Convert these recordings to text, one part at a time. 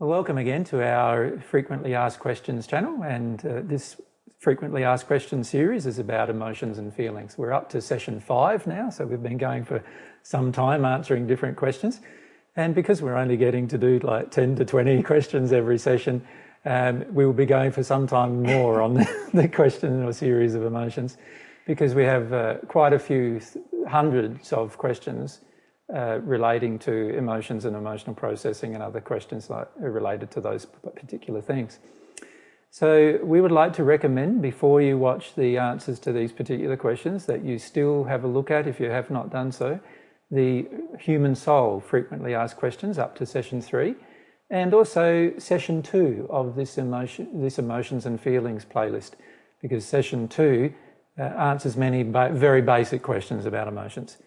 Well, welcome again to our frequently asked questions channel and uh, this frequently asked questions series is about emotions and feelings. We're up to session five now, so we've been going for some time answering different questions. And because we're only getting to do like 10 to 20 questions every session, um, we will be going for some time more on the, question or series of emotions because we have uh, quite a few hundreds of questions uh, relating to emotions and emotional processing and other questions like, related to those particular things. So we would like to recommend before you watch the answers to these particular questions that you still have a look at, if you have not done so, the human soul frequently asked questions up to session three, and also session two of this emotion, this emotions and feelings playlist, because session two uh, answers many ba very basic questions about emotions.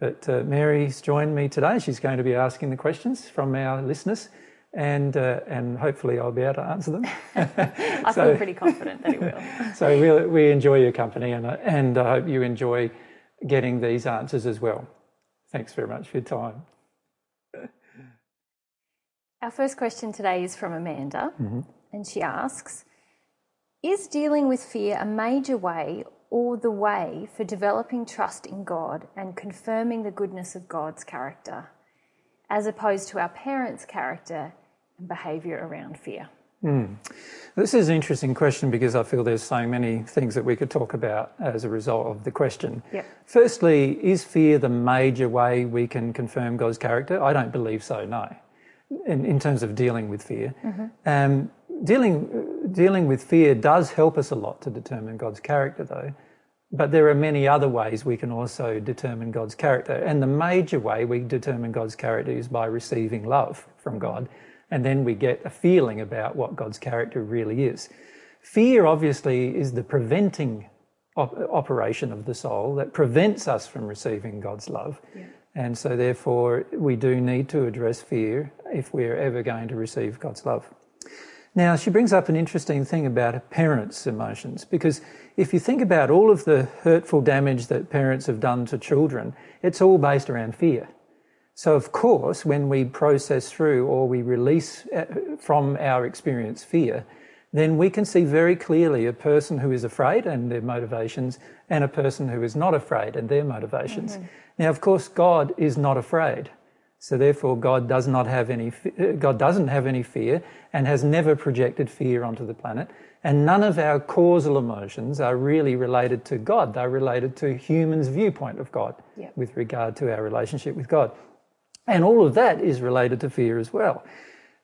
But uh, Mary's joined me today. She's going to be asking the questions from our listeners, and uh, and hopefully I'll be able to answer them. I so, feel pretty confident that he will. so we we enjoy your company, and and I hope you enjoy getting these answers as well. Thanks very much for your time. Our first question today is from Amanda, mm-hmm. and she asks Is dealing with fear a major way or the way for developing trust in God and confirming the goodness of God's character, as opposed to our parents' character and behaviour around fear? Mm. This is an interesting question because I feel there's so many things that we could talk about as a result of the question. Yep. Firstly, is fear the major way we can confirm God's character? I don't believe so, no, in, in terms of dealing with fear. Mm-hmm. Um, dealing, dealing with fear does help us a lot to determine God's character, though. But there are many other ways we can also determine God's character. And the major way we determine God's character is by receiving love from God. And then we get a feeling about what God's character really is. Fear, obviously, is the preventing op- operation of the soul that prevents us from receiving God's love. Yeah. And so, therefore, we do need to address fear if we're ever going to receive God's love. Now, she brings up an interesting thing about a parent's emotions, because if you think about all of the hurtful damage that parents have done to children, it's all based around fear. So, of course, when we process through or we release uh, from our experience fear, then we can see very clearly a person who is afraid and their motivations, and a person who is not afraid and their motivations. Mm-hmm. Now, of course, God is not afraid. So therefore, God does not have any. Uh, God doesn't have any fear, and has never projected fear onto the planet. And none of our causal emotions are really related to God. They're related to humans' viewpoint of God yep. with regard to our relationship with God. And all of that is related to fear as well.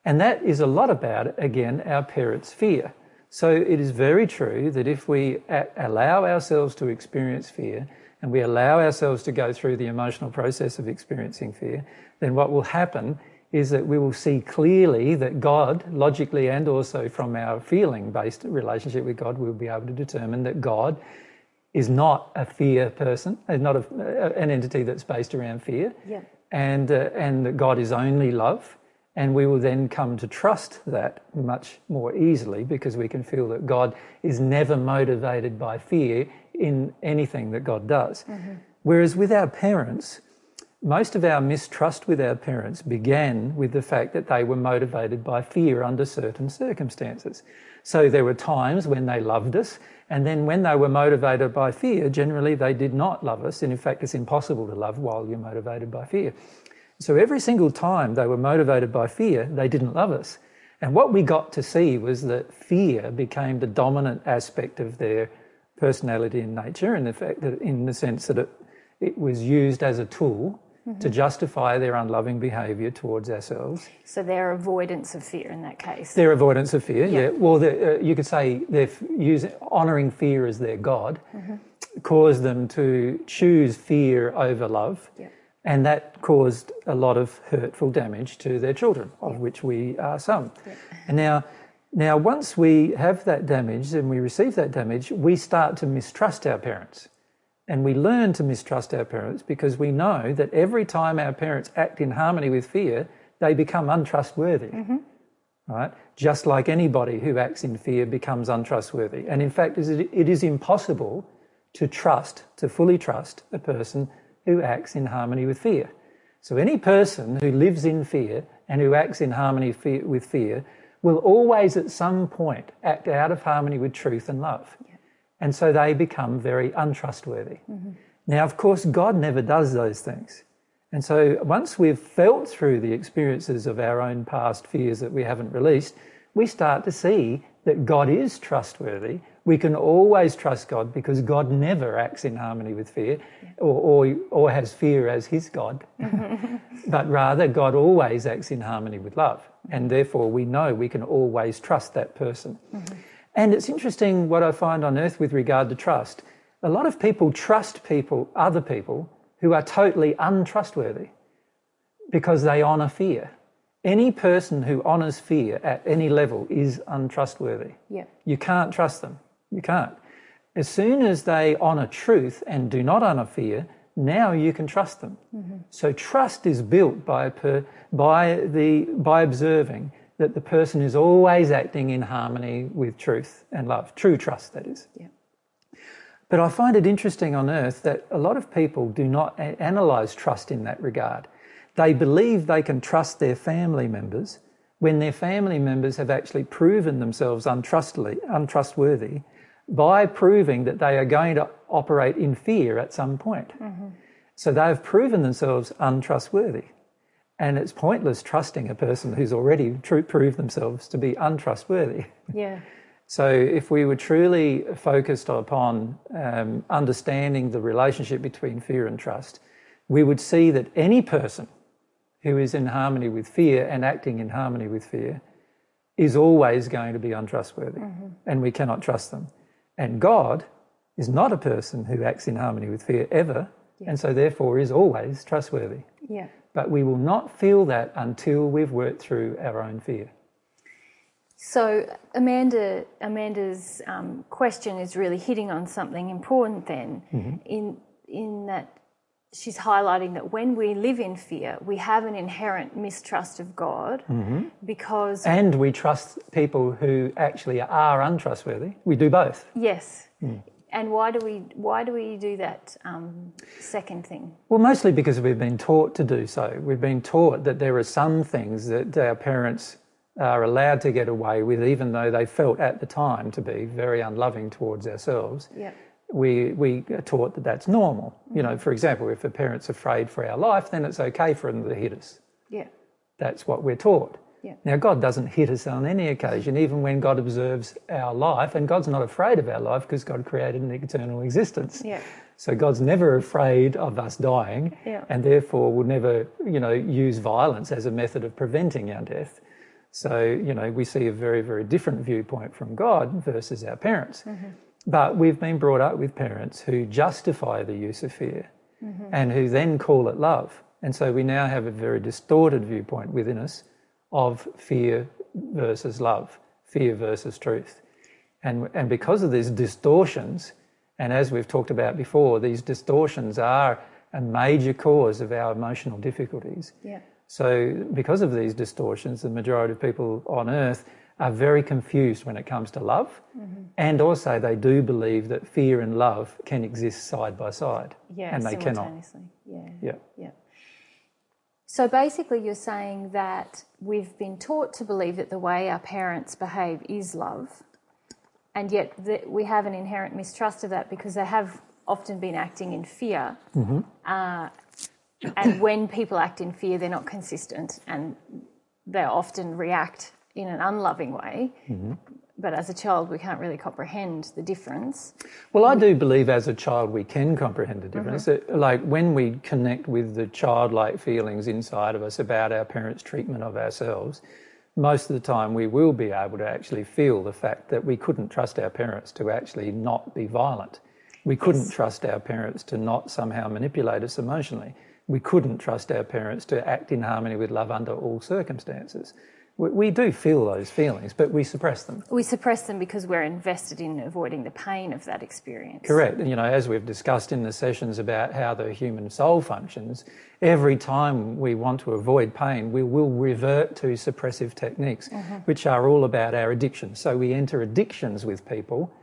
And that is a lot about, again, our parents' fear. So it is very true that if we allow ourselves to experience fear, and we allow ourselves to go through the emotional process of experiencing fear, then what will happen is that we will see clearly that God, logically and also from our feeling based relationship with God, we'll be able to determine that God is not a fear person, is not a, an entity that's based around fear, yeah. and, uh, and that God is only love. And we will then come to trust that much more easily because we can feel that God is never motivated by fear in anything that God does. Mm-hmm. Whereas with our parents, most of our mistrust with our parents began with the fact that they were motivated by fear under certain circumstances. So there were times when they loved us, and then when they were motivated by fear, generally they did not love us. And in fact, it's impossible to love while you're motivated by fear. So every single time they were motivated by fear, they didn't love us. And what we got to see was that fear became the dominant aspect of their personality and nature, in the fact that, in the sense that it, it was used as a tool mm-hmm. to justify their unloving behaviour towards ourselves. So their avoidance of fear in that case. Their avoidance of fear, yeah. yeah. Well, uh, you could say they're using honouring fear as their god, mm-hmm. caused them to choose fear over love. Yeah. And that caused a lot of hurtful damage to their children, of yeah. which we are some. And now, now, once we have that damage and we receive that damage, we start to mistrust our parents. And we learn to mistrust our parents because we know that every time our parents act in harmony with fear, they become untrustworthy. Mm-hmm. Right? Just like anybody who acts in fear becomes untrustworthy. And in fact, it is impossible to trust, to fully trust a person who acts in harmony with fear. So any person who lives in fear and who acts in harmony with fear will always at some point act out of harmony with truth and love. And so they become very untrustworthy. Mm-hmm. Now, of course, God never does those things. And so once we've felt through the experiences of our own past fears that we haven't released, we start to see that God is trustworthy. We can always trust God because God never acts in harmony with fear or, or, or has fear as his God, but rather God always acts in harmony with love. And therefore, we know we can always trust that person. Mm-hmm. And it's interesting what I find on earth with regard to trust. A lot of people trust people, other people, who are totally untrustworthy because they honour fear. Any person who honours fear at any level is untrustworthy. Yeah. You can't trust them. You can't. As soon as they honour truth and do not honour fear, now you can trust them. Mm-hmm. So trust is built by, per, by, the, by observing that the person is always acting in harmony with truth and love. True trust, that is. Yeah. But I find it interesting on earth that a lot of people do not a- analyse trust in that regard. They believe they can trust their family members when their family members have actually proven themselves untrustly, untrustworthy by proving that they are going to operate in fear at some point. Mm-hmm. So they've proven themselves untrustworthy. And it's pointless trusting a person who's already proved themselves to be untrustworthy. Yeah. So, if we were truly focused upon um, understanding the relationship between fear and trust, we would see that any person who is in harmony with fear and acting in harmony with fear is always going to be untrustworthy, and we cannot trust them. And God is not a person who acts in harmony with fear ever, and so therefore is always trustworthy. Yeah. But we will not feel that until we've worked through our own fear. So Amanda, Amanda's um, question is really hitting on something important. Then, mm-hmm. in in that she's highlighting that when we live in fear, we have an inherent mistrust of God mm-hmm. because And we trust people who actually are untrustworthy. We do both. yes. Mm. And why do we why do we do that um, second thing? Well, mostly because we've been taught to do so. We've been taught that there are some things that our parents are allowed to get away with, even though they felt at the time to be very unloving towards ourselves. Yeah. We, we are taught that that's normal. You know, for example, if a parent's afraid for our life, then it's okay for them to hit us. Yeah. That's what we're taught. Yeah. Now, God doesn't hit us on any occasion, even when God observes our life, and God's not afraid of our life because God created an eternal existence. Yeah. So God's never afraid of us dying, Yeah. and therefore will never, you know, use violence as a method of preventing our death. So, you know, we see a very, very different viewpoint from God versus our parents. Mm-hmm. But we've been brought up with parents who justify the use of fear mm-hmm. and who then call it love. And so we now have a very distorted viewpoint within us of fear versus love, fear versus truth. And, and because of these distortions, and as we've talked about before, these distortions are a major cause of our emotional difficulties. Yeah. So, because of these distortions, the majority of people on earth are very confused when it comes to love. Mm-hmm. And also, they do believe that fear and love can exist side by side. Yeah. and they cannot. Yeah. Yeah. Yeah. So basically, you're saying that we've been taught to believe that the way our parents behave is love, and yet we have an inherent mistrust of that because they have often been acting in fear. Uh, and when people act in fear, they're not consistent and they often react in an unloving way. But as a child, we can't really comprehend the difference. Well, I do believe as a child we can comprehend the difference. That, Like when we connect with the childlike feelings inside of us about our parents' treatment of ourselves, most of the time we will be able to actually feel the fact that we couldn't trust our parents to actually not be violent. We couldn't trust our parents to not somehow manipulate us emotionally. We couldn't trust our parents to act in harmony with love under all circumstances. We, we do feel those feelings, but we suppress them. We suppress them because we're invested in avoiding the pain of that experience. Correct. You know, as we've discussed in the sessions about how the human soul functions, every time we want to avoid pain, we will revert to suppressive techniques, mm-hmm. which are all about our addictions. So we enter addictions with people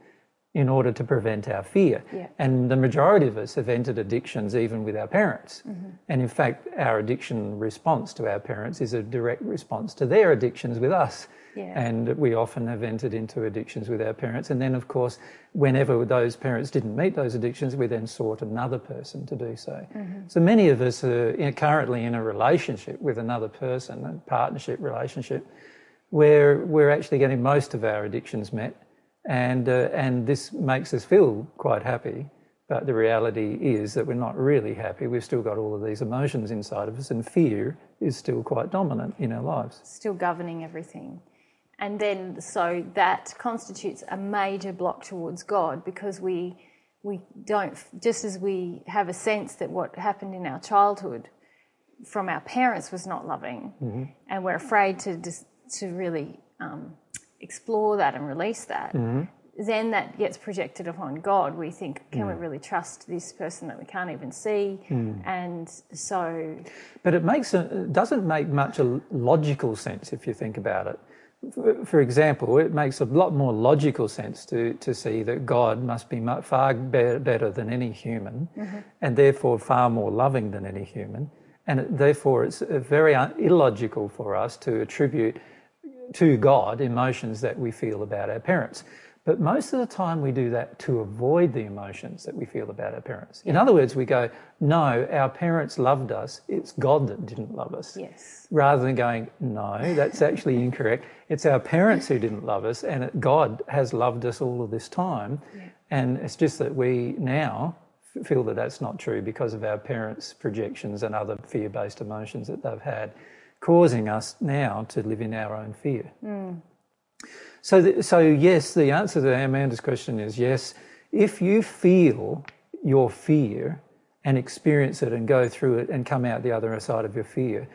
in order to prevent our fear. Yeah. And the majority of us have entered addictions even with our parents. Mm-hmm. And in fact, our addiction response to our parents is a direct response to their addictions with us. Yeah. And we often have entered into addictions with our parents. And then, of course, whenever those parents didn't meet those addictions, we then sought another person to do so. So many of us are currently in a relationship with another person, a partnership relationship, where we're actually getting most of our addictions met. And, uh, and this makes us feel quite happy. But the reality is that we're not really happy. We've still got all of these emotions inside of us, and fear is still quite dominant in our lives. still governing everything. And then, so that constitutes a major block towards God because we, we don't, just as we have a sense that what happened in our childhood from our parents was not loving, and we're afraid to, to really um, explore that and release that, mm-hmm. then that gets projected upon God. We think, can we mm. really trust this person that we can't even see? Mm. And so, But it makes a, it doesn't make much a logical sense if you think about it. For, for example, it makes a lot more logical sense to, to see that God must be far be- better than any human, mm-hmm. and therefore far more loving than any human, and therefore it's very un- illogical for us to attribute to God emotions that we feel about our parents. But most of the time we do that to avoid the emotions that we feel about our parents. In other words, we go, no, our parents loved us, it's God that didn't love us. yes. Rather than going, no, that's actually incorrect. It's our parents who didn't love us, and God has loved us all of this time. And it's just that we now feel that that's not true because of our parents' projections and other fear based emotions that they've had, causing us now to live in our own fear. So, th- so yes, the answer to Amanda's question is yes. If you feel your fear and experience it and go through it and come out the other side of your fear,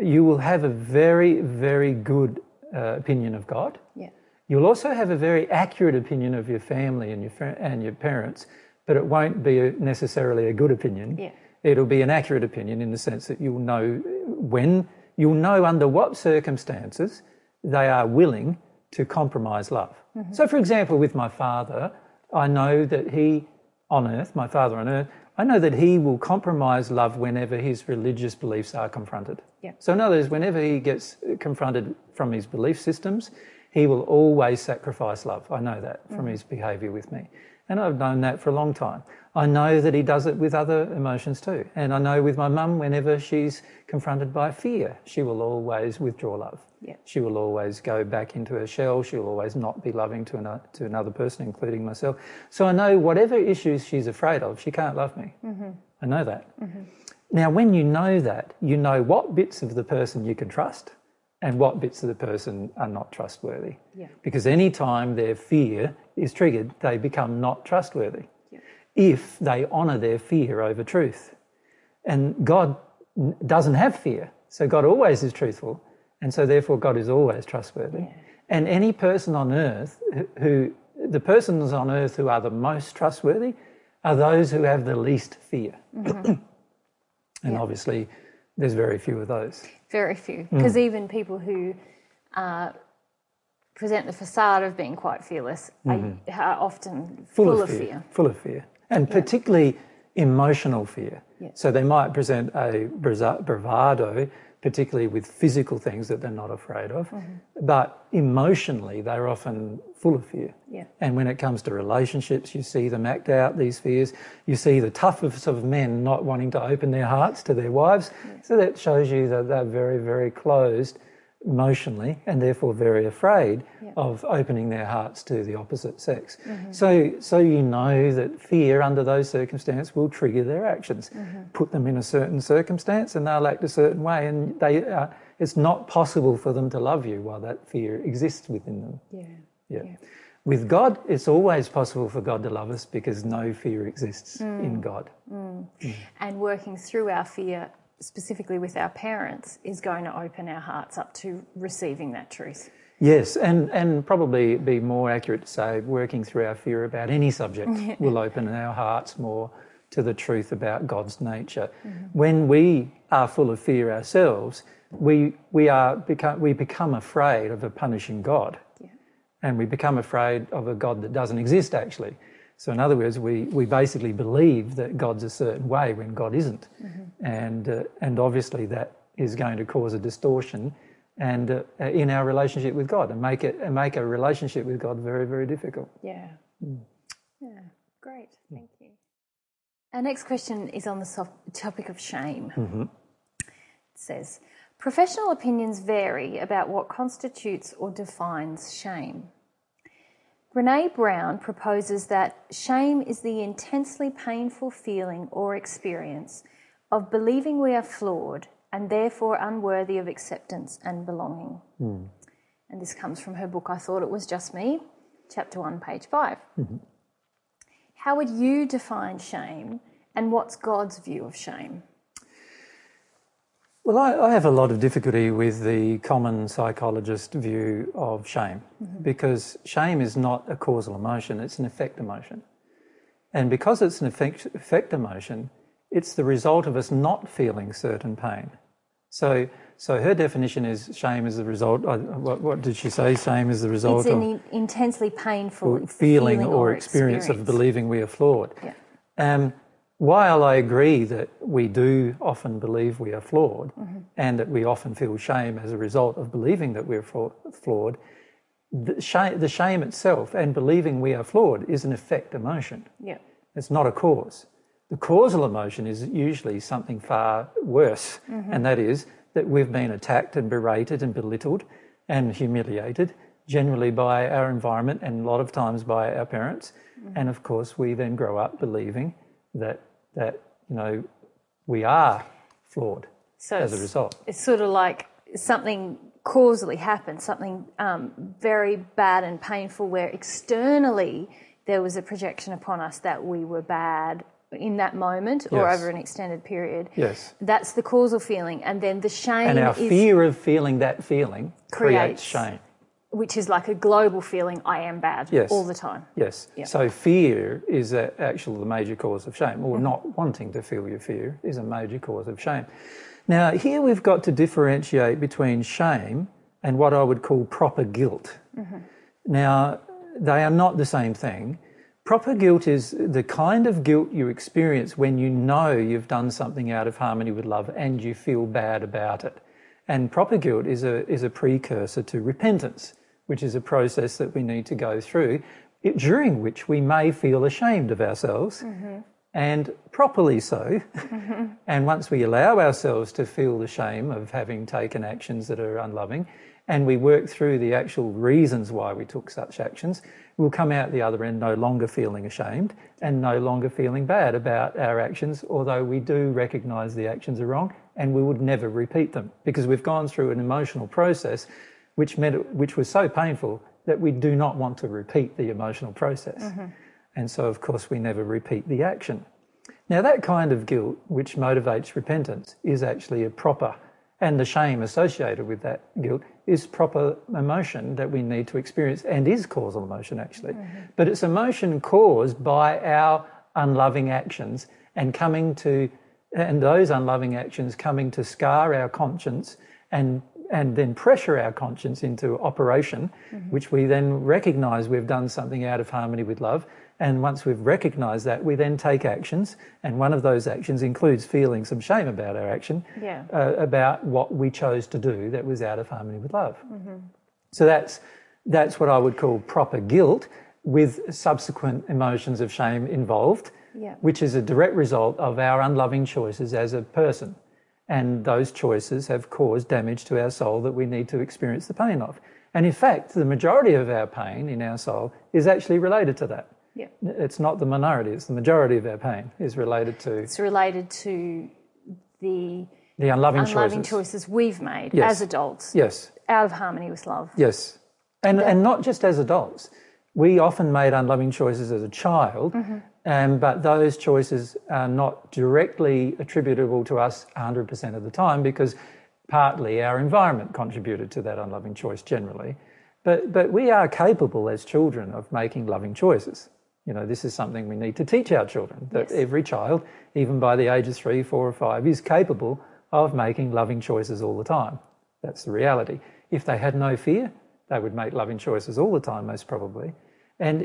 you will have a very, very good uh, opinion of God. Yeah. You'll also have a very accurate opinion of your family and your and your parents, but it won't be a, necessarily a good opinion. Yeah. It'll be an accurate opinion in the sense that you'll know when you'll know under what circumstances they are willing to compromise love. Mm-hmm. So, for example, with my father, I know that he on earth, my father on earth, I know that he will compromise love whenever his religious beliefs are confronted. Yeah. So, in other words, whenever he gets confronted from his belief systems, he will always sacrifice love. I know that from mm-hmm. his behaviour with me. And I've known that for a long time. I know that he does it with other emotions too. And I know with my mum, whenever she's confronted by fear, she will always withdraw love. Yeah. She will always go back into her shell. She will always not be loving to, ano- to another person, including myself. So I know whatever issues she's afraid of, she can't love me. Mm-hmm. I know that. Mm-hmm. Now, when you know that, you know what bits of the person you can trust and what bits of the person are not trustworthy. Yeah. Because any time their fear is triggered, they become not trustworthy Yeah. if they honour their fear over truth. And God doesn't have fear, so God always is truthful, and so therefore God is always trustworthy. And any person on earth who, the persons on earth who are the most trustworthy are those who have the least fear. Mm-hmm. and Yeah. obviously, there's very few of those. Very few. Hmm. Because even people who uh, present the facade of being quite fearless are, are often Mm-hmm. Full, full, of, fear, fear. Full of fear. And particularly emotional fear. Yeah. So they might present a bravado, particularly with physical things that they're not afraid of, Mm-hmm. but emotionally they're often full of fear. Yeah. And when it comes to relationships, you see them act out these fears. You see the toughest of men not wanting to open their hearts to their wives. So that shows you that they're very, very closed emotionally and therefore very afraid of opening their hearts to the opposite sex. Mm-hmm. So, so you know that fear under those circumstances will trigger their actions. Mm-hmm. Put them in a certain circumstance and they'll act a certain way, and they, it's not possible for them to love you while that fear exists within them. Yeah. Yeah. Yeah. With God, it's always possible for God to love us because no fear exists Mm. in God. Mm. Mm. And working through our fear, specifically with our parents, is going to open our hearts up to receiving that truth. Yes, and, and probably be more accurate to say working through our fear about any subject will open our hearts more to the truth about God's nature. Mm-hmm. When we are full of fear ourselves, we, we, are become, we become afraid of a punishing God. Yeah. and we become afraid of a God that doesn't exist actually. So, in other words, we, we basically believe that God's a certain way when God isn't. Mm-hmm. And, uh, and obviously, that is going to cause a distortion and uh, in our relationship with God and make it and make a relationship with God very, very difficult. Yeah. Mm. Yeah. Great. Thank you. Our next question is on the topic of shame. Mm-hmm. It says, Professional opinions vary about what constitutes or defines shame. Brene Brown proposes that shame is the intensely painful feeling or experience of believing we are flawed and therefore unworthy of acceptance and belonging. Mm. And this comes from her book, I Thought It Was Just Me, chapter 1, page 5. Mm-hmm. How would you define shame, and what's God's view of shame? Well, I, I, have a lot of difficulty with the common psychologist view of shame mm-hmm. because shame is not a causal emotion, it's an effect emotion. And because it's an effect, effect emotion, it's the result of us not feeling certain pain. So, so her definition is shame is the result. Uh, what, what, did she say? Shame is the result it's an of intensely painful feeling, feeling or, or experience, experience, of believing we are flawed. Yeah. Um, while I agree that we do often believe we are flawed mm-hmm. and that we often feel shame as a result of believing that we're flawed, the shame, the shame itself and believing we are flawed is an effect emotion. Yeah. It's not a cause. The causal emotion is usually something far worse, mm-hmm. and that is that we've been attacked and berated and belittled and humiliated, generally by our environment and a lot of times by our parents. Mm-hmm. And of course, we then grow up believing that that you know we are flawed so as a result. It's sort of like something causally happened, something um, very bad and painful, where externally there was a projection upon us that we were bad in that moment or yes. over an extended period. Yes. That's the causal feeling. And then the shame And our fear of feeling that feeling creates, creates shame which is like a global feeling I am bad yes. all the time. Yes. Yep. So fear is actually the major cause of shame, or mm-hmm. not wanting to feel your fear is a major cause of shame. Now, here we've got to differentiate between shame and what I would call proper guilt. Mm-hmm. Now, they are not the same thing. Proper guilt is the kind of guilt you experience when you know you've done something out of harmony with love and you feel bad about it. And proper guilt is a, is a precursor to repentance which is a process that we need to go through, it, during which we may feel ashamed of ourselves, mm-hmm. and properly so. Mm-hmm. and once we allow ourselves to feel the shame of having taken actions that are unloving, and we work through the actual reasons why we took such actions, we'll come out the other end no longer feeling ashamed and no longer feeling bad about our actions, although we do recognize the actions are wrong and we would never repeat them because we've gone through an emotional process which, meant which was so painful that we do not want to repeat the emotional process. Mm-hmm. And so, of course, we never repeat the action. Now, that kind of guilt, which motivates repentance, is actually a proper, and the shame associated with that guilt is proper emotion that we need to experience and is causal emotion, actually. Mm-hmm. But it's emotion caused by our unloving actions and coming to, and those unloving actions coming to scar our conscience and and then pressure our conscience into operation, mm-hmm. which we then recognize we've done something out of harmony with love. And once we've recognized that, we then take actions. And one of those actions includes feeling some shame about our action, yeah. uh, about what we chose to do that was out of harmony with love. Mm-hmm. So that's, that's what I would call proper guilt with subsequent emotions of shame involved, yeah. which is a direct result of our unloving choices as a person. And those choices have caused damage to our soul that we need to experience the pain of. And in fact, the majority of our pain in our soul is actually related to that. Yeah. It's not the minority, it's the majority of our pain is related to. It's related to the, the unloving, unloving choices. choices we've made yes. as adults. Yes. Out of harmony with love. Yes. And, yeah. and not just as adults. We often made unloving choices as a child, mm-hmm. Um, but those choices are not directly attributable to us 100% of the time because partly our environment contributed to that unloving choice generally. But, but we are capable as children of making loving choices. You know, this is something we need to teach our children that yes. every child, even by the age of three, four, or five, is capable of making loving choices all the time. That's the reality. If they had no fear, They would make loving choices all the time, most probably. And,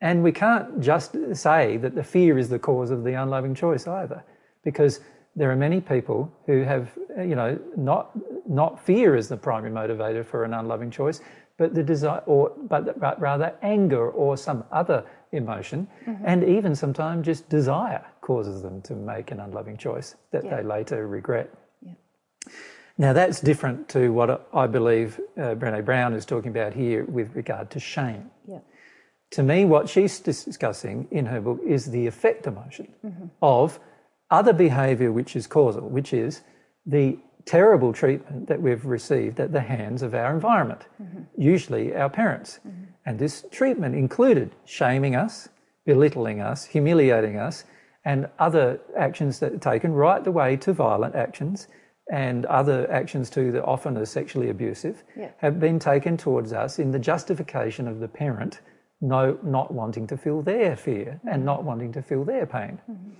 and we can't just say that the fear is the cause of the unloving choice either, because there are many people who have, you know, not, not fear as the primary motivator for an unloving choice, but the desire, or but, but rather anger or some other emotion, mm-hmm. and even sometimes just desire causes them to make an unloving choice that yeah. they later regret. Yeah. Now that's different to what I believe uh, Brené Brown is talking about here with regard to shame. Yeah. To me, what she's discussing in her book is the effect emotion mm-hmm. of other behaviour which is causal, which is the terrible treatment that we've received at the hands of our environment, mm-hmm. usually our parents. Mm-hmm. And this treatment included shaming us, belittling us, humiliating us, and other actions that are taken right the way to violent actions and other actions too that often are sexually abusive yeah. have been taken towards us in the justification of the parent no, not wanting to feel their fear mm-hmm. and not wanting to feel their pain. Mm-hmm.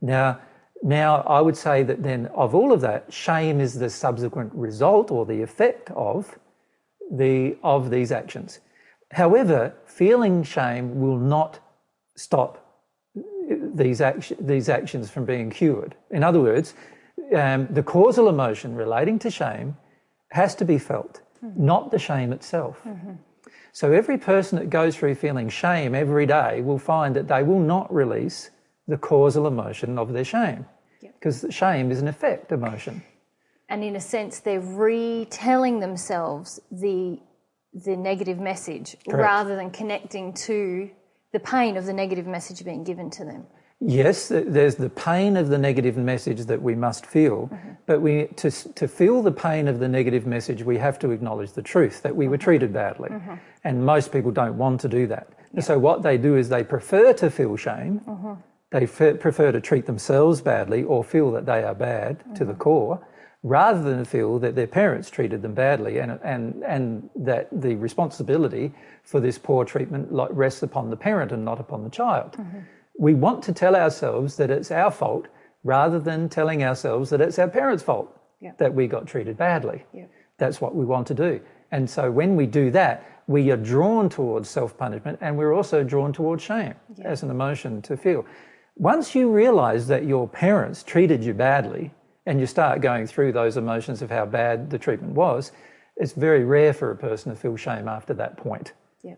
Now, now, I would say that then, of all of that, shame is the subsequent result or the effect of the of these actions. However, feeling shame will not stop these these actions from being cured. In other words, um, the causal emotion relating to shame has to be felt, mm-hmm. not the shame itself. Mm-hmm. So every person that goes through feeling shame every day will find that they will not release the causal emotion of their shame. Because yep. shame is an effect emotion. And in a sense, they're retelling themselves the, the negative message Correct. rather than connecting to the pain of the negative message being given to them. Yes, there's the pain of the negative message that we must feel, mm-hmm. but we to to feel the pain of the negative message, we have to acknowledge the truth that we mm-hmm. were treated badly, mm-hmm. and most people don't want to do that. Yeah. So what they do is they prefer to feel shame, mm-hmm. They prefer to treat themselves badly or feel that they are bad mm-hmm. to the mm-hmm. core rather than feel that their parents treated them badly and, and, and that the responsibility for this poor treatment rests upon the parent and not upon the child. We want to tell ourselves that it's our fault rather than telling ourselves that it's our parents' fault yeah. that we got treated badly. Yeah. That's what we want to do. And so when we do that, we are drawn towards self punishment and we're also drawn towards shame yeah. as an emotion to feel. Once you realize that your parents treated you badly and you start going through those emotions of how bad the treatment was, it's very rare for a person to feel shame after that point.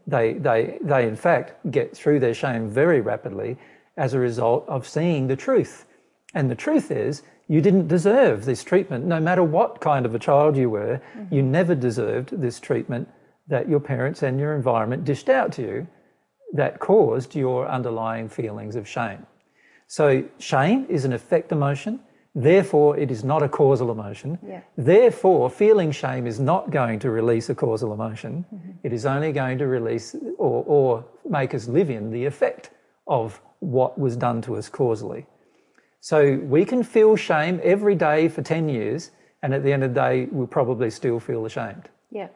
They, they, they, in fact, get through their shame very rapidly as a result of seeing the truth. And the truth is, you didn't deserve this treatment. No matter what kind of a child you were, mm-hmm. you never deserved this treatment that your parents and your environment dished out to you that caused your underlying feelings of shame. So shame is an effect emotion. Therefore, it is not a causal emotion. Yeah. Therefore, feeling shame is not going to release a causal emotion. Mm-hmm. It is only going to release or, or make us live in the effect of what was done to us causally. So we can feel shame every day for 10 years, and at the end of the day, we'll probably still feel ashamed. Yeah.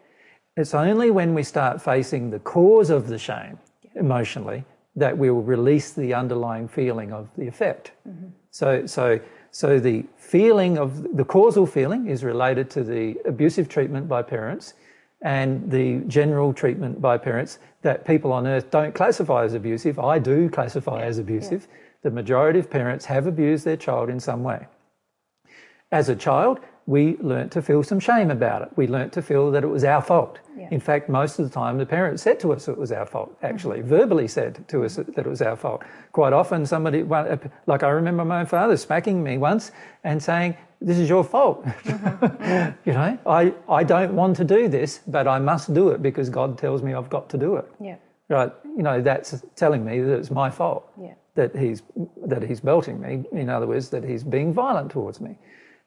It's only when we start facing the cause of the shame yeah. emotionally that we will release the underlying feeling of the effect. Mm-hmm. So, so, so the feeling of the causal feeling is related to the abusive treatment by parents and the general treatment by parents that people on earth don't classify as abusive. I do classify yeah. as abusive. Yeah. The majority of parents have abused their child in some way. As a child, we learnt to feel some shame about it. We learnt to feel that it was our fault. Yeah. In fact, most of the time, the parents said to us it was our fault, actually, mm-hmm. verbally said to us that it was our fault. Quite often, somebody, like I remember my father smacking me once and saying, This is your fault. Mm-hmm. you know, I, I don't want to do this, but I must do it because God tells me I've got to do it. Yeah. Right. You know, that's telling me that it's my fault. Yeah. That he's, that he's belting me. In other words, that he's being violent towards me.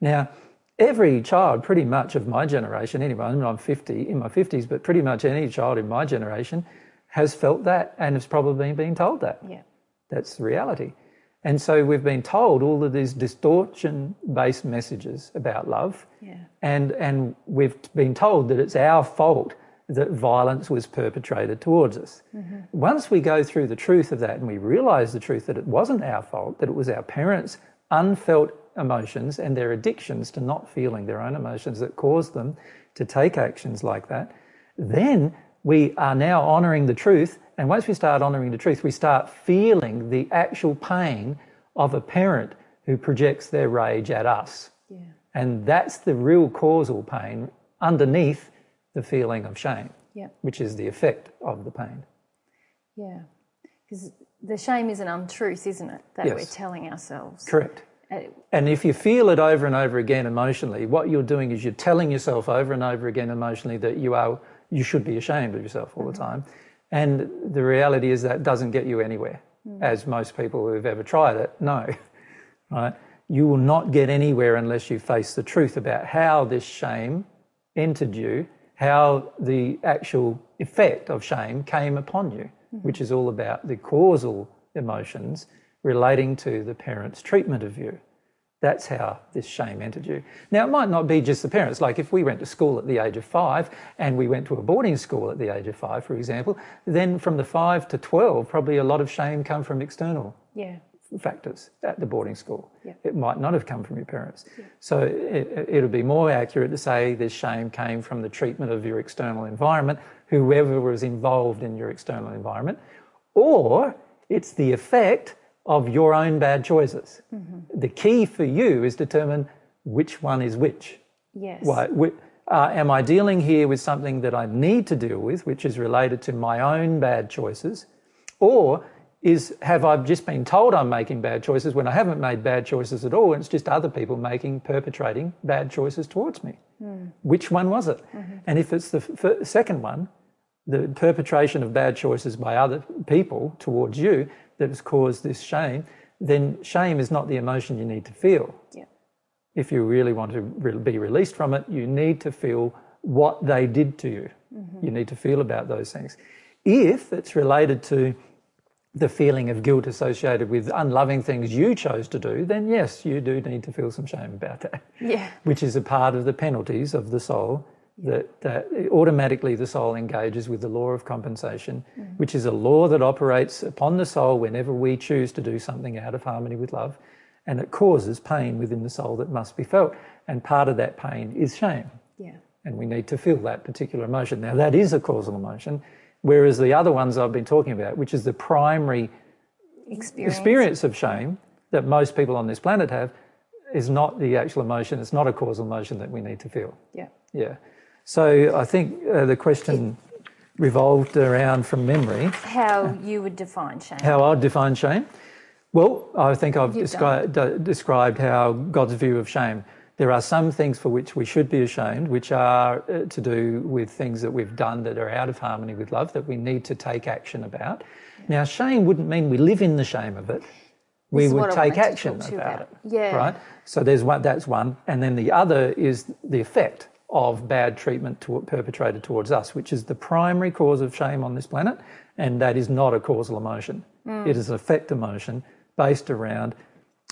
Now, every child pretty much of my generation, anyway, I mean, I'm 50, in my 50s, but pretty much any child in my generation has felt that and has probably been told that. Yeah. That's the reality. And so we've been told all of these distortion based messages about love. Yeah. And, and we've been told that it's our fault that violence was perpetrated towards us. Mm-hmm. Once we go through the truth of that and we realize the truth that it wasn't our fault, that it was our parents' unfelt emotions and their addictions to not feeling their own emotions that caused them to take actions like that, then we are now honoring the truth. And once we start honoring the truth, we start feeling the actual pain of a parent who projects their rage at us. Yeah. And that's the real causal pain underneath the feeling of shame, Yeah. which is the effect of the pain. Yeah. Because the shame is an untruth, isn't it? That Yes. we're telling ourselves. Correct. Uh, And if you feel it over and over again emotionally, what you're doing is you're telling yourself over and over again emotionally that you are you should be ashamed of yourself all the time. And the reality is that doesn't get you anywhere, hmm. as most people who've ever tried it know. Right? You will not get anywhere unless you face the truth about how this shame entered you, how the actual effect of shame came upon you, hmm. which is all about the causal emotions relating to the parent's treatment of you. That's how this shame entered you. Now, it might not be just the parents. Like if we went to school at the age of five and we went to a boarding school at the age of five, for example, then from the five to 12, probably a lot of shame come from external yeah. factors at the boarding school. Yeah. It might not have come from your parents. So it, it'll be more accurate to say this shame came from the treatment of your external environment, whoever was involved in your external environment, or it's the effect of your own bad choices. Mm-hmm. The key for you is determine which one is which. Yes. Why, uh, am I dealing here with something that I need to deal with, which is related to my own bad choices, or is have I just been told I'm making bad choices when I haven't made bad choices at all? And it's just other people making perpetrating bad choices towards me. Which one was it? And if it's the second one, the perpetration of bad choices by other people towards you that has caused this shame, then shame is not the emotion you need to feel Yeah. if you really want to be released from it, you need to feel what they did to you. Mm-hmm. You need to feel about those things. If it's related to the feeling of guilt associated with unloving things you chose to do, then yes, you do need to feel some shame about that, Yeah. which is a part of the penalties of the soul. That, that automatically the soul engages with the law of compensation, mm. which is a law that operates upon the soul whenever we choose to do something out of harmony with love and it causes pain within the soul that must be felt. And part of that pain is shame. Yeah. And we need to feel that particular emotion. Now, that is a causal emotion, whereas the other ones I've been talking about, which is the primary Experience. experience of shame that most people on this planet have, is not the actual emotion. It's not a causal emotion that we need to feel. Yeah. Yeah. So I think uh, the question revolved around from memory How you would define shame. how I'd define shame? Well, I think I've descri- described how God's view of shame. There are some things for which we should be ashamed, which are uh, to do with things that we've done that are out of harmony with love, that we need to take action about. Now, shame wouldn't mean we live in the shame of it. We would take action about, about. it. Yeah. Right. So there's one. That's one, and then the other is the effect of bad treatment to, perpetrated towards us, which is the primary cause of shame on this planet, and that is not a causal emotion. Mm. It is an effect emotion based around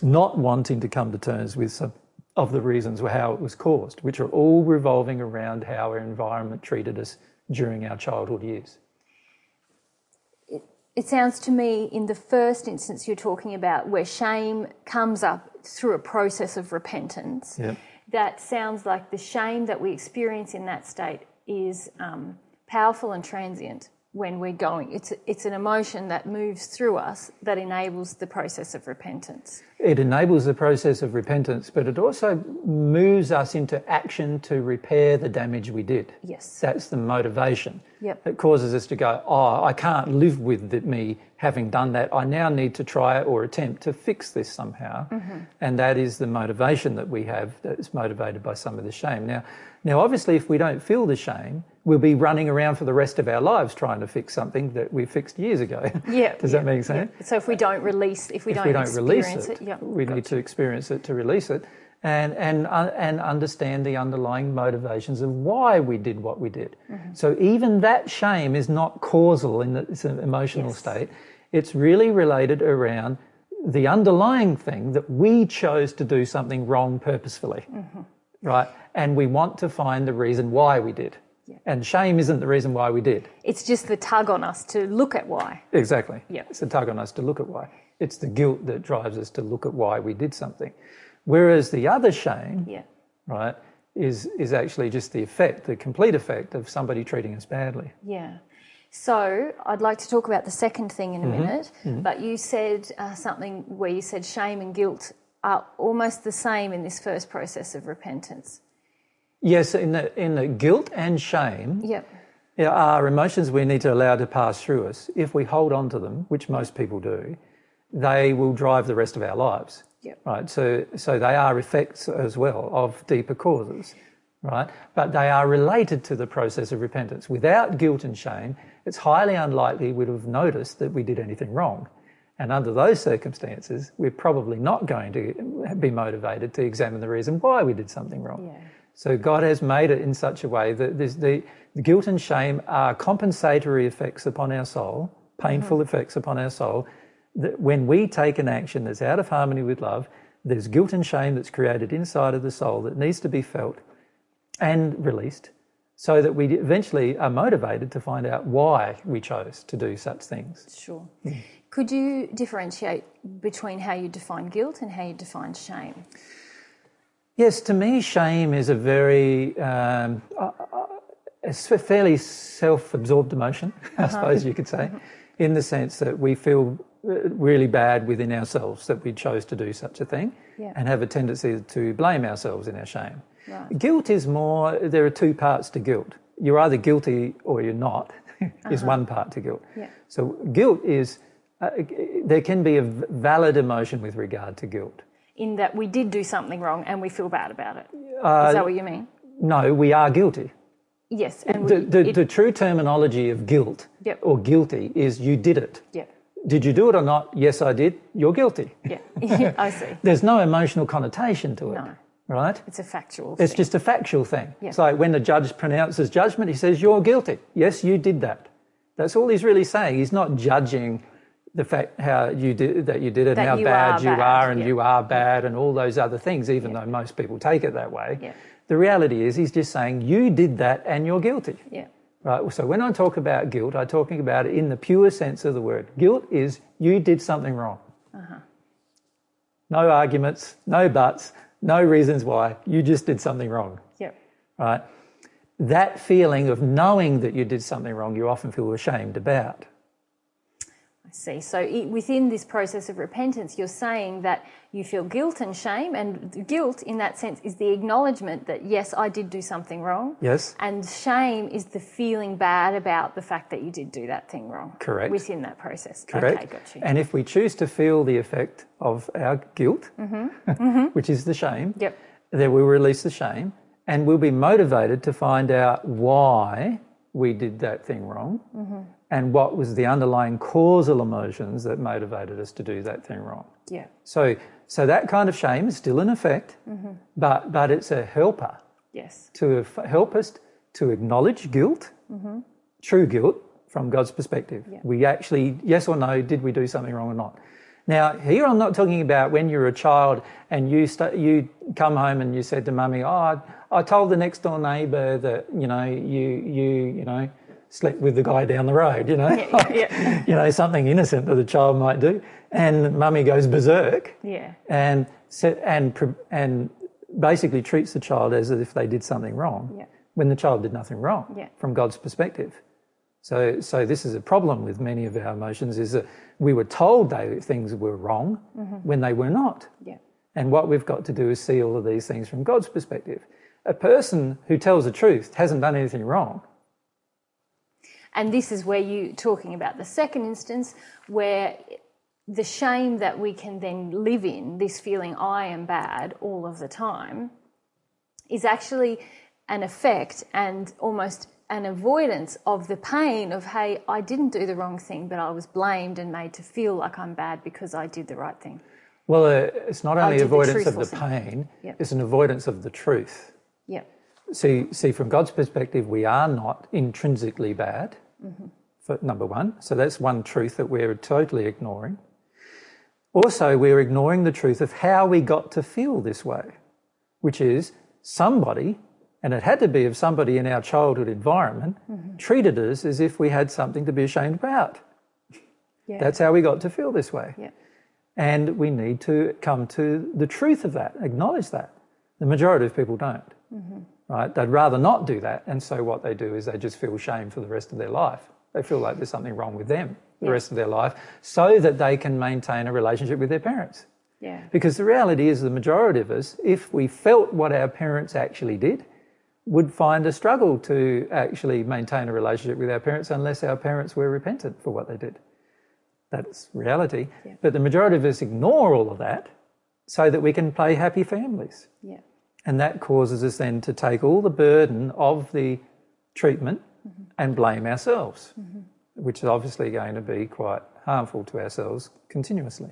not wanting to come to terms with some of the reasons how it was caused, which are all revolving around how our environment treated us during our childhood years. It sounds to me, in the first instance you're talking about, where shame comes up through a process of repentance. That sounds like the shame that we experience in that state is um, powerful and transient when we're going. It's, it's an emotion that moves through us that enables the process of repentance. It enables the process of repentance, but it also moves us into action to repair the damage we did. Yes. That's the motivation. Yep. It causes us to go, oh, I can't live with the, me having done that. I now need to try or attempt to fix this somehow. Mm-hmm. And that is the motivation that we have that's motivated by some of the shame. Now, now, obviously, if we don't feel the shame, we'll be running around for the rest of our lives trying to fix something that we fixed years ago. Yeah. Does that make sense? yeah. So if we don't release, if we if don't, we don't release experience it, it, yeah. we need to experience it to release it and, and, uh, and understand the underlying motivations of why we did what we did. Mm-hmm. So even that shame is not causal in the, it's an emotional Yes. state. It's really related around the underlying thing that we chose to do something wrong purposefully, Mm-hmm. right? And we want to find the reason why we did. And shame isn't the reason why we did. It's just the tug on us to look at why. Exactly. Yeah. It's a tug on us to look at why. It's the guilt that drives us to look at why we did something. Whereas the other shame, Yeah. right, is, is actually just the effect, the complete effect of somebody treating us badly. Yeah. So I'd like to talk about the second thing in a minute, but you said uh, something where you said shame and guilt are almost the same in this first process of repentance. Yes, in the, in the guilt and shame Yep. yeah, are emotions we need to allow to pass through us. If we hold on to them, which most people do, they will drive the rest of our lives. Yep. Right. So, so they are effects as well of deeper causes. Right. But they are related to the process of repentance. Without guilt and shame, it's highly unlikely we'd have noticed that we did anything wrong. And under those circumstances, we're probably not going to be motivated to examine the reason why we did something wrong. Yeah. So God has made it in such a way that there's the, the guilt and shame are compensatory effects upon our soul, painful hmm. effects upon our soul. That when we take an action that's out of harmony with love, there's guilt and shame that's created inside of the soul that needs to be felt and released so that we eventually are motivated to find out why we chose to do such things. Sure. Hmm. Could you differentiate between how you define guilt and how you define shame? Yes, to me, shame is a very, um, uh, uh, a fairly self-absorbed emotion, I suppose you could say, in the sense that we feel uh, really bad within ourselves that we chose to do such a thing, Yeah. and have a tendency to blame ourselves in our shame. Right. Guilt is more. There are two parts to guilt. You're either guilty or you're not. is one part to guilt. Yeah. So guilt is. Uh, there can be a valid emotion with regard to guilt. In that we did do something wrong and we feel bad about it. Is Uh, that what you mean? No, we are guilty. Yes. And we, The, the, it- the true terminology of guilt Yep. or guilty is you did it. yeah. Did you do it or not? Yes, I did. You're guilty. Yeah. I see. There's no emotional connotation to it, No. right? It's a factual thing. It's thing. just a factual thing. Yeah. It's like when the judge pronounces judgment, he says, You're guilty. Yes, you did that. That's all he's really saying. He's not judging the fact how you did that you did it, That and how you bad you bad, are, and yeah. you are bad, and all those other things, even though most people take it that way. Yeah. The reality is, he's just saying, You did that and you're guilty. yeah. Right. So when I talk about guilt, I'm talking about it in the pure sense of the word. Guilt is you did something wrong. uh-huh. No arguments, no buts, no reasons why. You just did something wrong. Yeah. Right. That feeling of knowing that you did something wrong, you often feel ashamed about. See. So within this process of repentance, you're saying that you feel guilt and shame, and guilt in that sense is the acknowledgement that yes, I did do something wrong. Yes. And shame is the feeling bad about the fact that you did do that thing wrong. Correct. Within that process. Correct. Okay, got you. And if we choose to feel the effect of our guilt, mm-hmm. Mm-hmm. which is the shame, Yep. then we'll release the shame and we'll be motivated to find out why we did that thing wrong mm-hmm. and what was the underlying causal emotions that motivated us to do that thing wrong. Yeah. So, so that kind of shame is still in effect, mm-hmm. but, but it's a helper Yes. to help us to acknowledge guilt, mm-hmm. true guilt from God's perspective. We actually, yes or no, did we do something wrong or not? Now, here I'm not talking about when you're a child and you st- you come home and you said to mummy, "Oh, I, told the next door neighbour that you know you you you know slept with the guy down the road." You know, Yeah, yeah, you know something innocent that a child might do, and mummy goes berserk Yeah. and and and basically treats the child as if they did something wrong Yeah. when the child did nothing wrong Yeah. from God's perspective. So so this is a problem with many of our emotions is that we were told they things were wrong mm-hmm. when they were not. Yeah. And what we've got to do is see all of these things from God's perspective. A person who tells the truth hasn't done anything wrong. And this is where you talking about the second instance where the shame that we can then live in, this feeling I am bad all of the time, is actually an effect and almost an avoidance of the pain of, hey, I didn't do the wrong thing, but I was blamed and made to feel like I'm bad because I did the right thing. Well, uh, it's not only did the avoidance of the pain, Yep. it's an avoidance of the truth. Yeah. See, see, from God's perspective, we are not intrinsically bad, for number one. So that's one truth that we're totally ignoring. Also, we're ignoring the truth of how we got to feel this way, which is somebody, and it had to be of somebody in our childhood environment, mm-hmm. treated us as if we had something to be ashamed about. Yeah. That's how we got to feel this way. yeah. And we need to come to the truth of that, acknowledge that. The majority of people don't. Mm-hmm. right? They'd rather not do that. And so what they do is they just feel shame for the rest of their life. They feel like there's something wrong with them the rest of their life so that they can maintain a relationship with their parents. Yeah. Because the reality is, the majority of us, if we felt what our parents actually did, would find a struggle to actually maintain a relationship with our parents unless our parents were repentant for what they did. That's reality. Yeah. But the majority of us ignore all of that so that we can play happy families. Yeah. And that causes us then to take all the burden of the treatment mm-hmm. and blame ourselves, mm-hmm. which is obviously going to be quite harmful to ourselves continuously.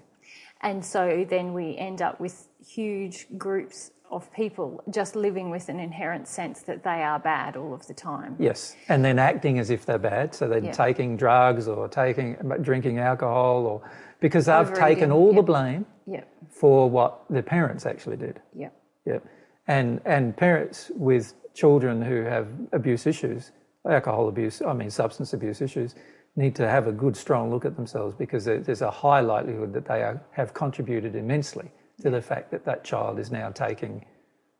And so then we end up with huge groups of people just living with an inherent sense that they are bad all of the time. Yes, and then acting as if they're bad, so they're Yeah. taking drugs or taking drinking alcohol, or because they've Overeating, taken all yeah. the blame Yeah. for what their parents actually did. Yeah. Yeah, and and parents with children who have abuse issues, alcohol abuse, I mean substance abuse issues, need to have a good strong look at themselves because there's a high likelihood that they are, have contributed immensely to the fact that that child is now taking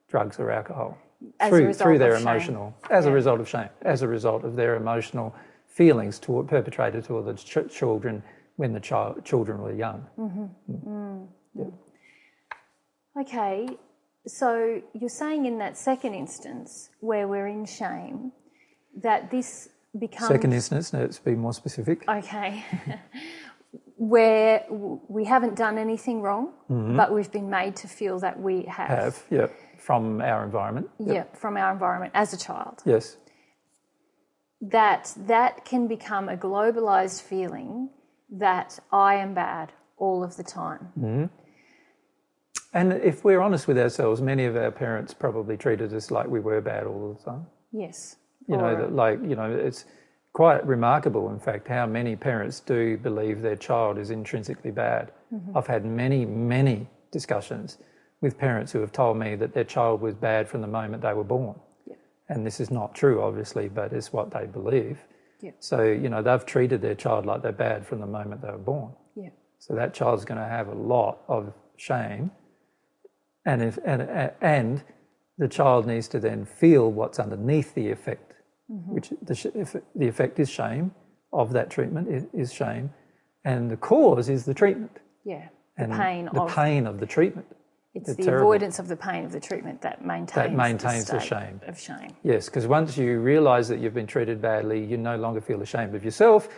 drugs or alcohol As a through result through their of shame. emotional, as a result of shame, as a result of their emotional feelings toward perpetrated toward the ch- children when the child children were young. Mm-hmm. Mm. Mm. Okay. So you're saying in that second instance where we're in shame that this becomes Second instance, let's be more specific. okay. where we haven't done anything wrong, but we've been made to feel that we have. Mm-hmm. Have yeah from our environment. Yep. Yeah, from our environment as a child. Yes. that that can become a globalized feeling that I am bad all of the time. And if we're honest with ourselves, many of our parents probably treated us like we were bad all the time. Yes. You know, Or- that like, you know, it's quite remarkable, in fact, how many parents do believe their child is intrinsically bad. Mm-hmm. I've had many, many discussions with parents who have told me that their child was bad from the moment they were born. Yeah. And this is not true, obviously, but it's what they believe. Yeah. So, you know, they've treated their child like they're bad from the moment they were born. yeah. So that child's going to have a lot of shame, and if and and the child needs to then feel what's underneath the effect, Mm-hmm. which the if the effect is shame of that treatment is shame, and the cause is the treatment Yeah. The and pain the of pain of the treatment. it's the the terrible- avoidance of the pain of the treatment that maintains that maintains the state shame. of shame. Yes, because once you realise that you've been treated badly, you no longer feel ashamed of yourself.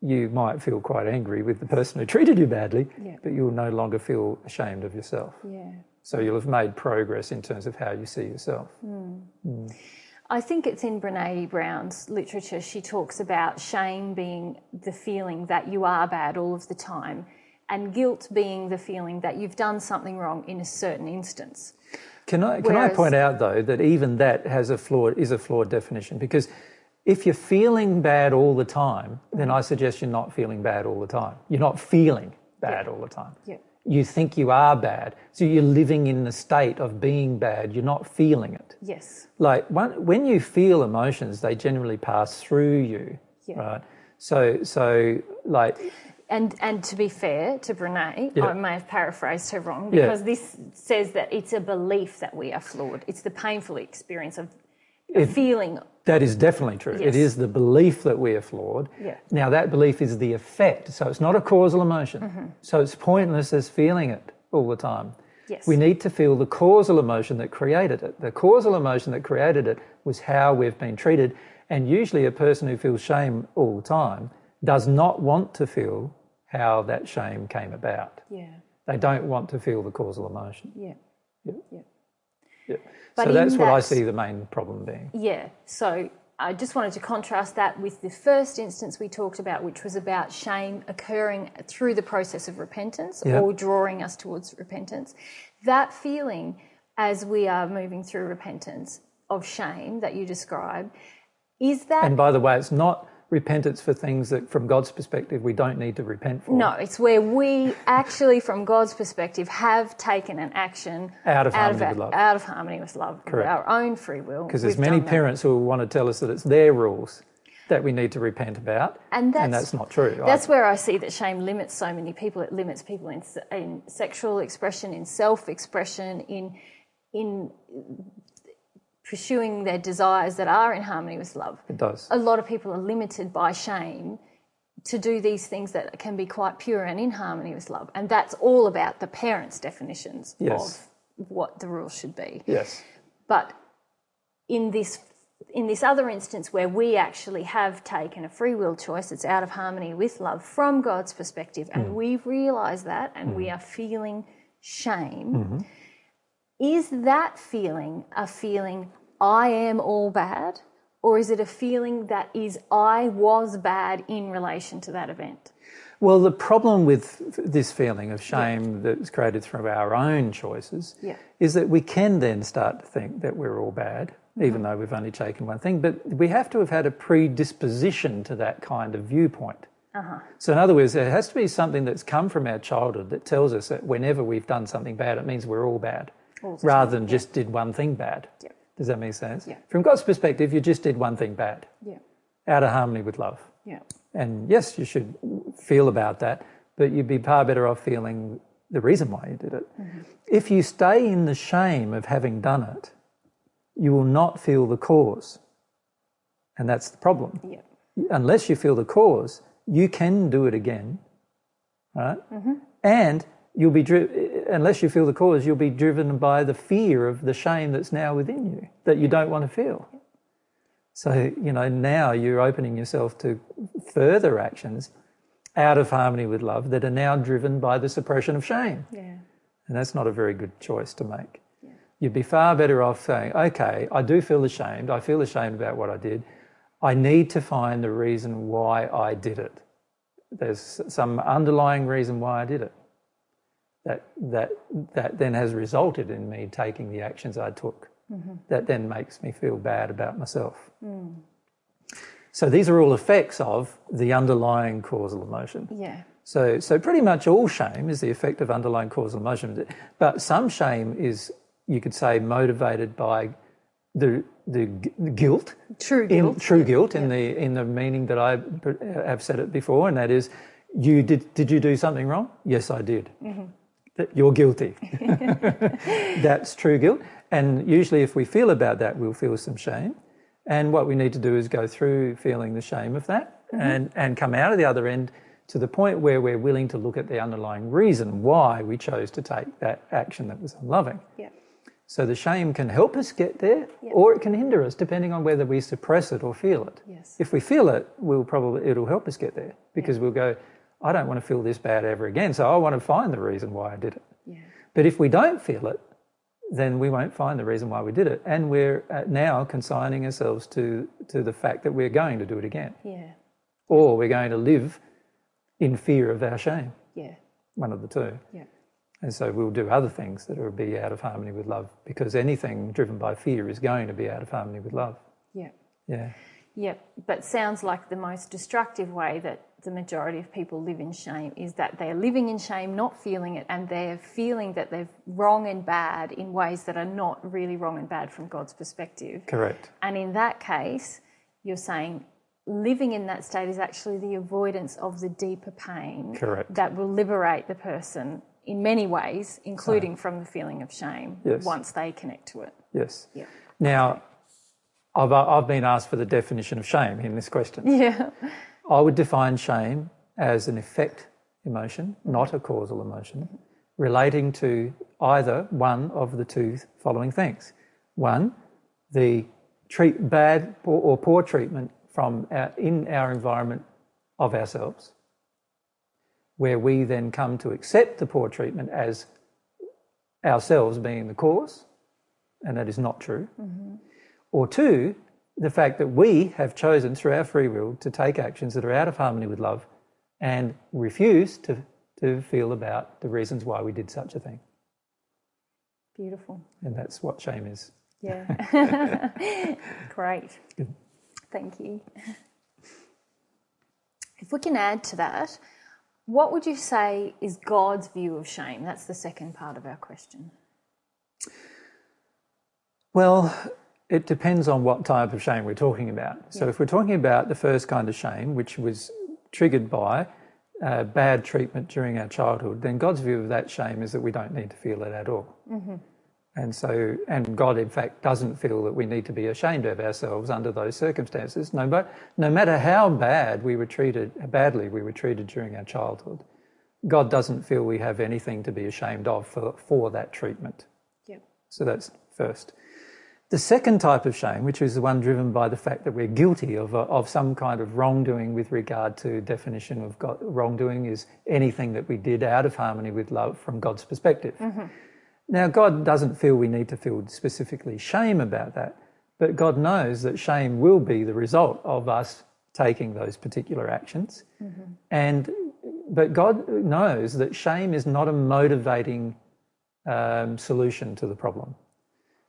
You might feel quite angry with the person who treated you badly, Yeah. but you'll no longer feel ashamed of yourself. Yeah. So you'll have made progress in terms of how you see yourself. Hmm. Hmm. I think it's in Brene Brown's literature. She talks about shame being the feeling that you are bad all of the time, and guilt being the feeling that you've done something wrong in a certain instance. Can I can I point out though that even that has a flawed is a flawed definition because if you're feeling bad all the time, then I suggest you're not feeling bad all the time. You're not feeling bad all the time. Yeah. You think you are bad, so you're living in the state of being bad. You're not feeling it. Yes. like when, when you feel emotions they generally pass through you Yeah. right so so like And and to be fair to Brene, Yeah. I may have paraphrased her wrong Yeah. because this says that it's a belief that we are flawed. It's the painful experience of a It- feeling. that is definitely true Yes. it is the belief that we are flawed Yeah. now that belief is the effect so it's not a causal emotion Mm-hmm. so it's pointless as feeling it all the time Yes. we need to feel the causal emotion that created it the causal emotion that created it was how we've been treated and usually a person who feels shame all the time does not want to feel how that shame came about Yeah. They don't want to feel the causal emotion. Yeah. Yeah. Yeah. Yeah. But so that's in what I see the main problem being. Yeah. So I just wanted to contrast that with the first instance we talked about, which was about shame occurring through the process of repentance Yeah. or drawing us towards repentance. That feeling as we are moving through repentance of shame that you describe, is that And by the way, it's not repentance for things that, from God's perspective, we don't need to repent for. No, it's where we actually, from God's perspective, have taken an action Out of harmony our- with love. out of harmony with love, Correct. our own free will. Because there's many done that. parents who want to tell us that it's their rules that we need to repent about, and that's, that's not true. That's where I see that shame limits so many people. It limits people in, in sexual expression, in self-expression, in in pursuing their desires that are in harmony with love. It does. A lot of people are limited by shame to do these things that can be quite pure and in harmony with love. And that's all about the parents' definitions Yes. of what the rules should be. Yes. But in this in this other instance where we actually have taken a free will choice that's out of harmony with love from God's perspective, and mm. we've realised that, and we mm. are feeling shame, mm-hmm. Is that feeling a feeling I am all bad? Or is it a feeling that is I was bad in relation to that event? Well, the problem with this feeling of shame that's created through our own choices Yeah. is that we can then start to think that we're all bad, Mm-hmm. even though we've only taken one thing. But we have to have had a predisposition to that kind of viewpoint. Uh-huh. So, in other words, there has to be something that's come from our childhood that tells us that whenever we've done something bad, it means we're all bad, rather than just did one thing bad. Yeah. Does that make sense? Yeah. From God's perspective, you just did one thing bad, Yeah. out of harmony with love. Yeah. And yes, you should feel about that, but you'd be far better off feeling the reason why you did it. If you stay in the shame of having done it, you will not feel the cause. And that's the problem. Yeah. Unless you feel the cause, you can do it again, right? And you'll be dri- unless you feel the cause, you'll be driven by the fear of the shame that's now within you that you don't want to feel. So, you know, now you're opening yourself to further actions out of harmony with love that are now driven by the suppression of shame. Yeah. And that's not a very good choice to make. Yeah. You'd be far better off saying, okay, I do feel ashamed. I feel ashamed about what I did. I need to find the reason why I did it. There's some underlying reason why I did it. That, that, that then has resulted in me taking the actions I took. Mm-hmm. That then makes me feel bad about myself. Mm. So these are all effects of the underlying causal emotion. Yeah. So, so pretty much all shame is the effect of underlying causal emotion, but some shame is, you could say, motivated by the the g- guilt, True in guilt. true guilt, in the in the meaning that I have said it before, and that is, you did did you do something wrong? Yes, I did. Mm-hmm. That You're guilty. That's true guilt, and usually, if we feel about that, we'll feel some shame. And what we need to do is go through feeling the shame of that mm-hmm. and, and come out of the other end to the point where we're willing to look at the underlying reason why we chose to take that action that was unloving. Yeah. So the shame can help us get there or it can hinder us depending on whether we suppress it or feel it. Yes. If we feel it, we'll probably it'll help us get there because we'll go, I don't want to feel this bad ever again, so I want to find the reason why I did it. Yeah. But if we don't feel it, then we won't find the reason why we did it. And we're uh, now consigning ourselves to, to the fact that we're going to do it again. Yeah. Or we're going to live in fear of our shame, Yeah. one of the two. Yeah. And so we'll do other things that will be out of harmony with love because anything driven by fear is going to be out of harmony with love. Yeah. Yeah. Yeah, but sounds like the most destructive way that the majority of people live in shame is that they're living in shame, not feeling it, and they're feeling that they're wrong and bad in ways that are not really wrong and bad from God's perspective. Correct. And in that case, you're saying living in that state is actually the avoidance of the deeper pain Correct. that will liberate the person in many ways, including from the feeling of shame Yes. once they connect to it. Yes. Yeah. Now, I've, I've been asked for the definition of shame in this question. Yeah. I would define shame as an effect emotion, not a causal emotion, relating to either one of the two following things. One, the treat bad or, or poor treatment from our, in our environment of ourselves, where we then come to accept the poor treatment as ourselves being the cause, and that is not true. Mm-hmm. Or two, the fact that we have chosen through our free will to take actions that are out of harmony with love and refuse to, to feel about the reasons why we did such a thing. Beautiful. And that's what shame is. Yeah. Great. Good. Thank you. If we can add to that, what would you say is God's view of shame? That's the second part of our question. Well, it depends on what type of shame we're talking about. So, if we're talking about the first kind of shame, which was triggered by uh, bad treatment during our childhood, then God's view of that shame is that we don't need to feel it at all. And so, and God, in fact, doesn't feel that we need to be ashamed of ourselves under those circumstances, no, but, no matter how bad we were treated, badly we were treated during our childhood. God doesn't feel we have anything to be ashamed of for, for that treatment. Yep. So that's first. The second type of shame, which is the one driven by the fact that we're guilty of, of some kind of wrongdoing with regard to definition of God, wrongdoing, is anything that we did out of harmony with love from God's perspective. Mm-hmm. Now, God doesn't feel we need to feel specifically shame about that, but God knows that shame will be the result of us taking those particular actions. Mm-hmm. And but God knows that shame is not a motivating um, solution to the problem.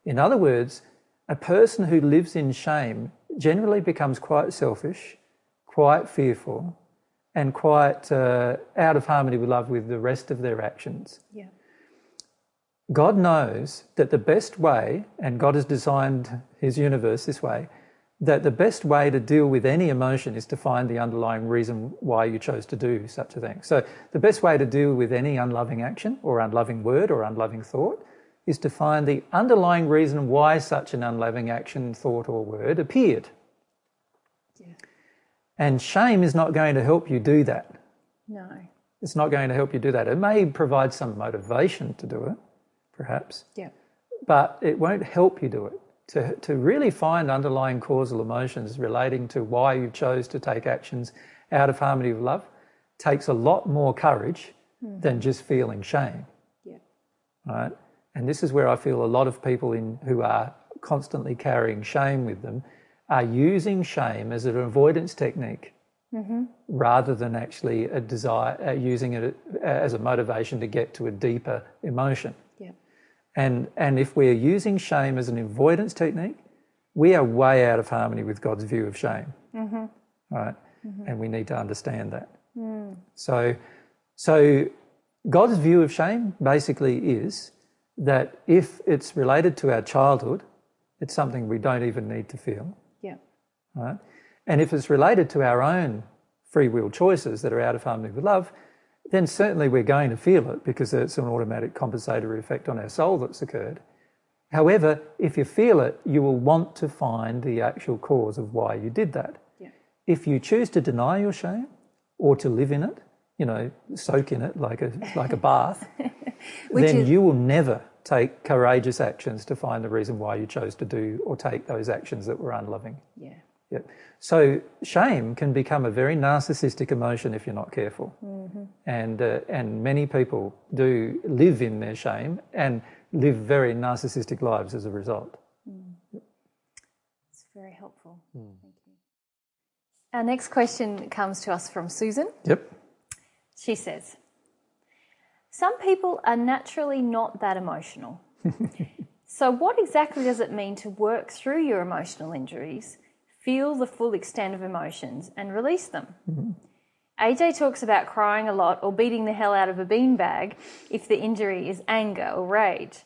In other words, a person who lives in shame generally becomes quite selfish, quite fearful, and quite uh, out of harmony with love with the rest of their actions. Yeah. God knows that the best way, and God has designed his universe this way, that the best way to deal with any emotion is to find the underlying reason why you chose to do such a thing. So, the best way to deal with any unloving action or unloving word or unloving thought is to find the underlying reason why such an unloving action, thought, or word appeared. Yeah. And shame is not going to help you do that. No. It's not going to help you do that. It may provide some motivation to do it, perhaps. Yeah. But it won't help you do it. To, to really find underlying causal emotions relating to why you chose to take actions out of harmony with love takes a lot more courage mm. than just feeling shame. Yeah. Right? And this is where I feel a lot of people in, who are constantly carrying shame with them are using shame as an avoidance technique mm-hmm. rather than actually a desire, uh, using it as a motivation to get to a deeper emotion. Yeah. And, and if we're using shame as an avoidance technique, we are way out of harmony with God's view of shame. Mm-hmm. Right? Mm-hmm. And we need to understand that. Mm. So, so God's view of shame basically is that if it's related to our childhood, it's something we don't even need to feel. Yeah. Right? And if it's related to our own free will choices that are out of harmony with love, then certainly we're going to feel it because it's an automatic compensatory effect on our soul that's occurred. However, if you feel it, you will want to find the actual cause of why you did that. Yeah. If you choose to deny your shame or to live in it, you know, soak in it like a like a bath, then is... you will never take courageous actions to find the reason why you chose to do or take those actions that were unloving. Yeah. Yep. So shame can become a very narcissistic emotion if you're not careful, mm-hmm. and uh, and many people do live in their shame and live very narcissistic lives as a result. Mm. It's very helpful. Mm. Thank you. Our next question comes to us from Susan. Yep. She says, some people are naturally not that emotional. so, what exactly does it mean to work through your emotional injuries, feel the full extent of emotions, and release them? Mm-hmm. AJ talks about crying a lot or beating the hell out of a beanbag if the injury is anger or rage.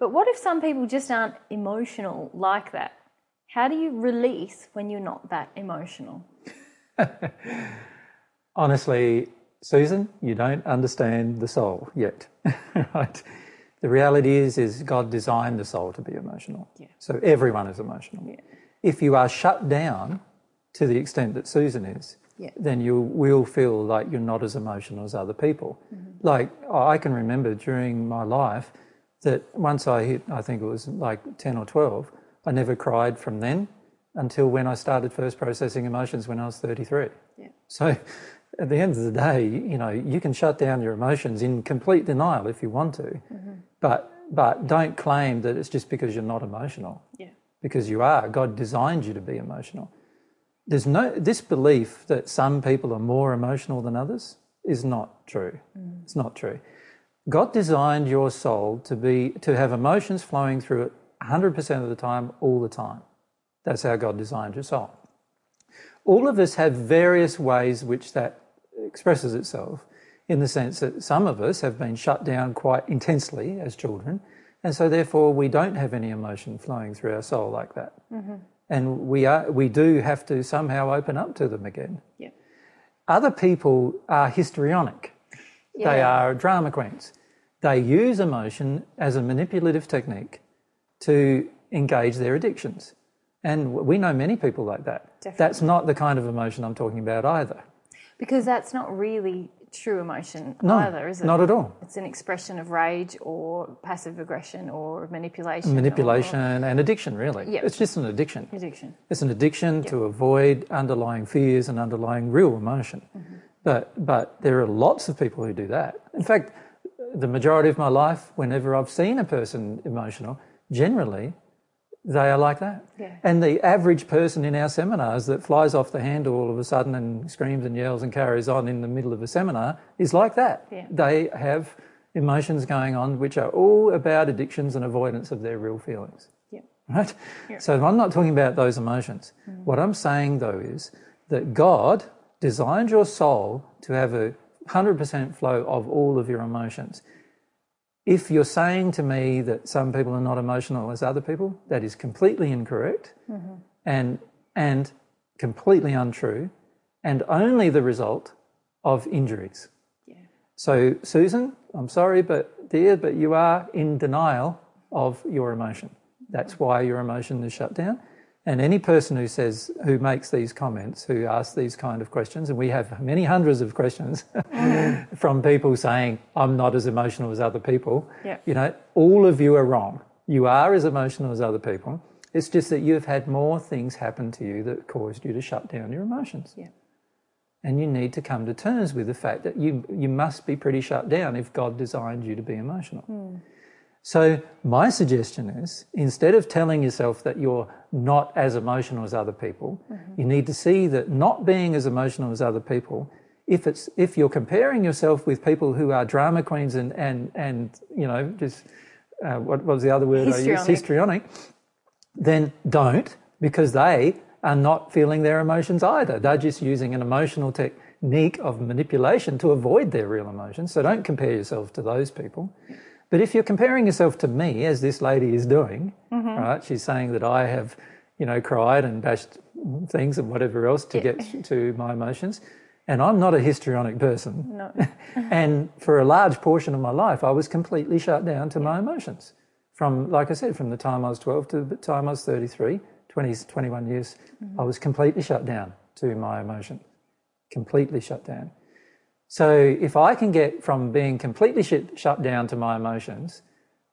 But what if some people just aren't emotional like that? How do you release when you're not that emotional? Honestly, Susan, you don't understand the soul yet, right? The reality is, is God designed the soul to be emotional. Yeah. So everyone is emotional. Yeah. If you are shut down to the extent that Susan is, yeah. then you will feel like you're not as emotional as other people. Mm-hmm. Like I can remember during my life that once I hit, I think it was like 10 or 12, I never cried from then until when I started first processing emotions when I was 33. Yeah. So at the end of the day, you know, you can shut down your emotions in complete denial if you want to, mm-hmm. but but don't claim that it's just because you're not emotional. Yeah. Because you are. God designed you to be emotional. There's no this belief that some people are more emotional than others is not true. Mm. It's not true. God designed your soul to be to have emotions flowing through it 100% of the time all the time. That's how God designed your soul. All of us have various ways which that expresses itself in the sense that some of us have been shut down quite intensely as children, and so therefore we don't have any emotion flowing through our soul like that. Mm-hmm. And we are we do have to somehow open up to them again. Yeah. Other people are histrionic. Yeah. They are drama queens. they use emotion as a manipulative technique to engage their addictions. And we know many people like that. Definitely. That's not the kind of emotion I'm talking about either. Because that's not really true emotion No, either, is it? not at all. It's an expression of rage or passive aggression or manipulation. or Manipulation and addiction, really. Yep. It's just an addiction. addiction. It's an addiction to avoid underlying fears and underlying real emotion. Mm-hmm. But, but there are lots of people who do that. In fact, the majority of my life, whenever I've seen a person emotional, generally they are like that. Yeah. And the average person in our seminars that flies off the handle all of a sudden and screams and yells and carries on in the middle of a seminar is like that. Yeah. They have emotions going on which are all about addictions and avoidance of their real feelings Yep. right? So I'm not talking about those emotions. Mm. What I'm saying though is that God designed your soul to have a 100% flow of all of your emotions. If you're saying to me that some people are not emotional as other people, that is completely incorrect mm-hmm. and, and completely untrue and only the result of injuries. Yeah. So, Susan, I'm sorry, but dear, but you are in denial of your emotion. That's mm-hmm. why your emotion is shut down. And any person who says, who makes these comments, who asks these kind of questions, and we have many hundreds of questions from people saying, I'm not as emotional as other people. Yeah. You know, all of you are wrong. You are as emotional as other people. It's just that you've had more things happen to you that caused you to shut down your emotions. Yeah. And you need to come to terms with the fact that you, you must be pretty shut down if God designed you to be emotional. Hmm. So, my suggestion is instead of telling yourself that you're not as emotional as other people, you need to see that not being as emotional as other people, if, it's, if you're comparing yourself with people who are drama queens and, and, and you know, just uh, what was the other word I used? Histrionic. Histrionic, then don't because they are not feeling their emotions either. They're just using an emotional technique of manipulation to avoid their real emotions. So don't compare yourself to those people. But if you're comparing yourself to me, as this lady is doing, mm-hmm. right? She's saying that I have, you know, cried and bashed things and whatever else to get to my emotions. And I'm not a histrionic person. No. and for a large portion of my life, I was completely shut down to my emotions. From, like I said, from the time I was 12 to the time I was 33, 20, 21 years, mm-hmm. I was completely shut down to my emotion. Completely shut down. So if I can get from being completely shut, shut down to my emotions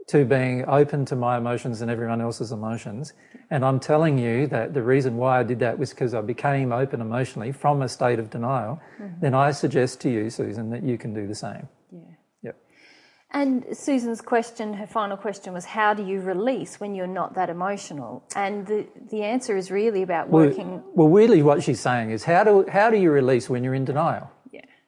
to being open to my emotions and everyone else's emotions, and I'm telling you that the reason why I did that was because I became open emotionally from a state of denial, mm-hmm. then I suggest to you, Susan, that you can do the same. Yeah. Yep. And Susan's question, her final question was, how do you release when you're not that emotional? And the, the answer is really about working. Well, really, what she's saying is, how do how do you release when you're in denial?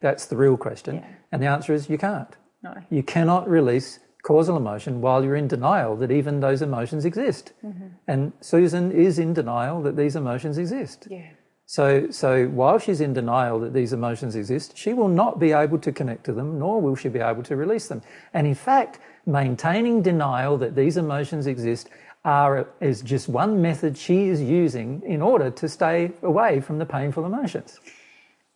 That's the real question, Yeah. and the answer is you can't. No. You cannot release causal emotion while you're in denial that even those emotions exist. Mm-hmm. And Susan is in denial that these emotions exist. Yeah. So, so while she's in denial that these emotions exist, she will not be able to connect to them, nor will she be able to release them. And in fact, maintaining denial that these emotions exist are, is just one method she is using in order to stay away from the painful emotions.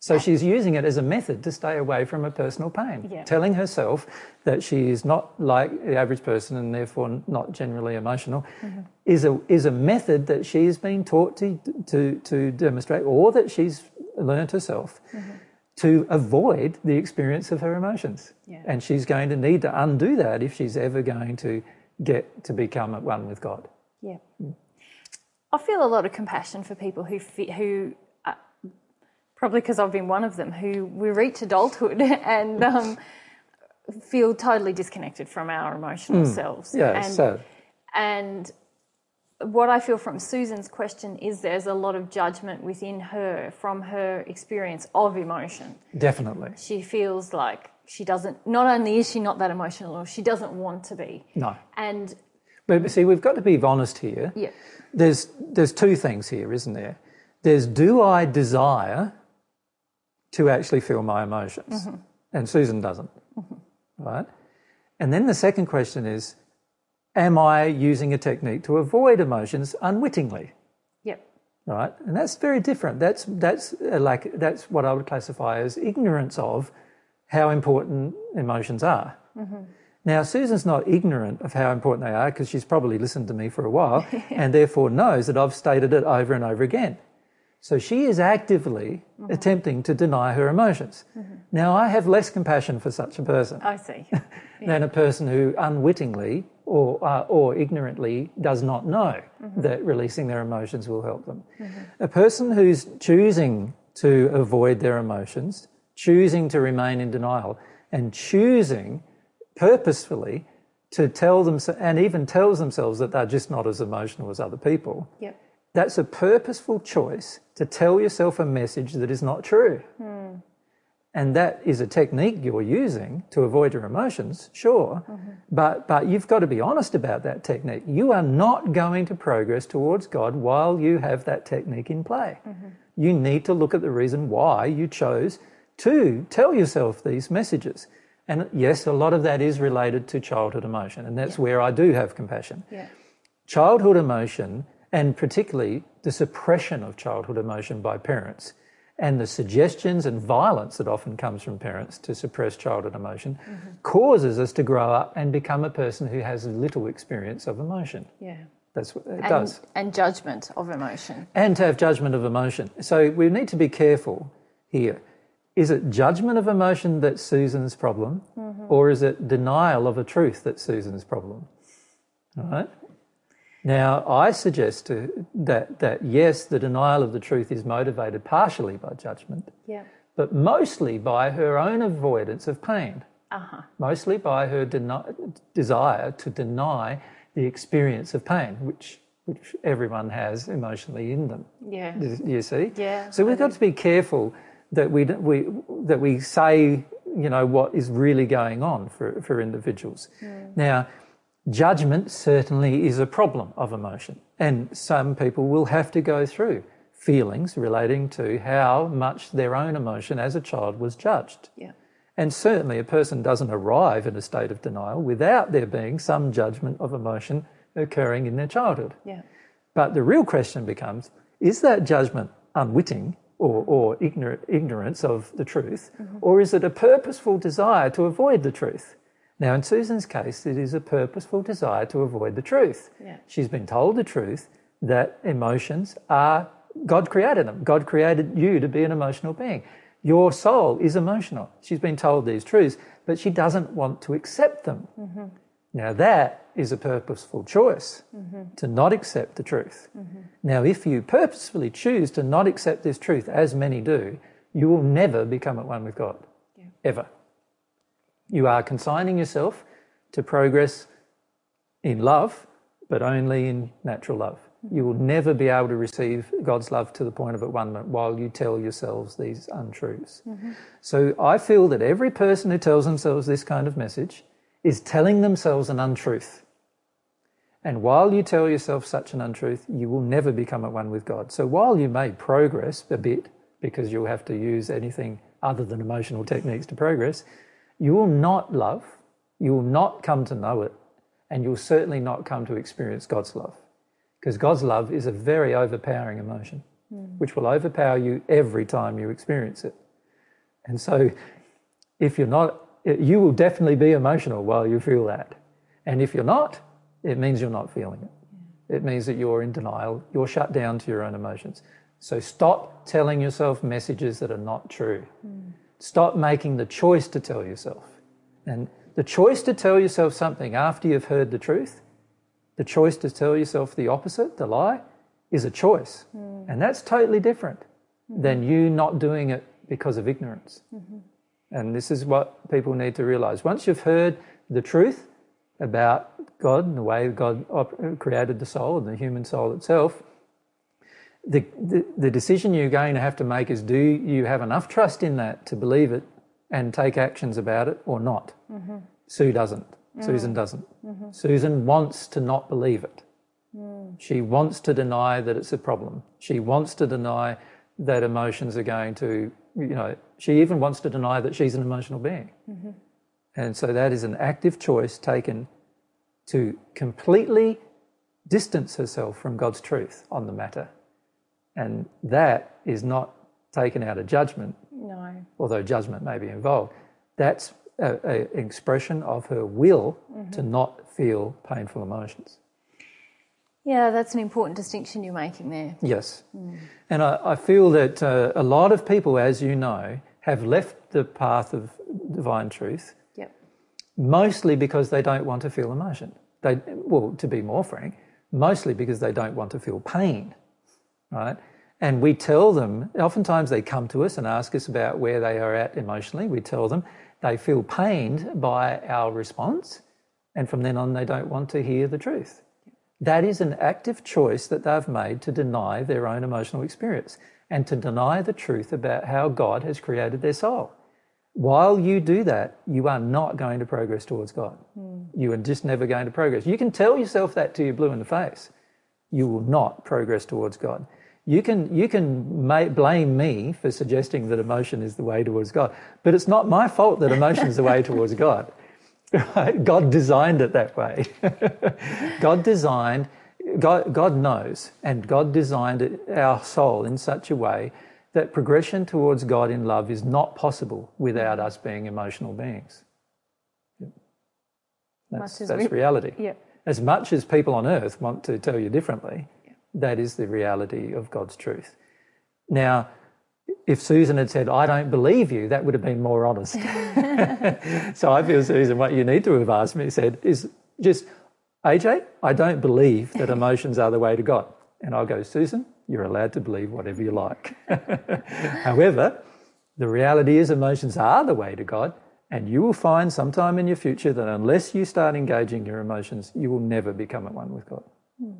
So she's using it as a method to stay away from her personal pain, Yeah. telling herself that she is not like the average person and therefore not generally emotional, mm-hmm. is a is a method that she's been taught to to to demonstrate, or that she's learned herself mm-hmm. to avoid the experience of her emotions. Yeah. And she's going to need to undo that if she's ever going to get to become at one with God. Yeah. I feel a lot of compassion for people who who probably because I've been one of them who we reach adulthood and um, feel totally disconnected from our emotional selves. Yeah, and, so and what I feel from Susan's question is there's a lot of judgment within her from her experience of emotion. definitely. She feels like she doesn't. Not only is she not that emotional, or she doesn't want to be. No. And But see, we've got to be honest here. yeah, there's there's two things here, isn't there? There's do I desire to actually feel my emotions, mm-hmm. and Susan doesn't, mm-hmm. right? And then the second question is, am I using a technique to avoid emotions unwittingly, yep, right? And that's very different. That's that's uh, like that's what I would classify as ignorance of how important emotions are. Mm-hmm. Now, Susan's not ignorant of how important they are because she's probably listened to me for a while and therefore knows that I've stated it over and over again. So she is actively mm-hmm. attempting to deny her emotions. Mm-hmm. Now, I have less compassion for such a person. I see. than a person who unwittingly or, uh, or ignorantly does not know mm-hmm. that releasing their emotions will help them. Mm-hmm. A person who's choosing to avoid their emotions, choosing to remain in denial, and choosing purposefully to tell them, and even tells themselves that they're just not as emotional as other people. Yep. That's a purposeful choice to tell yourself a message that is not true. Mm. And that is a technique you're using to avoid your emotions, sure. Mm-hmm. But, but you've got to be honest about that technique. You are not going to progress towards God while you have that technique in play. Mm-hmm. You need to look at the reason why you chose to tell yourself these messages. And yes, a lot of that is related to childhood emotion, and that's yeah. where I do have compassion. Yeah. Childhood emotion, and particularly the suppression of childhood emotion by parents, and the suggestions and violence that often comes from parents to suppress childhood emotion mm-hmm. causes us to grow up and become a person who has little experience of emotion. Yeah. That's what it and, does. And judgment of emotion. And to have judgment of emotion. So we need to be careful here. Is it judgment of emotion that's Susan's problem, mm-hmm. or is it denial of a truth that's Susan's problem? All right. Now, I suggest to, that that yes, the denial of the truth is motivated partially by judgment, yeah. but mostly by her own avoidance of pain. Uh-huh. Mostly by her desire to deny the experience of pain, which which everyone has emotionally in them. Yeah. You see? Yeah. So we've got to be careful that we, we, that we say, you know, what is really going on for, for individuals. Mm. Now, judgment certainly is a problem of emotion, and some people will have to go through feelings relating to how much their own emotion as a child was judged. Yeah. And certainly a person doesn't arrive in a state of denial without there being some judgment of emotion occurring in their childhood. Yeah. But the real question becomes is that judgment unwitting or, or ignorant, ignorance of the truth, mm-hmm. or is it a purposeful desire to avoid the truth? Now, in Susan's case, it is a purposeful desire to avoid the truth. Yeah. She's been told the truth that emotions are, God created them. God created you to be an emotional being. Your soul is emotional. She's been told these truths, but she doesn't want to accept them. Mm-hmm. Now, that is a purposeful choice mm-hmm. to not accept the truth. Mm-hmm. Now, if you purposefully choose to not accept this truth, as many do, you will never become at one with God. Yeah. Ever. You are consigning yourself to progress in love, but only in natural love. You will never be able to receive God's love to the point of at one moment while you tell yourselves these untruths. Mm-hmm. So I feel that every person who tells themselves this kind of message is telling themselves an untruth. And while you tell yourself such an untruth, you will never become at one with God. So while you may progress a bit, because you'll have to use anything other than emotional techniques to progress, you will not love, you will not come to know it, and you'll certainly not come to experience God's love. Because God's love is a very overpowering emotion, mm. which will overpower you every time you experience it. And so, if you're not you will definitely be emotional while you feel that. And if you're not, it means you're not feeling it. It means that you're in denial, you're shut down to your own emotions. So stop telling yourself messages that are not true. Mm. Stop making the choice to tell yourself. And the choice to tell yourself something after you've heard the truth, the choice to tell yourself the opposite, the lie, is a choice. Mm. And that's totally different mm-hmm. than you not doing it because of ignorance. Mm-hmm. And this is what people need to realize. Once you've heard the truth about God and the way God created the soul and the human soul itself, the, the, the, decision you're going to have to make is do you have enough trust in that to believe it and take actions about it or not? Mm-hmm. Sue doesn't. Mm. Susan doesn't. Mm-hmm. Susan wants to not believe it. Mm. She wants to deny that it's a problem. She wants to deny that emotions are going to you know, she even wants to deny that she's an emotional being. Mm-hmm. And so that is an active choice taken to completely distance herself from God's truth on the matter. And that is not taken out of judgment, no. although judgment may be involved. That's an expression of her will to not feel painful emotions. Yeah, that's an important distinction you're making there. Yes. And I, I feel that uh, a lot of people, as you know, have left the path of divine truth Yep. mostly because they don't want to feel emotion. They, well, to be more frank, mostly because they don't want to feel pain, right? And we tell them, oftentimes they come to us and ask us about where they are at emotionally. We tell them they feel pained by our response, and from then on, they don't want to hear the truth. That is an active choice that they've made to deny their own emotional experience and to deny the truth about how God has created their soul. While you do that, you are not going to progress towards God. Hmm. You are just never going to progress. You can tell yourself that to you blue in the face. You will not progress towards God. You can, you can ma- blame me for suggesting that emotion is the way towards God, but it's not my fault that emotion is the way towards God. Right? God designed it that way. God designed, God, God knows, and God designed it, our soul in such a way that progression towards God in love is not possible without us being emotional beings. That's, that's we- reality. Yeah. As much as people on earth want to tell you differently, that is the reality of God's truth. Now, if Susan had said, I don't believe you, that would have been more honest. so I feel, Susan, what you need to have asked me said is just, AJ, I don't believe that emotions are the way to God. And I'll go, Susan, you're allowed to believe whatever you like. However, the reality is emotions are the way to God. And you will find sometime in your future that unless you start engaging your emotions, you will never become at one with God. Hmm.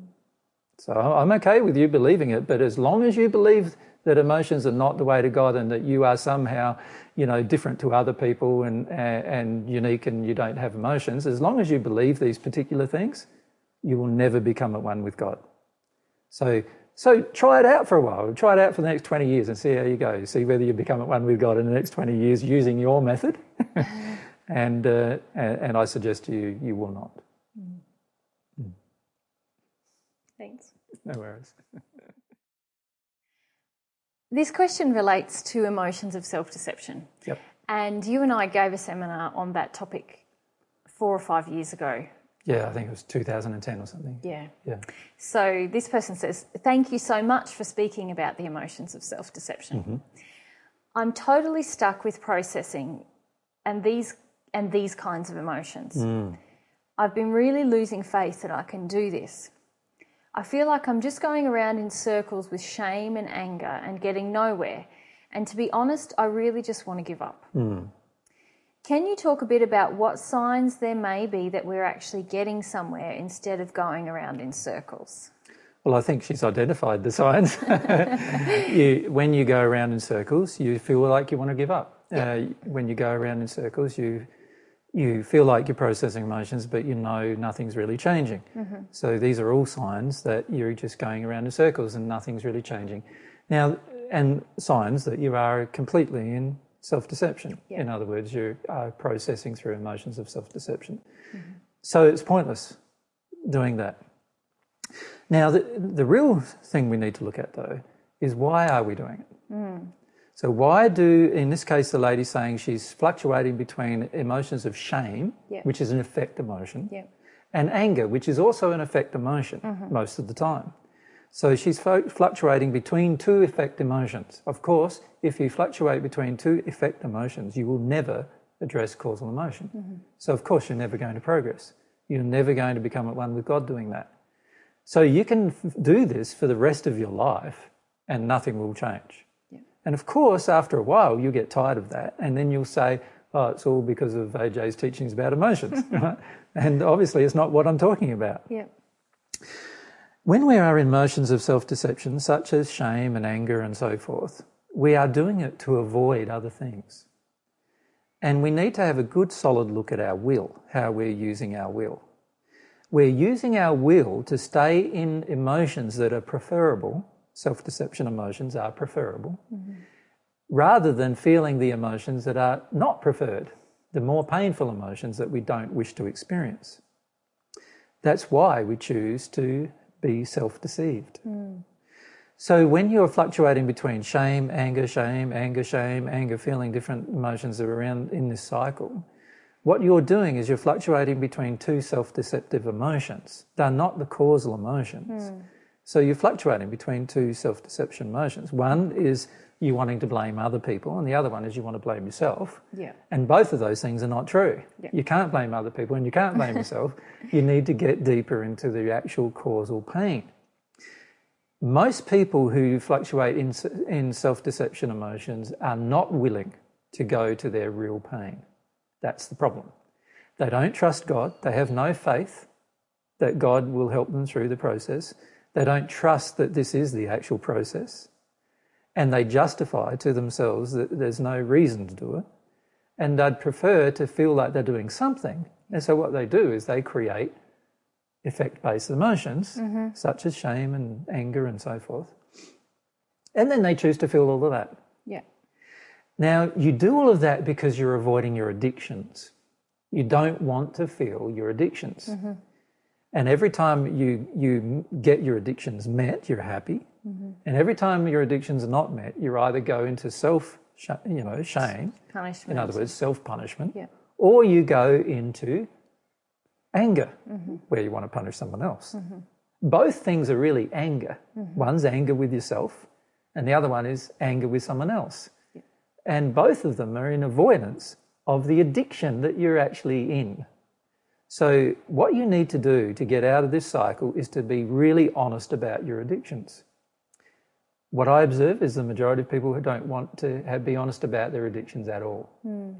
So I'm okay with you believing it, but as long as you believe that emotions are not the way to God and that you are somehow, you know, different to other people and, and, and unique and you don't have emotions, as long as you believe these particular things, you will never become at one with God. So, so try it out for a while. Try it out for the next 20 years and see how you go. See whether you become at one with God in the next 20 years using your method. and, uh, and, and I suggest to you, you will not. Thanks. No worries. This question relates to emotions of self deception. Yep. And you and I gave a seminar on that topic four or five years ago. Yeah, I think it was 2010 or something. Yeah. Yeah. So this person says, Thank you so much for speaking about the emotions of self deception. Mm-hmm. I'm totally stuck with processing and these and these kinds of emotions. Mm. I've been really losing faith that I can do this. I feel like I'm just going around in circles with shame and anger and getting nowhere. And to be honest, I really just want to give up. Can you talk a bit about what signs there may be that we're actually getting somewhere instead of going around in circles? Well, I think she's identified the signs. you, when you go around in circles, you feel like you want to give up. Uh, when you go around in circles, you you feel like you're processing emotions, but you know nothing's really changing. Mm-hmm. So these are all signs that you're just going around in circles and nothing's really changing. Now, and signs that you are completely in self-deception. Yeah. In other words, you are processing through emotions of self-deception. Mm-hmm. So it's pointless doing that. Now, the, the real thing we need to look at, though, is why are we doing it? Mm. So, why do, in this case, the lady saying she's fluctuating between emotions of shame, which is an effect emotion, Yeah. and anger, which is also an effect emotion mm-hmm. most of the time. So she's fluctuating between two effect emotions. Of course, if you fluctuate between two effect emotions, you will never address causal emotion. Mm-hmm. So, of course, you're never going to progress. You're never going to become at one with God doing that. So, you can f- do this for the rest of your life and nothing will change. And of course, after a while, you get tired of that, and then you'll say, "Oh, it's all because of AJ's teachings about emotions." right? And obviously, it's not what I'm talking about. Yeah. When we are in emotions of self-deception, such as shame and anger and so forth, we are doing it to avoid other things. And we need to have a good, solid look at our will, how we're using our will. We're using our will to stay in emotions that are preferable, self deception emotions are preferable, rather than feeling the emotions that are not preferred, the more painful emotions that we don't wish to experience. That's why we choose to be self deceived. So when you're fluctuating between shame, anger, shame, anger, shame, anger, feeling different emotions that are around in this cycle, What you're doing is you're fluctuating between two self deceptive emotions. They're not the causal emotions. So you're fluctuating between two self deception emotions. One is you wanting to blame other people, and the other one is you want to blame yourself. Yeah. And both of those things are not true. Yeah. You can't blame other people and you can't blame yourself. You need to get deeper into the actual causal pain. Most people who fluctuate in, in self deception emotions are not willing to go to their real pain. That's the problem. They don't trust God, they have no faith that God will help them through the process. They don't trust that this is the actual process. And they justify to themselves that there's no reason to do it. And they'd prefer to feel like they're doing something. And so what they do is they create effect based emotions, mm-hmm. such as shame and anger and so forth. And then they choose to feel all of that. Yeah. Now, you do all of that because you're avoiding your addictions. You don't want to feel your addictions. Mm-hmm. And every time you, you get your addictions met, you're happy. Mm-hmm. And every time your addictions are not met, you either go into self, you know, shame. Punishment. In other words, self punishment. Yeah. Or you go into anger, mm-hmm. where you want to punish someone else. Mm-hmm. Both things are really anger. Mm-hmm. One's anger with yourself, and the other one is anger with someone else. Yeah. And both of them are in avoidance of the addiction that you're actually in. So, what you need to do to get out of this cycle is to be really honest about your addictions. What I observe is the majority of people who don't want to have, be honest about their addictions at all. Mm.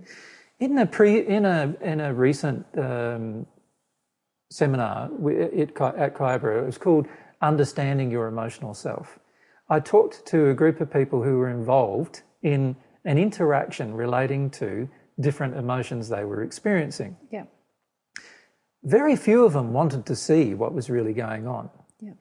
In a pre, in a in a recent um, seminar at Kyabra. It was called Understanding Your Emotional Self. I talked to a group of people who were involved in an interaction relating to different emotions they were experiencing. Yeah. Very few of them wanted to see what was really going on. Yeah.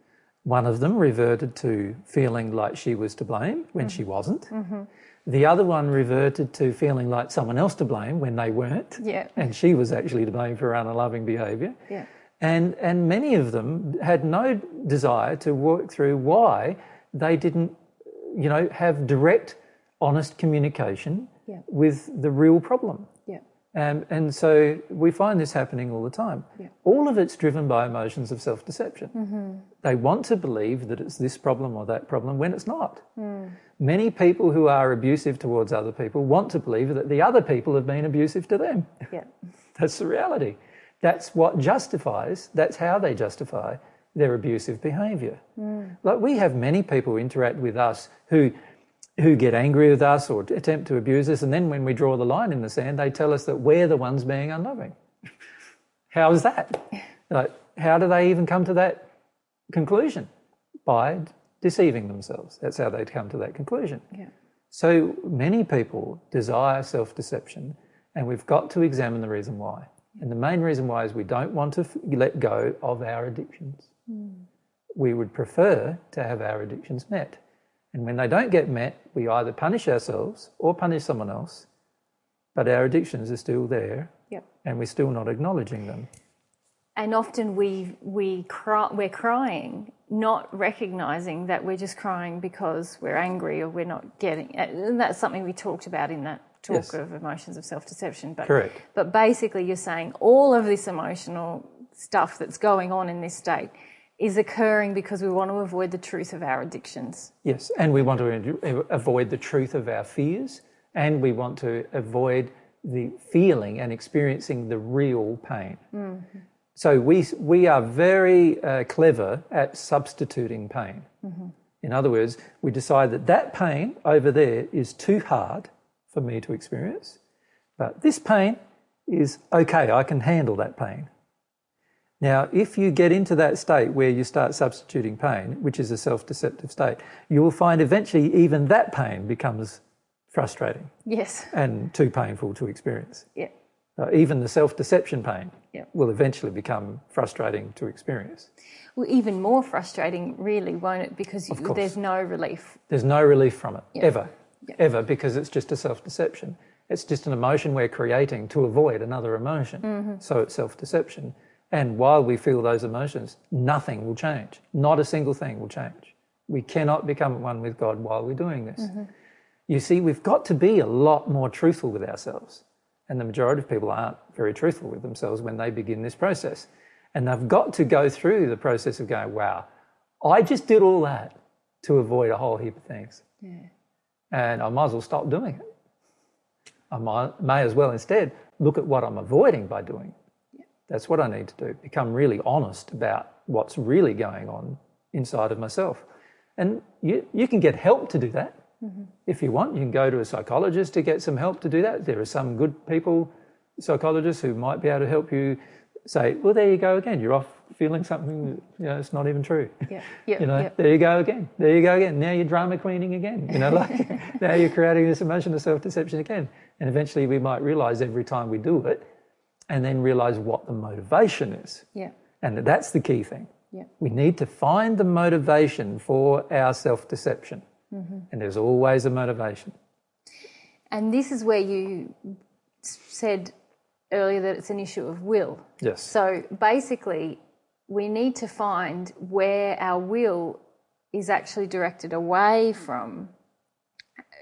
One of them reverted to feeling like she was to blame when mm-hmm. she wasn't. Mm-hmm. The other one reverted to feeling like someone else to blame when they weren't. Yeah. And she was actually to blame for her unloving behaviour. Yeah. And, and many of them had no desire to work through why they didn't, you know, have direct, honest communication yeah. with the real problem. Um, and so we find this happening all the time. Yeah. All of it's driven by emotions of self deception. Mm-hmm. They want to believe that it's this problem or that problem when it's not. Mm. Many people who are abusive towards other people want to believe that the other people have been abusive to them. Yeah. That's the reality. That's what justifies, that's how they justify their abusive behaviour. Mm. Like we have many people interact with us who who get angry with us or attempt to abuse us, and then when we draw the line in the sand, they tell us that we're the ones being unloving. how is that? Like, how do they even come to that conclusion? By deceiving themselves. That's how they'd come to that conclusion. Yeah. So many people desire self deception, and we've got to examine the reason why. And the main reason why is we don't want to let go of our addictions. Mm. We would prefer to have our addictions met. And when they don't get met, we either punish ourselves or punish someone else, but our addictions are still there yep. and we're still not acknowledging them. And often we, we cry, we're crying, not recognizing that we're just crying because we're angry or we're not getting. And that's something we talked about in that talk yes. of emotions of self deception. But, Correct. But basically, you're saying all of this emotional stuff that's going on in this state is occurring because we want to avoid the truth of our addictions. Yes, and we want to avoid the truth of our fears, and we want to avoid the feeling and experiencing the real pain. Mm-hmm. So we, we are very uh, clever at substituting pain. Mm-hmm. In other words, we decide that that pain over there is too hard for me to experience. But this pain is okay, I can handle that pain. Now, if you get into that state where you start substituting pain, which is a self deceptive state, you will find eventually even that pain becomes frustrating. Yes. And too painful to experience. Yeah. Uh, even the self deception pain yeah. will eventually become frustrating to experience. Well, even more frustrating, really, won't it? Because you, there's no relief. There's no relief from it, yeah. ever ever because it's just a self deception. It's just an emotion we're creating to avoid another emotion. Mm-hmm. So it's self deception. And while we feel those emotions, nothing will change. Not a single thing will change. We cannot become one with God while we're doing this. Mm-hmm. You see, we've got to be a lot more truthful with ourselves. And the majority of people aren't very truthful with themselves when they begin this process. And they've got to go through the process of going, wow, I just did all that to avoid a whole heap of things. Yeah. And I might as well stop doing it. I might, may as well instead look at what I'm avoiding by doing. That's what I need to do. Become really honest about what's really going on inside of myself. And you, you can get help to do that. Mm-hmm. If you want, you can go to a psychologist to get some help to do that. There are some good people, psychologists, who might be able to help you say, well, there you go again. You're off feeling something you know, it's not even true. Yeah. Yeah. You know, yeah. there you go again. There you go again. Now you're drama queening again. You know, like now you're creating this emotion of self-deception again. And eventually we might realize every time we do it and then realize what the motivation is. Yeah. And that's the key thing. Yeah. We need to find the motivation for our self-deception. Mm-hmm. And there's always a motivation. And this is where you said earlier that it's an issue of will. Yes. So basically, we need to find where our will is actually directed away from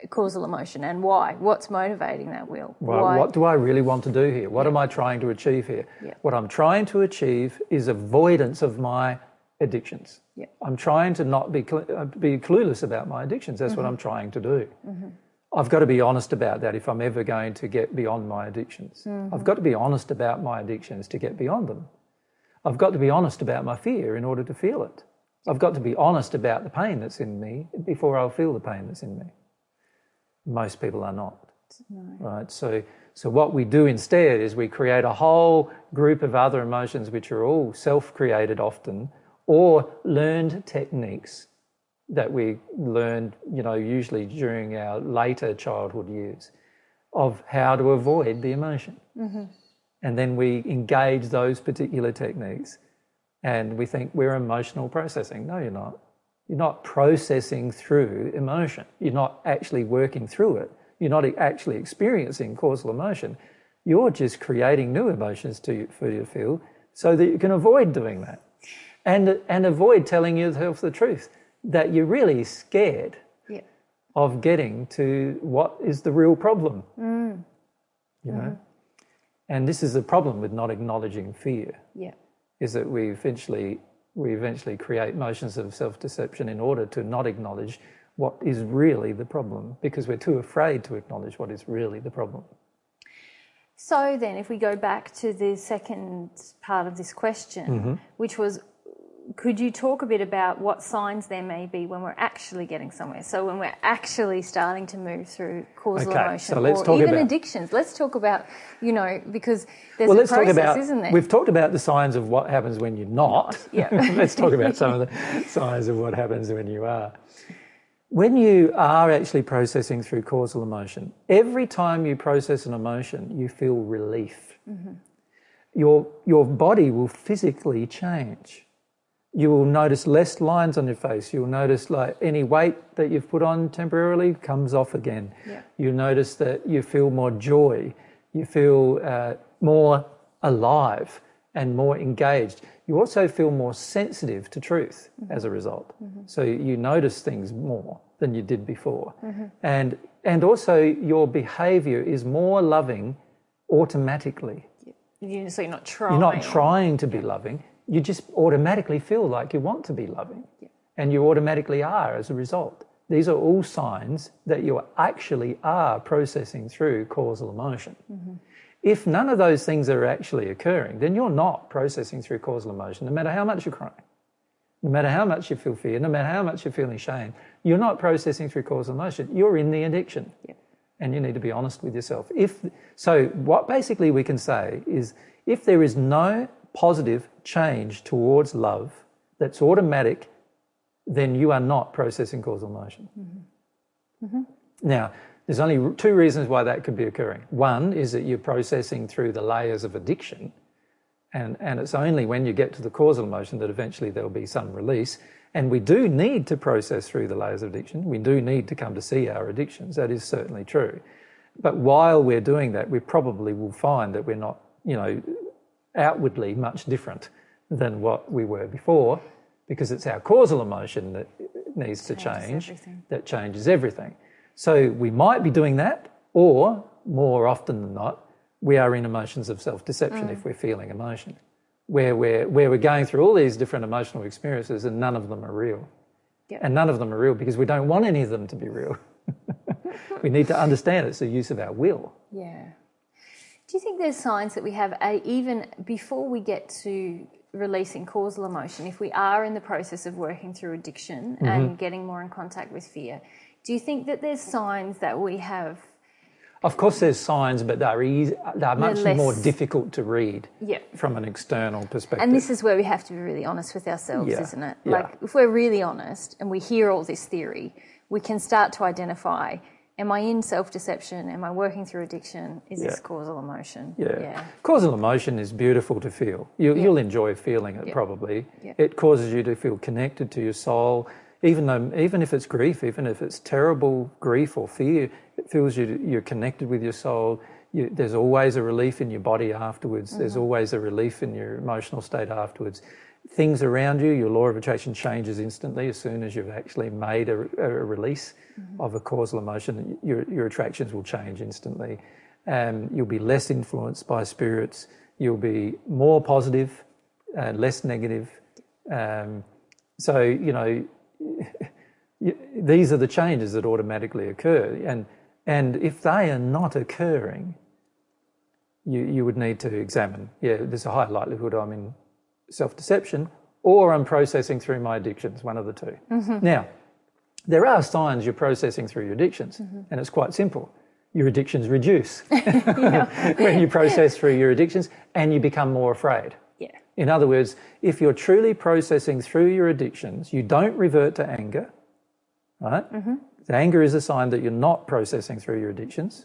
causal emotion and why. What's motivating that will? Well, why? what do I really want to do here? What am I trying to achieve here? Yeah. What I'm trying to achieve is avoidance of my addictions. Yeah. I'm trying to not be uh, be clueless about my addictions. That's what mm-hmm. I'm trying to do. Mm-hmm. I've got to be honest about that if I'm ever going to get beyond my addictions. I've mm-hmm. got to be honest about my addictions to get beyond them. I've got to be honest about my fear in order to feel it. I've got to be honest about the pain that's in me before I'll feel the pain that's in me. Most people are not. Right. So, so what we do instead is we create a whole group of other emotions which are all self-created often, or learned techniques that we learned, you know, usually during our later childhood years, of how to avoid the emotion. Mm-hmm. And then we engage those particular techniques, and we think we're emotional processing. No, you're not. You're not processing through emotion. You're not actually working through it. You're not actually experiencing causal emotion. You're just creating new emotions to, for you to feel so that you can avoid doing that. And, and avoid telling yourself the truth that you're really scared Yeah. of getting to what is the real problem. Mm. You know? Mm-hmm. And this is the problem with not acknowledging fear Yeah. is that we eventually we eventually create motions of self-deception in order to not acknowledge what is really the problem because we're too afraid to acknowledge what is really the problem. So then, if we go back to the second part of this question, mm-hmm. which was could you talk a bit about what signs there may be when we're actually getting somewhere? So when we're actually starting to move through causal Okay, emotion so let's or talk even about- addictions. Let's talk about, you know, because there's well, a let's process, talk about. isn't there? We've talked about the signs of what happens when you're not. Yeah. let's talk about some of the signs of what happens when you are. When you are actually processing through causal emotion, every time you process an emotion, you feel relief. Mm-hmm. Your, your body will physically change. You will notice less lines on your face. You'll notice like any weight that you've put on temporarily comes off again. Yeah. You notice that you feel more joy. You feel uh, more alive and more engaged. You also feel more sensitive to truth mm-hmm. as a result. Mm-hmm. So you notice things more than you did before. Mm-hmm. And, and also your behavior is more loving automatically. You- so you're not trying. You're not trying to be loving. You just automatically feel like you want to be loving. And you automatically are as a result. These are all signs that you actually are processing through causal emotion. Mm-hmm. If none of those things are actually occurring, then you're not processing through causal emotion, no matter how much you're crying, no matter how much you feel fear, no matter how much you're feeling shame. You're not processing through causal emotion. You're in the addiction and you need to be honest with yourself. If so, what basically we can say is if there is no positive change towards love that's automatic, then you are not processing causal emotion. Mm-hmm. Now, there's only two reasons why that could be occurring. One is that you're processing through the layers of addiction, and, and it's only when you get to the causal emotion that eventually there'll be some release. And we do need to process through the layers of addiction. We do need to come to see our addictions. That is certainly true. But while we're doing that, we probably will find that we're not, you know, outwardly much different than what we were before because it's our causal emotion that needs to change everything. that changes everything. So we might be doing that, or more often than not, we are in emotions of self deception mm. if we're feeling emotion, where we're, where we're going through all these different emotional experiences and none of them are real. Yep. And none of them are real because we don't want any of them to be real. we need to understand it's the use of our will. Yeah. Do you think there's signs that we have, a, even before we get to releasing causal emotion, if we are in the process of working through addiction and mm-hmm. getting more in contact with fear, do you think that there's signs that we have? Of course, there's signs, but they're, easy, they're much less- more difficult to read Yeah. from an external perspective. And this is where we have to be really honest with ourselves, Yeah, isn't it? yeah. Like, if we're really honest and we hear all this theory, we can start to identify am I in self deception? Am I working through addiction? Is this causal emotion? Yeah. Causal emotion is beautiful to feel. You, You'll enjoy feeling it probably. Yeah. It causes you to feel connected to your soul, even though, even if it's grief, even if it's terrible grief or fear, it feels you you're connected with your soul. You, there's always a relief in your body afterwards. Mm-hmm. There's always a relief in your emotional state afterwards. Things around you, your law of attraction changes instantly as soon as you've actually made a, a release Mm-hmm. of a causal emotion. Your, your attractions will change instantly. Um, you'll be less influenced by spirits. You'll be more positive, uh, less negative. Um, so, you know, these are the changes that automatically occur. And, and if they are not occurring, you, you would need to examine. Yeah, there's a high likelihood I'm in self deception or I'm processing through my addictions, one of the 2 mm-hmm. Now, there are signs you're processing through your addictions, mm-hmm. and it's quite simple. Your addictions reduce when you process through your addictions and you become more afraid. Yeah. In other words, if you're truly processing through your addictions, you don't revert to anger, right? Mm-hmm. The Anger is a sign that you're not processing through your addictions.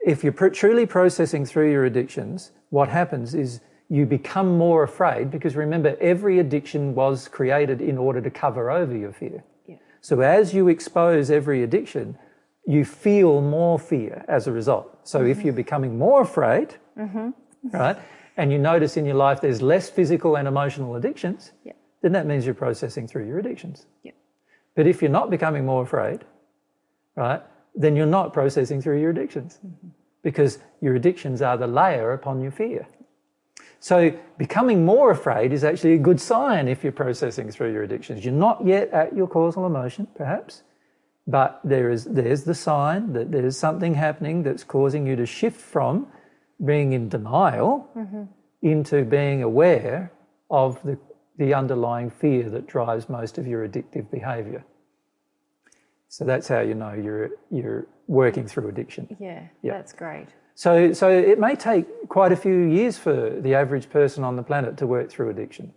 If you're pr- truly processing through your addictions, what happens is you become more afraid because remember, every addiction was created in order to cover over your fear. Yeah. So as you expose every addiction, you feel more fear as a result. So if mm-hmm. you're becoming more afraid, mm-hmm. right, and you notice in your life there's less physical and emotional addictions, Yeah. then that means you're processing through your addictions. Yeah. But if you're not becoming more afraid, right, then you're not processing through your addictions mm-hmm. because your addictions are the layer upon your fear. So becoming more afraid is actually a good sign if you're processing through your addictions. You're not yet at your causal emotion, perhaps, but there is there's the sign that there's something happening that's causing you to shift from being in denial mm-hmm. into being aware of the, the underlying fear that drives most of your addictive behavior. So that's how you know you're you're working through addiction. Yeah. Yeah. That's great. So, so it may take quite a few years for the average person on the planet to work through addiction.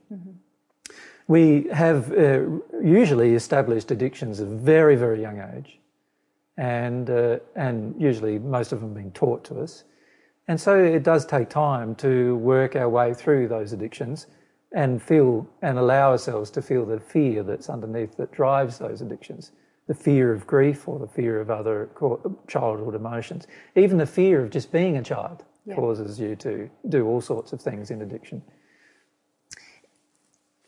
We have uh, usually established addictions at a very, very young age, and uh, and usually most of them being taught to us, and so it does take time to work our way through those addictions and feel and allow ourselves to feel the fear that's underneath that drives those addictions the fear of grief or the fear of other childhood emotions. Even the fear of just being a child Yeah. causes you to do all sorts of things in addiction.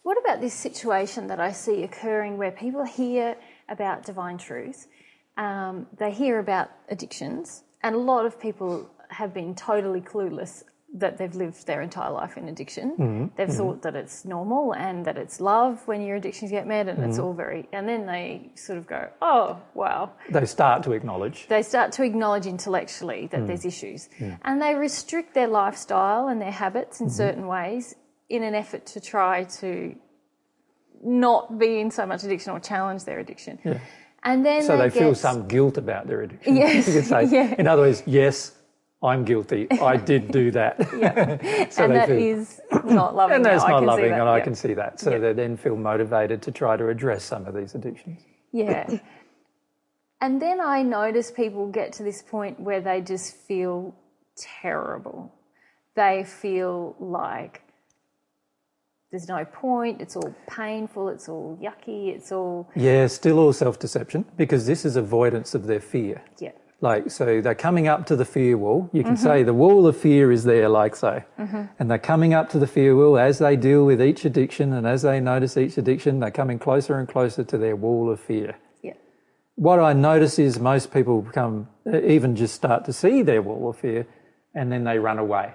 What about this situation that I see occurring where people hear about divine truth, um, they hear about addictions, and a lot of people have been totally clueless that they've lived their entire life in addiction. Mm-hmm. They've mm-hmm. thought that it's normal and that it's love when your addictions get met, and it's mm-hmm. all very. And then they sort of go, "Oh, wow." They start to acknowledge. they start to acknowledge intellectually that mm. there's issues and they restrict their lifestyle and their habits in certain ways in an effort to try to not be in so much addiction or challenge their addiction and then So they, feel get- some guilt about their addiction. Yes, you could say. yeah. In other words, yes, I'm guilty. I did do that. so and they that feel- is not loving and that's. Not loving, that, and I yeah. can see that. So Yeah. they then feel motivated to try to address some of these addictions. Yeah. And then I notice people get to this point where they just feel terrible. They feel like there's no point, it's all painful, it's all yucky, it's all. Yeah, still all self deception because this is avoidance of their fear. Yeah. Like, so they're coming up to the fear wall. You can mm-hmm. say the wall of fear is there, like so. Mm-hmm. And they're coming up to the fear wall as they deal with each addiction and as they notice each addiction, they're coming closer and closer to their wall of fear. Yeah. What I notice is most people become, eh, even just start to see their wall of fear and then they run away.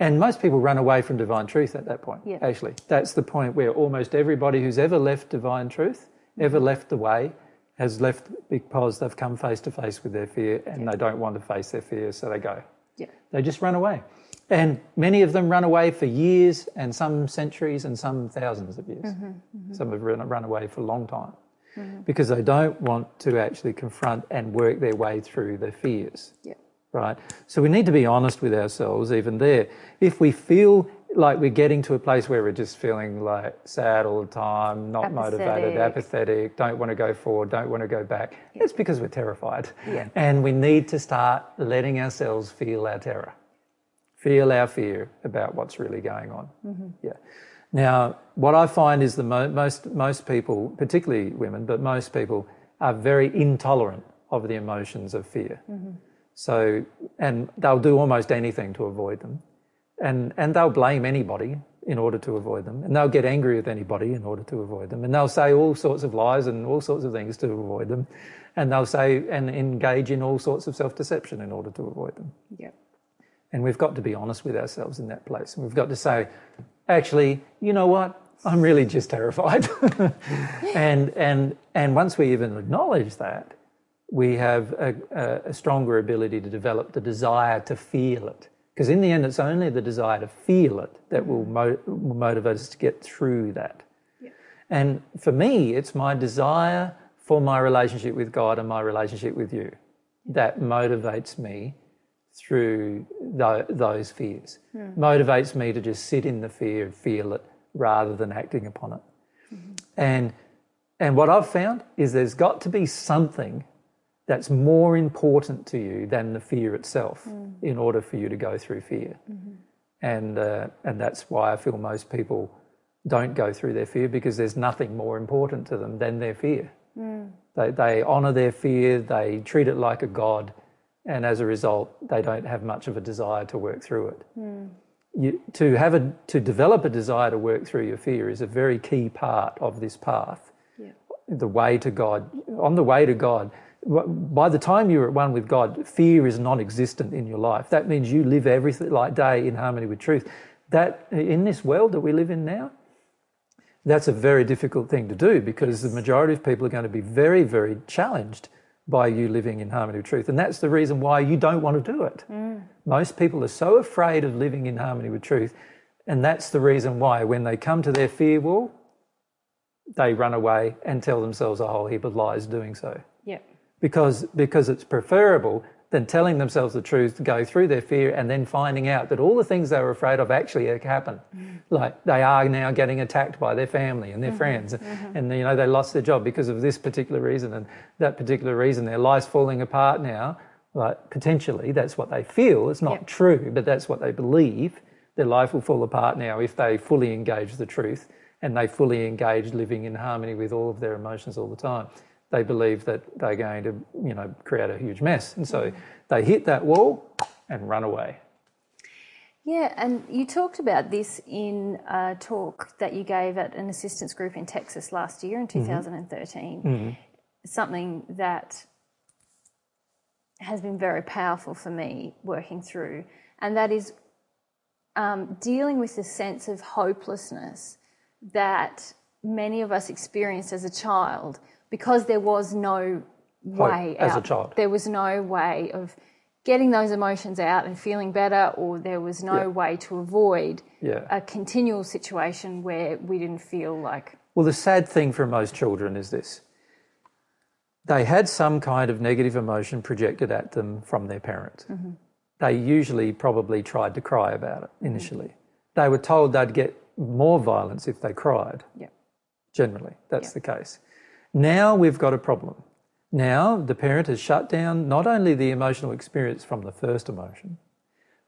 And most people run away from divine truth at that point, Yeah. actually. That's the point where almost everybody who's ever left divine truth, mm-hmm. ever left the way, has left because they've come face to face with their fear and they don't want to face their fear, so they go. Yeah. They just run away. And many of them run away for years and some centuries and some thousands of years. Mm-hmm, mm-hmm. Some have run, run away for a long time mm-hmm. because they don't want to actually confront and work their way through their fears Yeah. right? So we need to be honest with ourselves, even there. If we feel like we're getting to a place where we're just feeling like sad all the time, not motivated, Apathetic. apathetic, don't want to go forward, don't want to go back, it's because we're terrified. Yeah. And we need to start letting ourselves feel our terror, feel our fear about what's really going on. Mm-hmm. Yeah. Now, what I find is the mo- most most people, particularly women, but most people are very intolerant of the emotions of fear. Mm-hmm. So, and they'll do almost anything to avoid them. And, and they'll blame anybody in order to avoid them. And they'll get angry with anybody in order to avoid them. And they'll say all sorts of lies and all sorts of things to avoid them. And they'll say and engage in all sorts of self deception in order to avoid them. Yeah. And we've got to be honest with ourselves in that place. And we've got to say, actually, you know what? I'm really just terrified. and, and, and once we even acknowledge that, we have a, a, a stronger ability to develop the desire to feel it. Because in the end, it's only the desire to feel it that will, mo- will motivate us to get through that. And for me, it's my desire for my relationship with God and my relationship with you that motivates me through tho- those fears. Hmm. Motivates me to just sit in the fear and feel it rather than acting upon it. Mm-hmm. And and what I've found is there's got to be something that's more important to you than the fear itself mm. in order for you to go through fear. Mm-hmm. And uh, and that's why I feel most people don't go through their fear because there's nothing more important to them than their fear. Mm. They, they honour their fear, they treat it like a god, and as a result, they don't have much of a desire to work through it. Mm. You, to have a to develop a desire to work through your fear is a very key part of this path. Yeah. The way to God, on the way to God, by the time you're at one with God, fear is non-existent in your life. That means you live everything like day in harmony with truth. That in this world that we live in now, that's a very difficult thing to do because the majority of people are going to be very, very challenged by you living in harmony with truth. And that's the reason why you don't want to do it. Mm. Most people are so afraid of living in harmony with truth. And that's the reason why when they come to their fear wall, they run away and tell themselves a whole heap of lies doing so. Because because it's preferable than telling themselves the truth to go through their fear and then finding out that all the things they were afraid of actually happen mm. like they are now getting attacked by their family and their mm-hmm. friends mm-hmm. and you know they lost their job because of this particular reason and that particular reason. Their life's falling apart now. Like potentially that's what they feel. It's not Yep. true but that's what they believe. Their life will fall apart now if they fully engage the truth and they fully engage living in harmony with all of their emotions all the time they believe that they're going to, you know, create a huge mess. And so they hit that wall and run away. Yeah, and you talked about this in a talk that you gave at an assistance group in Texas last year in 2013. Something that has been very powerful for me working through, and that is um, dealing with the sense of hopelessness that many of us experienced as a child because there was no way as a out. child. There was no way of getting those emotions out and feeling better, or there was no Yeah. way to avoid Yeah. a continual situation where we didn't feel like, Well, the sad thing for most children is this they had some kind of negative emotion projected at them from their parent. Mm-hmm. They usually probably tried to cry about it mm-hmm. initially. They were told they'd get more violence if they cried. yeah, Generally, that's the case. Now we've got a problem. Now the parent has shut down not only the emotional experience from the first emotion,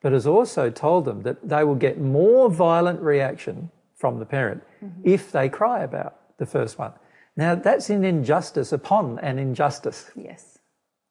but has also told them that they will get more violent reaction from the parent mm-hmm. if they cry about the first one. Now that's an injustice upon an injustice. yes,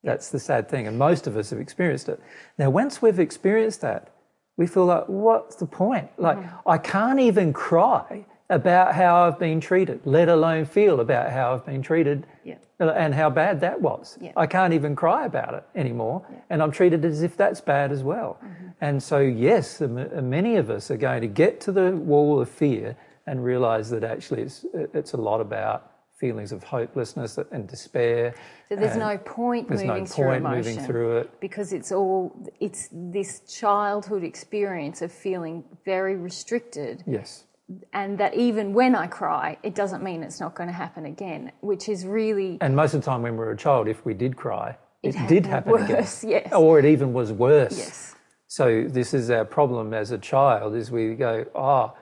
That's the sad thing, and most of us have experienced it. Now, once we've experienced that, we feel like, what's the point? Like, mm-hmm. I can't even cry about how I've been treated, let alone feel about how I've been treated yeah, and how bad that was. Yeah. I can't even cry about it anymore, and I'm treated as if that's bad as well. Mm-hmm. And so, yes, uh, many of us are going to get to the wall of fear and realize that actually it's, uh, it's a lot about feelings of hopelessness and despair. So there's no point there's moving no through point emotion moving through it. because it's all it's this childhood experience of feeling very restricted Yes. And that even when I cry, it doesn't mean it's not going to happen again, which is really And most of the time when we were a child, if we did cry, it, It did happen worse, again. yes. Or it even was worse. yes, So this is our problem as a child is we go, oh,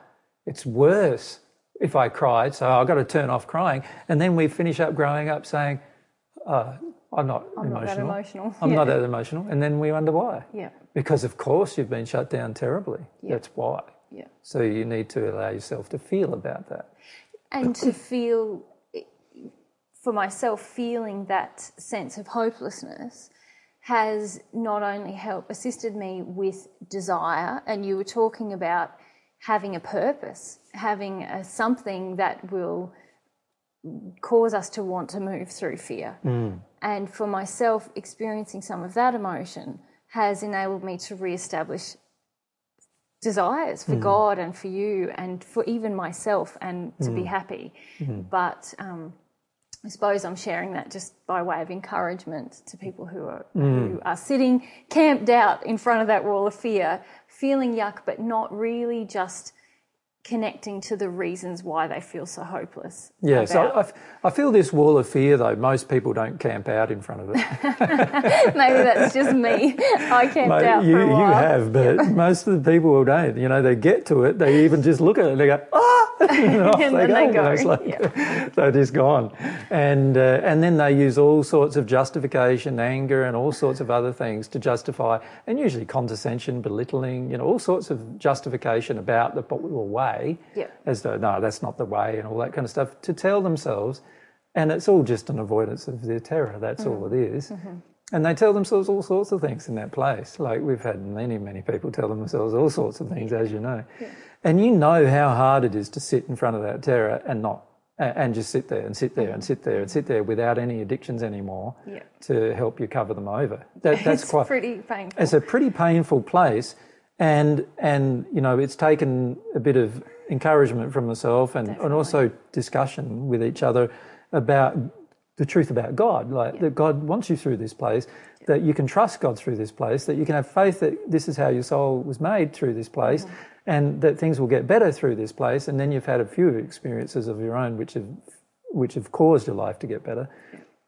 it's worse if I cried, so I've got to turn off crying. And then we finish up growing up saying, oh, I'm not I'm not that emotional. emotional. I'm yeah. not that emotional. And then we wonder why. Yeah, Because of course you've been shut down terribly. Yeah. That's why. Yeah. So you need to allow yourself to feel about that. and to feel for myself feeling that sense of hopelessness has not only helped assisted me with desire and you were talking about having a purpose having a, something that will cause us to want to move through fear mm. and for myself experiencing some of that emotion has enabled me to reestablish desires for hmm. God and for you and for even myself and to be hmm. happy. Hmm. But um, I suppose I'm sharing that just by way of encouragement to people who are who are sitting camped out in front of that wall of fear, feeling yuck, but not really just connecting to the reasons why they feel so hopeless. Yeah, so I, I, feel this wall of fear though, most people don't camp out in front of it. maybe that's just me. I camped Mate, out you, for a you have, but most of the people don't. You know, they get to it, they even just look at it and they go, ah! and off And they then go. they go, like, they're just gone. And, uh, and then they use all sorts of justification, anger, and all sorts of other things to justify, and usually condescension, belittling, you know, all sorts of justification about the popular way, Yeah. as though, no, that's not the way, and all that kind of stuff, to tell themselves. And it's all just an avoidance of their terror. That's all mm-hmm. it is. Mm-hmm. And they tell themselves all sorts of things in that place. Like we've had many, many people tell themselves all sorts of things, as you know. And you know how hard it is to sit in front of that terror and not, and just sit there and sit there and mm-hmm. sit there and sit there without any addictions anymore Yeah. to help you cover them over. That, that's quite pretty painful. it's a pretty painful place and and you know it's taken a bit of encouragement from myself and, and also discussion with each other about the truth about God like that God wants you through this place that you can trust God through this place that you can have faith that this is how your soul was made through this place and that things will get better through this place and then you've had a few experiences of your own which have which have caused your life to get better.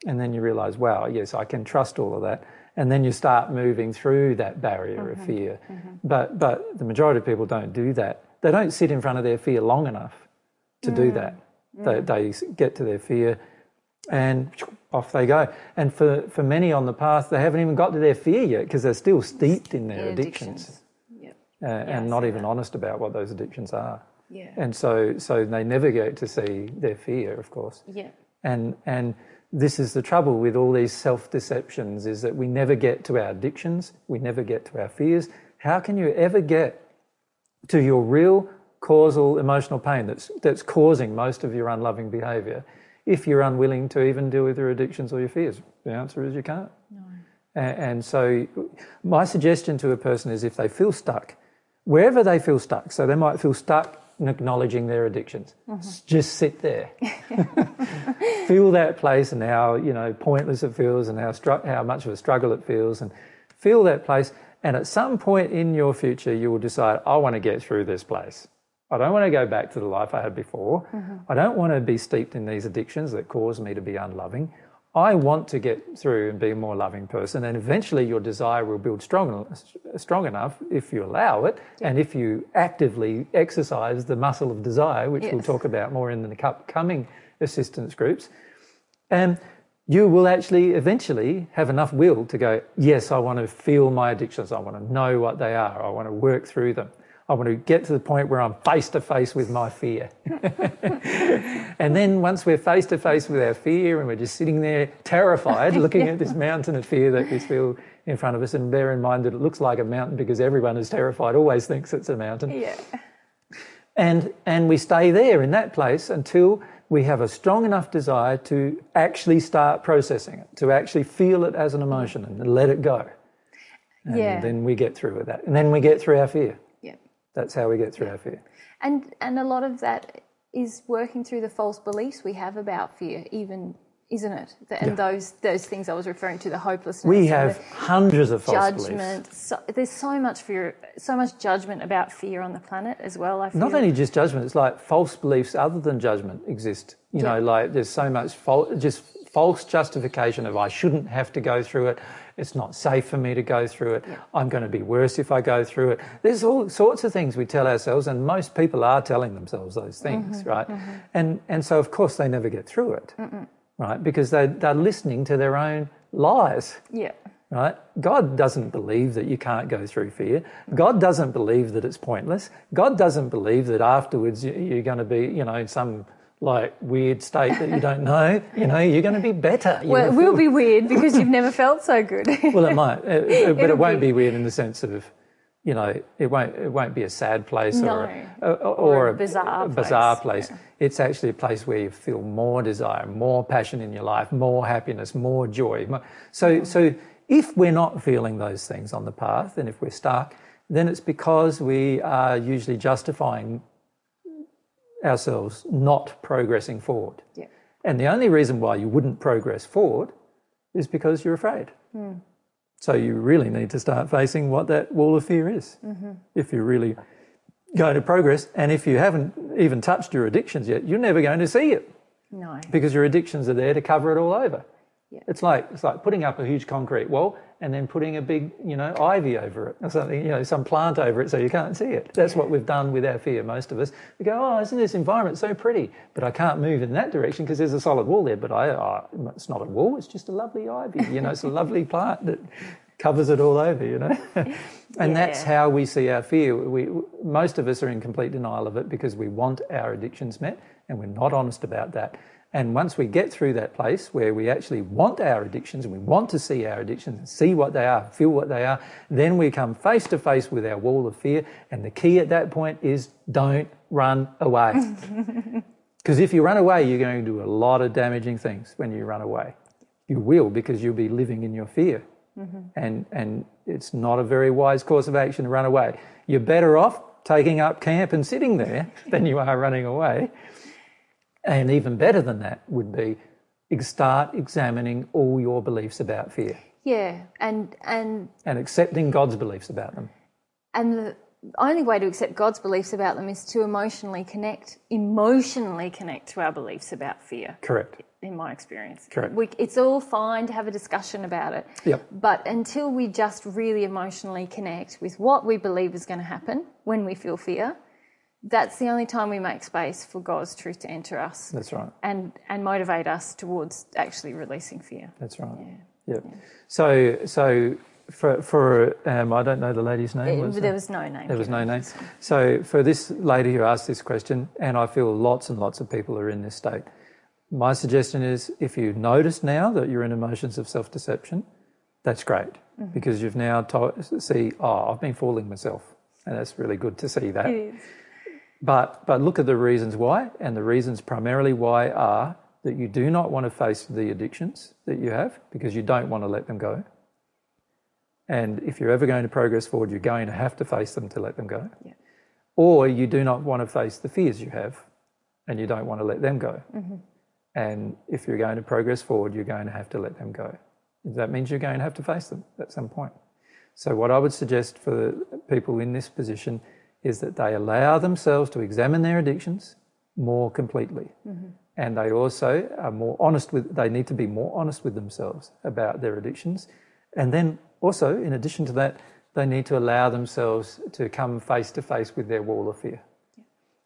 And then you realize, wow, yes, I can trust all of that. And then you start moving through that barrier of fear. But, but the majority of people don't do that. They don't sit in front of their fear long enough to do that. They, they get to their fear and off they go. And for, for many on the path, they haven't even got to their fear yet because they're still steeped in their Yeah, addictions, Yeah. uh, and not even honest about what those addictions are. Yeah. And so, so they never get to see their fear, of course. Yeah. And and this is the trouble with all these self-deceptions is that we never get to our addictions, we never get to our fears. How can you ever get to your real causal emotional pain that's that's causing most of your unloving behavior if you're unwilling to even deal with your addictions or your fears? The answer is you can't. A- And so, my suggestion to a person is if they feel stuck, wherever they feel stuck, so they might feel stuck acknowledging their addictions, mm-hmm. s- just sit there. feel that place and how you know pointless it feels and how stru- how much of a struggle it feels, and feel that place. And at some point in your future, you will decide, I want to get through this place. I don't want to go back to the life I had before. Mm-hmm. I don't want to be steeped in these addictions that cause me to be unloving. I want to get through and be a more loving person, and eventually your desire will build strong, strong enough if you allow it, and if you actively exercise the muscle of desire, which we'll talk about more in the upcoming assistance groups. And you will actually eventually have enough will to go, yes, I want to feel my addictions. I want to know what they are. I want to work through them. I want to get to the point where I'm face to face with my fear. and then once we're face to face with our fear and we're just sitting there terrified, looking at this mountain of fear that we feel in front of us, and bear in mind that it looks like a mountain because everyone who's terrified always thinks it's a mountain Yeah. and and we stay there in that place until we have a strong enough desire to actually start processing it, to actually feel it as an emotion and let it go. And Yeah. then we get through with that. And then we get through our fear. Yeah. That's how we get through our fear. And and a lot of that is working through the false beliefs we have about fear, even isn't it? The, and those those things I was referring to, the hopelessness. We have hundreds of false beliefs. judgment. So, there's so much fear, so much judgment about fear on the planet as well. I feel. Not only just judgment, it's like false beliefs other than judgment exist. You know, like there's so much fal- just false justification of I shouldn't have to go through it. It's not safe for me to go through it. I'm going to be worse if I go through it. There's all sorts of things we tell ourselves, and most people are telling themselves those things, Mm-hmm, right? And and so of course they never get through it, right? Because they they're listening to their own lies yeah. right? God doesn't believe that you can't go through fear. God doesn't believe that it's pointless. God doesn't believe that afterwards you- you're going to be, you know, some like weird state that you don't know. You know, you're going to be better. You Well, it will be weird because you've never felt so good. well, it might, uh, uh, but It'll it won't be- be weird in the sense of, you know, it won't it won't be a sad place or a, or, or a bizarre a bizarre place, place. It's actually a place where you feel more desire, more passion in your life, more happiness, more joy. So so if we're not feeling those things on the path, and if we're stuck, then it's because we are usually justifying ourselves not progressing forward. yeah. And the only reason why you wouldn't progress forward is because you're afraid. Hmm. So you really need to start facing what that wall of fear is mm-hmm. if you're really going to progress. And if you haven't even touched your addictions yet, you're never going to see it No. because your addictions are there to cover it all over. Yeah. It's like it's like putting up a huge concrete wall and then putting a big, you know, ivy over it or something, you know, some plant over it so you can't see it. That's what we've done with our fear, most of us. We go, oh, isn't this environment so pretty? But I can't move in that direction because there's a solid wall there. But I, oh, it's not a wall; it's just a lovely ivy. You know, it's a lovely plant that covers it all over. You know, and that's how we see our fear. We most of us are in complete denial of it because we want our addictions met, and we're not honest about that. And once we get through that place where we actually want our addictions and we want to see our addictions and see what they are, feel what they are, then we come face to face with our wall of fear. And the key at that point is don't run away. Because if you run away, you're going to do a lot of damaging things when you run away. You will because you'll be living in your fear. Mm-hmm. And, and it's not a very wise course of action to run away. You're better off taking up camp and sitting there than you are running away. And even better than that would be start examining all your beliefs about fear Yeah. And and and accepting God's beliefs about them. and the only way to accept God's beliefs about them is to emotionally connect, emotionally connect to our beliefs about fear. Correct. In my experience, Correct. We, it's all fine to have a discussion about it, Yep. but until we just really emotionally connect with what we believe is going to happen when we feel fear, that's the only time we make space for God's truth to enter us That's right. and and motivate us towards actually releasing fear. That's right. Yeah. Yep. So so for for um, I don't know the lady's name. was There there? was no name. There was no name. So for this lady who asked this question, and I feel lots and lots of people are in this state. My suggestion is if you notice now that you're in emotions of self-deception, that's great because you've now to- see, oh, I've been fooling myself, and that's really good to see that. It is. But but look at the reasons why, and the reasons primarily why are that you do not want to face the addictions that you have because you don't want to let them go. And if you're ever going to progress forward, you're going to have to face them to let them go. Yeah. Or you do not want to face the fears you have and you don't want to let them go. Mm-hmm. And if you're going to progress forward, you're going to have to let them go. That means you're going to have to face them at some point. So, what I would suggest for the people in this position is that they allow themselves to examine their addictions more completely. Mm-hmm. And they also are more honest with, they need to be more honest with themselves about their addictions. And then also, in addition to that, they need to allow themselves to come face to face with their wall of fear.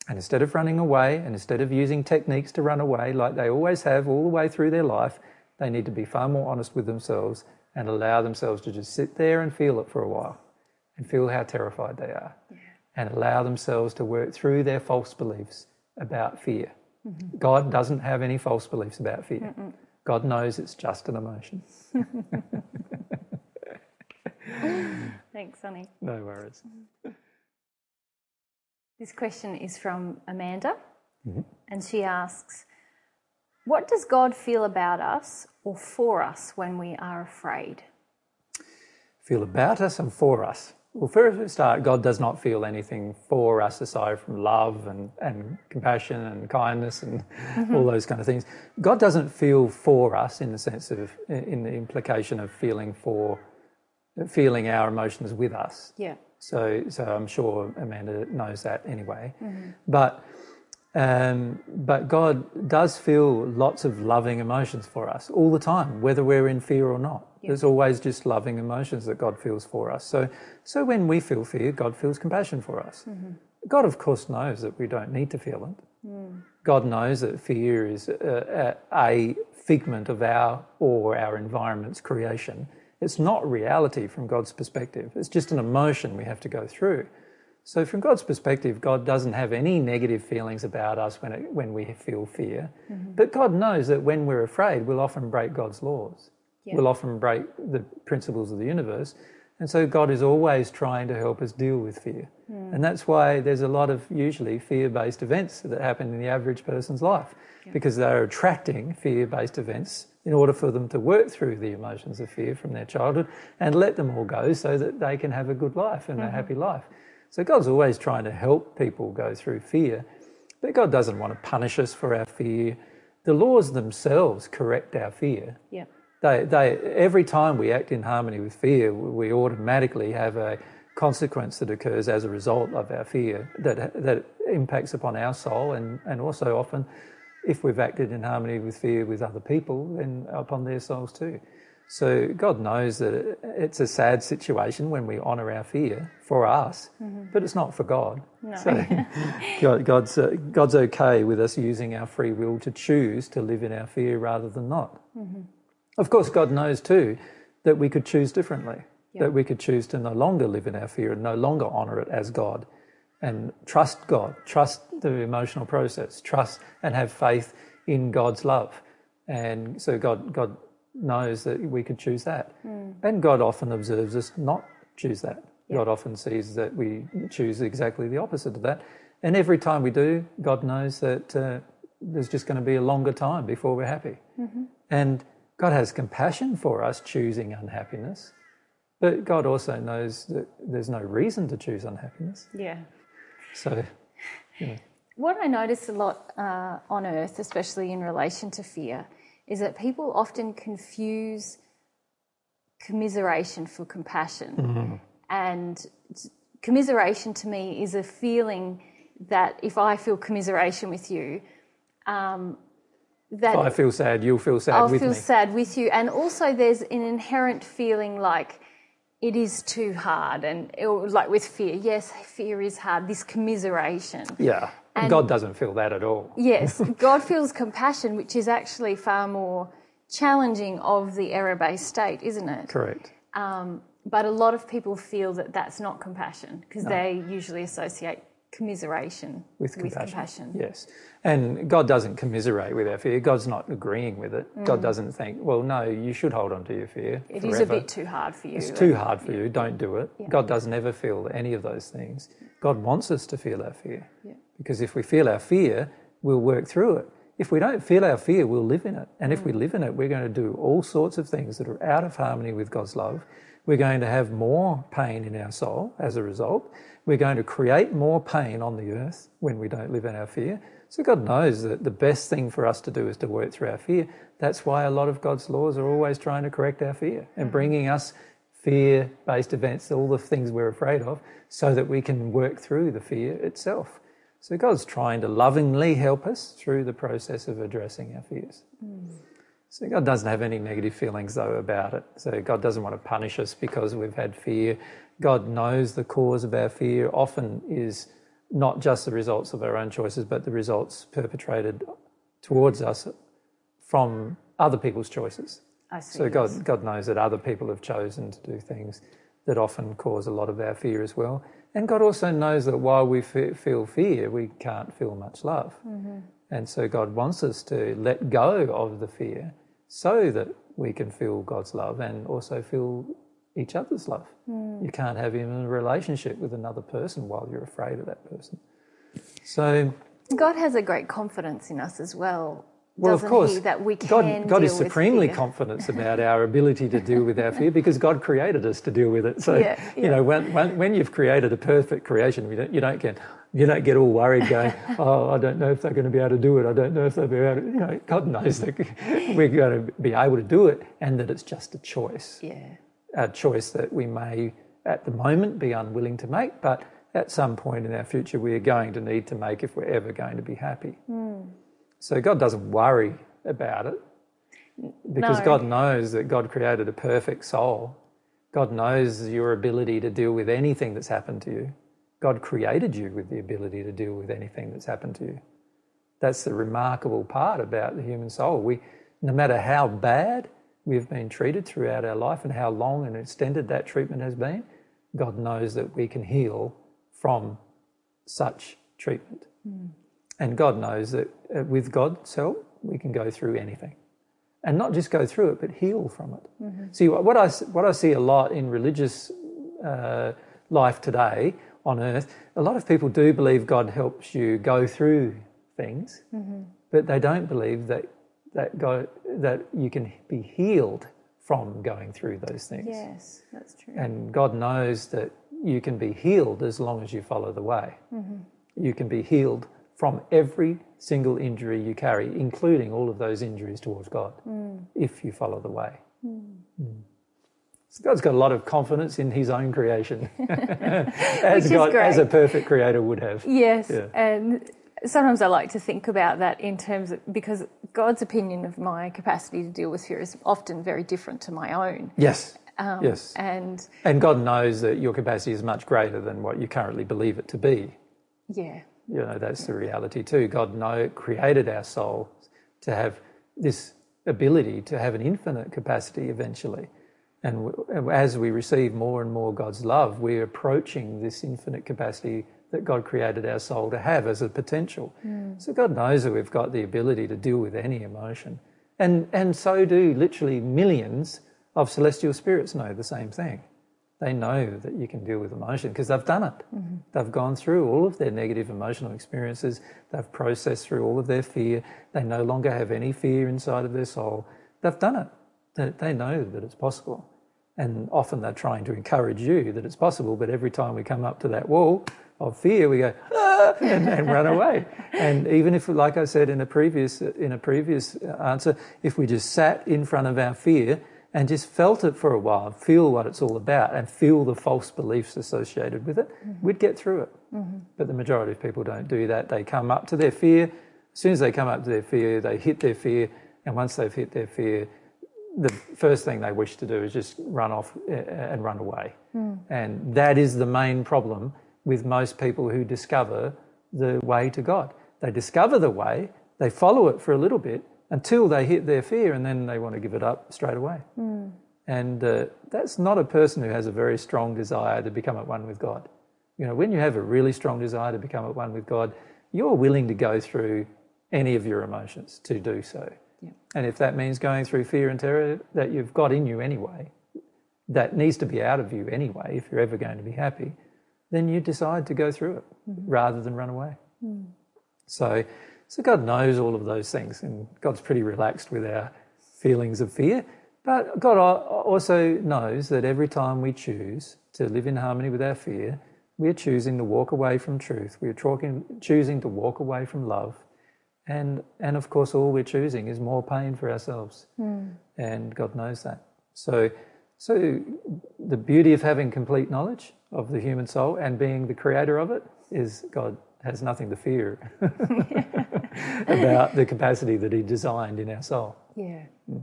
And instead of running away and instead of using techniques to run away like they always have all the way through their life, they need to be far more honest with themselves and allow themselves to just sit there and feel it for a while and feel how terrified they are and allow themselves to work through their false beliefs about fear. God doesn't have any false beliefs about fear. God knows it's just an emotion. Thanks, Sonny. No worries. This question is from Amanda, Mm-hmm. and she asks, "What does God feel about us or for us when we are afraid?" feel about us and for us. Well, first we start, God does not feel anything for us aside from love and, and compassion and kindness and mm-hmm. all those kind of things. God doesn't feel for us in the sense of, in the implication of feeling for, feeling our emotions with us. Yeah. So, so I'm sure Amanda knows that anyway. Mm-hmm. But, um, but God does feel lots of loving emotions for us all the time, whether we're in fear or not. There's always just loving emotions that God feels for us. So, so when we feel fear, God feels compassion for us. Mm-hmm. God, of course, knows that we don't need to feel it. Mm. God knows that fear is a, a, a, figment of our or our environment's creation. It's not reality from God's perspective. It's just an emotion we have to go through. So, from God's perspective, God doesn't have any negative feelings about us when, it, when we feel fear. Mm-hmm. But God knows that when we're afraid, we'll often break God's laws yeah. will often break the principles of the universe. And so God is always trying to help us deal with fear. Mm. And that's why there's a lot of usually fear based events that happen in the average person's life yeah. because they're attracting fear based events in order for them to work through the emotions of fear from their childhood and let them all go so that they can have a good life and mm-hmm. a happy life. So God's always trying to help people go through fear, but God doesn't want to punish us for our fear. The laws themselves correct our fear. Yeah. They, they, every time we act in harmony with fear, we automatically have a consequence that occurs as a result of our fear that, that impacts upon our soul and, and also often, if we've acted in harmony with fear with other people, then upon their souls too. So God knows that it's a sad situation when we honour our fear for us, mm-hmm. but it's not for God. No. So God, God's, uh, God's okay with us using our free will to choose to live in our fear rather than not. Mm-hmm. Of course, God knows too that we could choose differently, that we could choose to no longer live in our fear and no longer honor it as God and trust God, trust the emotional process, trust and have faith in God's love. And so God, God knows that we could choose that. Mm. And God often observes us not choose that. God often sees that we choose exactly the opposite of that. And every time we do, God knows that uh, there's just going to be a longer time before we're happy. Mm-hmm. And God has compassion for us choosing unhappiness, but God also knows that there's no reason to choose unhappiness. Yeah. So, What I notice a lot uh, on earth, especially in relation to fear, is that people often confuse commiseration for compassion. Mm-hmm. And commiseration to me is a feeling that if I feel commiseration with you, um, that if I feel sad, you'll feel sad I'll with feel me. sad with you. And also, there's an inherent feeling like it is too hard, and it, like with fear, yes, fear is hard. This commiseration. Yeah, and God doesn't feel that at all. yes, God feels compassion, which is actually far more challenging of the error-based state, isn't it? Correct. Um, but a lot of people feel that that's not compassion because no. they usually associate commiseration with compassion. with compassion. Yes. And God doesn't commiserate with our fear. God's not agreeing with it. Mm. God doesn't think, well, no, you should hold on to your fear. It forever. is a bit too hard for you. It's too hard for yeah. you. Don't do it. Yeah. God does never feel any of those things. God wants us to feel our fear. Yeah. Because if we feel our fear, we'll work through it. If we don't feel our fear, we'll live in it. And if we mm. live in it, we're going to do all sorts of things that are out of harmony with God's love. We're going to have more pain in our soul as a result. We're going to create more pain on the earth when we don't live in our fear. So God knows that the best thing for us to do is to work through our fear. That's why a lot of God's laws are always trying to correct our fear and mm-hmm. bringing us fear based events, all the things we're afraid of, so that we can work through the fear itself. So God's trying to lovingly help us through the process of addressing our fears. Mm. So God doesn't have any negative feelings though about it. So God doesn't want to punish us because we've had fear. God knows the cause of our fear often is not just the results of our own choices, but the results perpetrated towards us from other people's choices. I See, so God, God knows that other people have chosen to do things that often cause a lot of our fear as well. And God also knows that while we feel fear, we can't feel much love. Mm-hmm. And so God wants us to let go of the fear so that we can feel God's love and also feel each other's love. Mm. You can't have even a relationship with another person while you're afraid of that person. So God has a great confidence in us as well. Well, of course, he, that we can God, God is supremely confident about our ability to deal with our fear because God created us to deal with it. So, Yeah, you know, when, when, when you've created a perfect creation, you don't, you don't get you don't get all worried going, oh, I don't know if they're going to be able to do it. I don't know if they'll be able to. You know, God knows that we're going to be able to do it, and that it's just a choice, Yeah. a choice that we may at the moment be unwilling to make, but at some point in our future we are going to need to make if we're ever going to be happy. Hmm. So God doesn't worry about it because No. God knows that God created a perfect soul. God knows your ability to deal with anything that's happened to you. God created you with the ability to deal with anything that's happened to you. That's the remarkable part about the human soul. We, no matter how bad we've been treated throughout our life and how long and extended that treatment has been, God knows that we can heal from such treatment. Hmm. And God knows that uh, with God's help, we can go through anything. And not just go through it, but heal from it. See, what I, what I see a lot in religious uh, life today on earth, a lot of people do believe God helps you go through things, but they don't believe that, that, God, that you can be healed from going through those things. Yes, that's true. And God knows that you can be healed as long as you follow the way. You can be healed from every single injury you carry, including all of those injuries towards God, if you follow the way. Mm. So God's got a lot of confidence in his own creation, as, God, as a perfect creator would have. Yes, Yeah. and sometimes I like to think about that in terms of because God's opinion of my capacity to deal with fear is often very different to my own. Yes. Um, yes. And And God knows that your capacity is much greater than what you currently believe it to be. yeah, you know that's the reality too. God know created our soul to have this ability to have an infinite capacity eventually. And as we receive more and more god's love we're approaching this infinite capacity that god created our soul to have as a potential. Hmm. So god knows that we've got the ability to deal with any emotion. And and so do literally millions of celestial spirits know the same thing they know that you can deal with emotion because they've done it. They've gone through all of their negative emotional experiences. They've processed through all of their fear. They no longer have any fear inside of their soul. They've done it. They, they know that it's possible. And often they're trying to encourage you that it's possible, but every time we come up to that wall of fear, we go, ah, and, and run away. And even if, like I said in a previous in a previous answer, if we just sat in front of our fear and just felt it for a while, feel what it's all about, and feel the false beliefs associated with it, mm-hmm. we'd get through it. Mm-hmm. But the majority of people don't do that. They come up to their fear. As soon as they come up to their fear, they hit their fear, and once they've hit their fear, the first thing they wish to do is just run off uh, and run away. Hmm. And that is the main problem with most people who discover the way to God. They discover the way, they follow it for a little bit until they hit their fear, and then they want to give it up straight away. Hmm. And uh, that's not a person who has a very strong desire to become at one with God. You know, when you have a really strong desire to become at one with God, you're willing to go through any of your emotions to do so. Yeah. And if that means going through fear and terror that you've got in you anyway, that needs to be out of you anyway, if you're ever going to be happy, then you decide to go through it mm-hmm. rather than run away. Hmm. So, so God knows all of those things, and God's pretty relaxed with our feelings of fear. But God also knows that every time we choose to live in harmony with our fear, we're choosing to walk away from truth. We're talking, choosing to walk away from love. And, and of course, all we're choosing is more pain for ourselves. Hmm. And God knows that. So, so the beauty of having complete knowledge of the human soul and being the creator of it is God has nothing to fear about the capacity that He designed in our soul. Mm. yeah,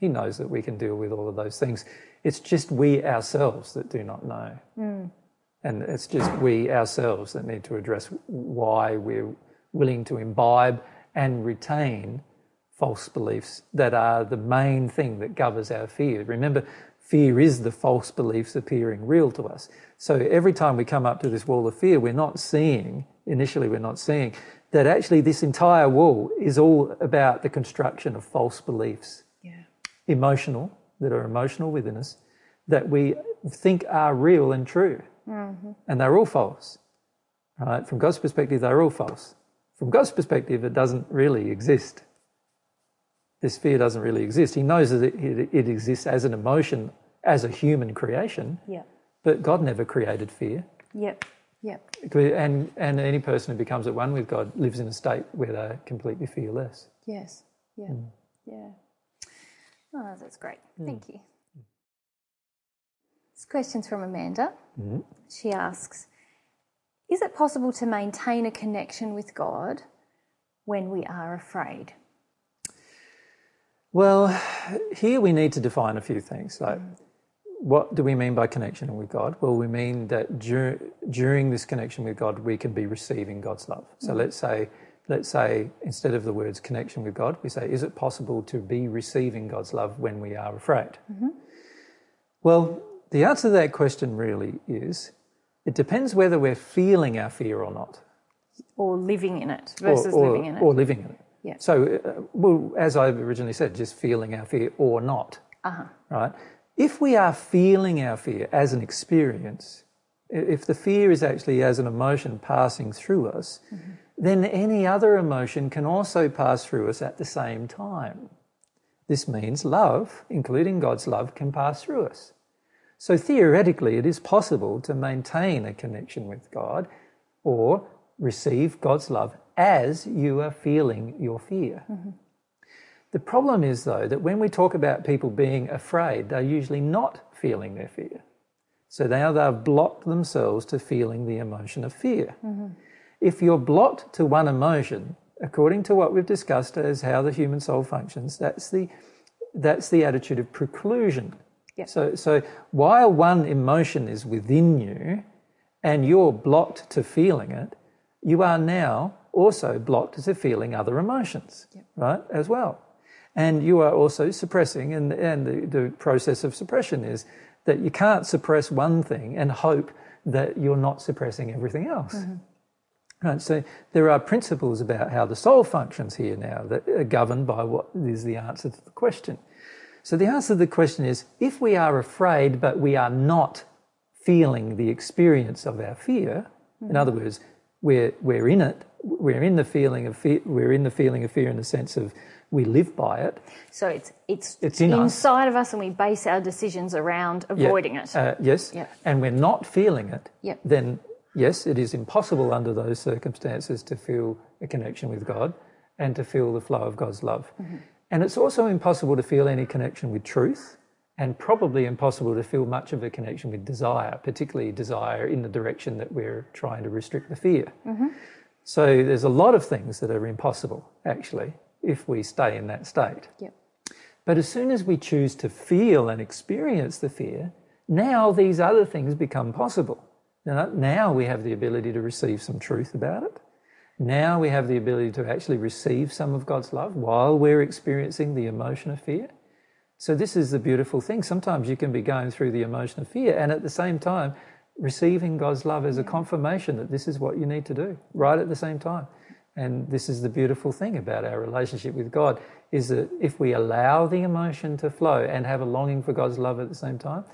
He knows that we can deal with all of those things. It's just we ourselves that do not know. Mm. And it's just we ourselves that need to address why we're willing to imbibe and retain false beliefs that are the main thing that governs our fear. Remember, fear is the false beliefs appearing real to us. So every time we come up to this wall of fear, we're not seeing, initially, we're not seeing that actually this entire wall is all about the construction of false beliefs yeah, emotional, that are emotional within us, that we think are real and true. Mm-hmm. And they're all false. Right? From God's perspective, they're all false. From God's perspective, it doesn't really exist. this fear doesn't really exist. He knows that it, it, it exists as an emotion, as a human creation, Yeah. but God never created fear. Yep. Yep. And, and any person who becomes at one with God lives in a state where they're completely fearless. Yes. Yeah. Mm. Yeah. Oh, that's great. Mm. Thank you. This question's from Amanda. Mm-hmm. She asks Is it possible to maintain a connection with God when we are afraid? Well, here we need to define a few things. Like, mm. What do we mean by connection with God? Well, we mean that dur- during this connection with God, we can be receiving God's love. So let's say, let's say instead of the words connection with God, we say, is it possible to be receiving God's love when we are afraid? Well, the answer to that question really is, it depends whether we're feeling our fear or not. Or living in it or- versus or, living in it? Or living in it. Yeah. So, uh, well, as I originally said, just feeling our fear or not. uh-huh. Right? If we are feeling our fear as an experience, if the fear is actually as an emotion passing through us, mm-hmm. then any other emotion can also pass through us at the same time. This means love, including God's love, can pass through us. So theoretically, it is possible to maintain a connection with God or receive God's love as you are feeling your fear. Mm-hmm. The problem is, though, that when we talk about people being afraid, they're usually not feeling their fear. So now they've blocked themselves to feeling the emotion of fear. Mm-hmm. If you're blocked to one emotion, according to what we've discussed as how the human soul functions, that's the, that's the attitude of preclusion. Yep. So, so while one emotion is within you and you're blocked to feeling it, you are now also blocked to feeling other emotions, right, as well. And you are also suppressing, and, and the, the process of suppression is that you can't suppress one thing and hope that you're not suppressing everything else. Mm-hmm. Right, so there are principles about how the soul functions here now that are governed by what is the answer to the question. So the answer to the question is if we are afraid but we are not feeling the experience of our fear, in mm-hmm. other words, we're, we're in it, we're in the feeling of fear, we're in the feeling of fear in the sense of we live by it. So it's it's, It's in us. inside of us, and we base our decisions around Yeah, avoiding it. Uh, yes. Yep. And we're not feeling it. Yep. Then, yes, it is impossible under those circumstances to feel a connection with God and to feel the flow of God's love. Mm-hmm. And it's also impossible to feel any connection with truth and probably impossible to feel much of a connection with desire, particularly desire in the direction that we're trying to restrict the fear. Mm-hmm. So there's a lot of things that are impossible, actually, if we stay in that state. Yep. But as soon as we choose to feel and experience the fear, now these other things become possible. Now, now we have the ability to receive some truth about it. Now we have the ability to actually receive some of God's love while we're experiencing the emotion of fear. So, this is the beautiful thing. Sometimes you can be going through the emotion of fear and at the same time receiving God's love as a mm. confirmation that this is what you need to do right at the same time. And this is the beautiful thing about our relationship with God is that if we allow the emotion to flow and have a longing for God's love at the same time,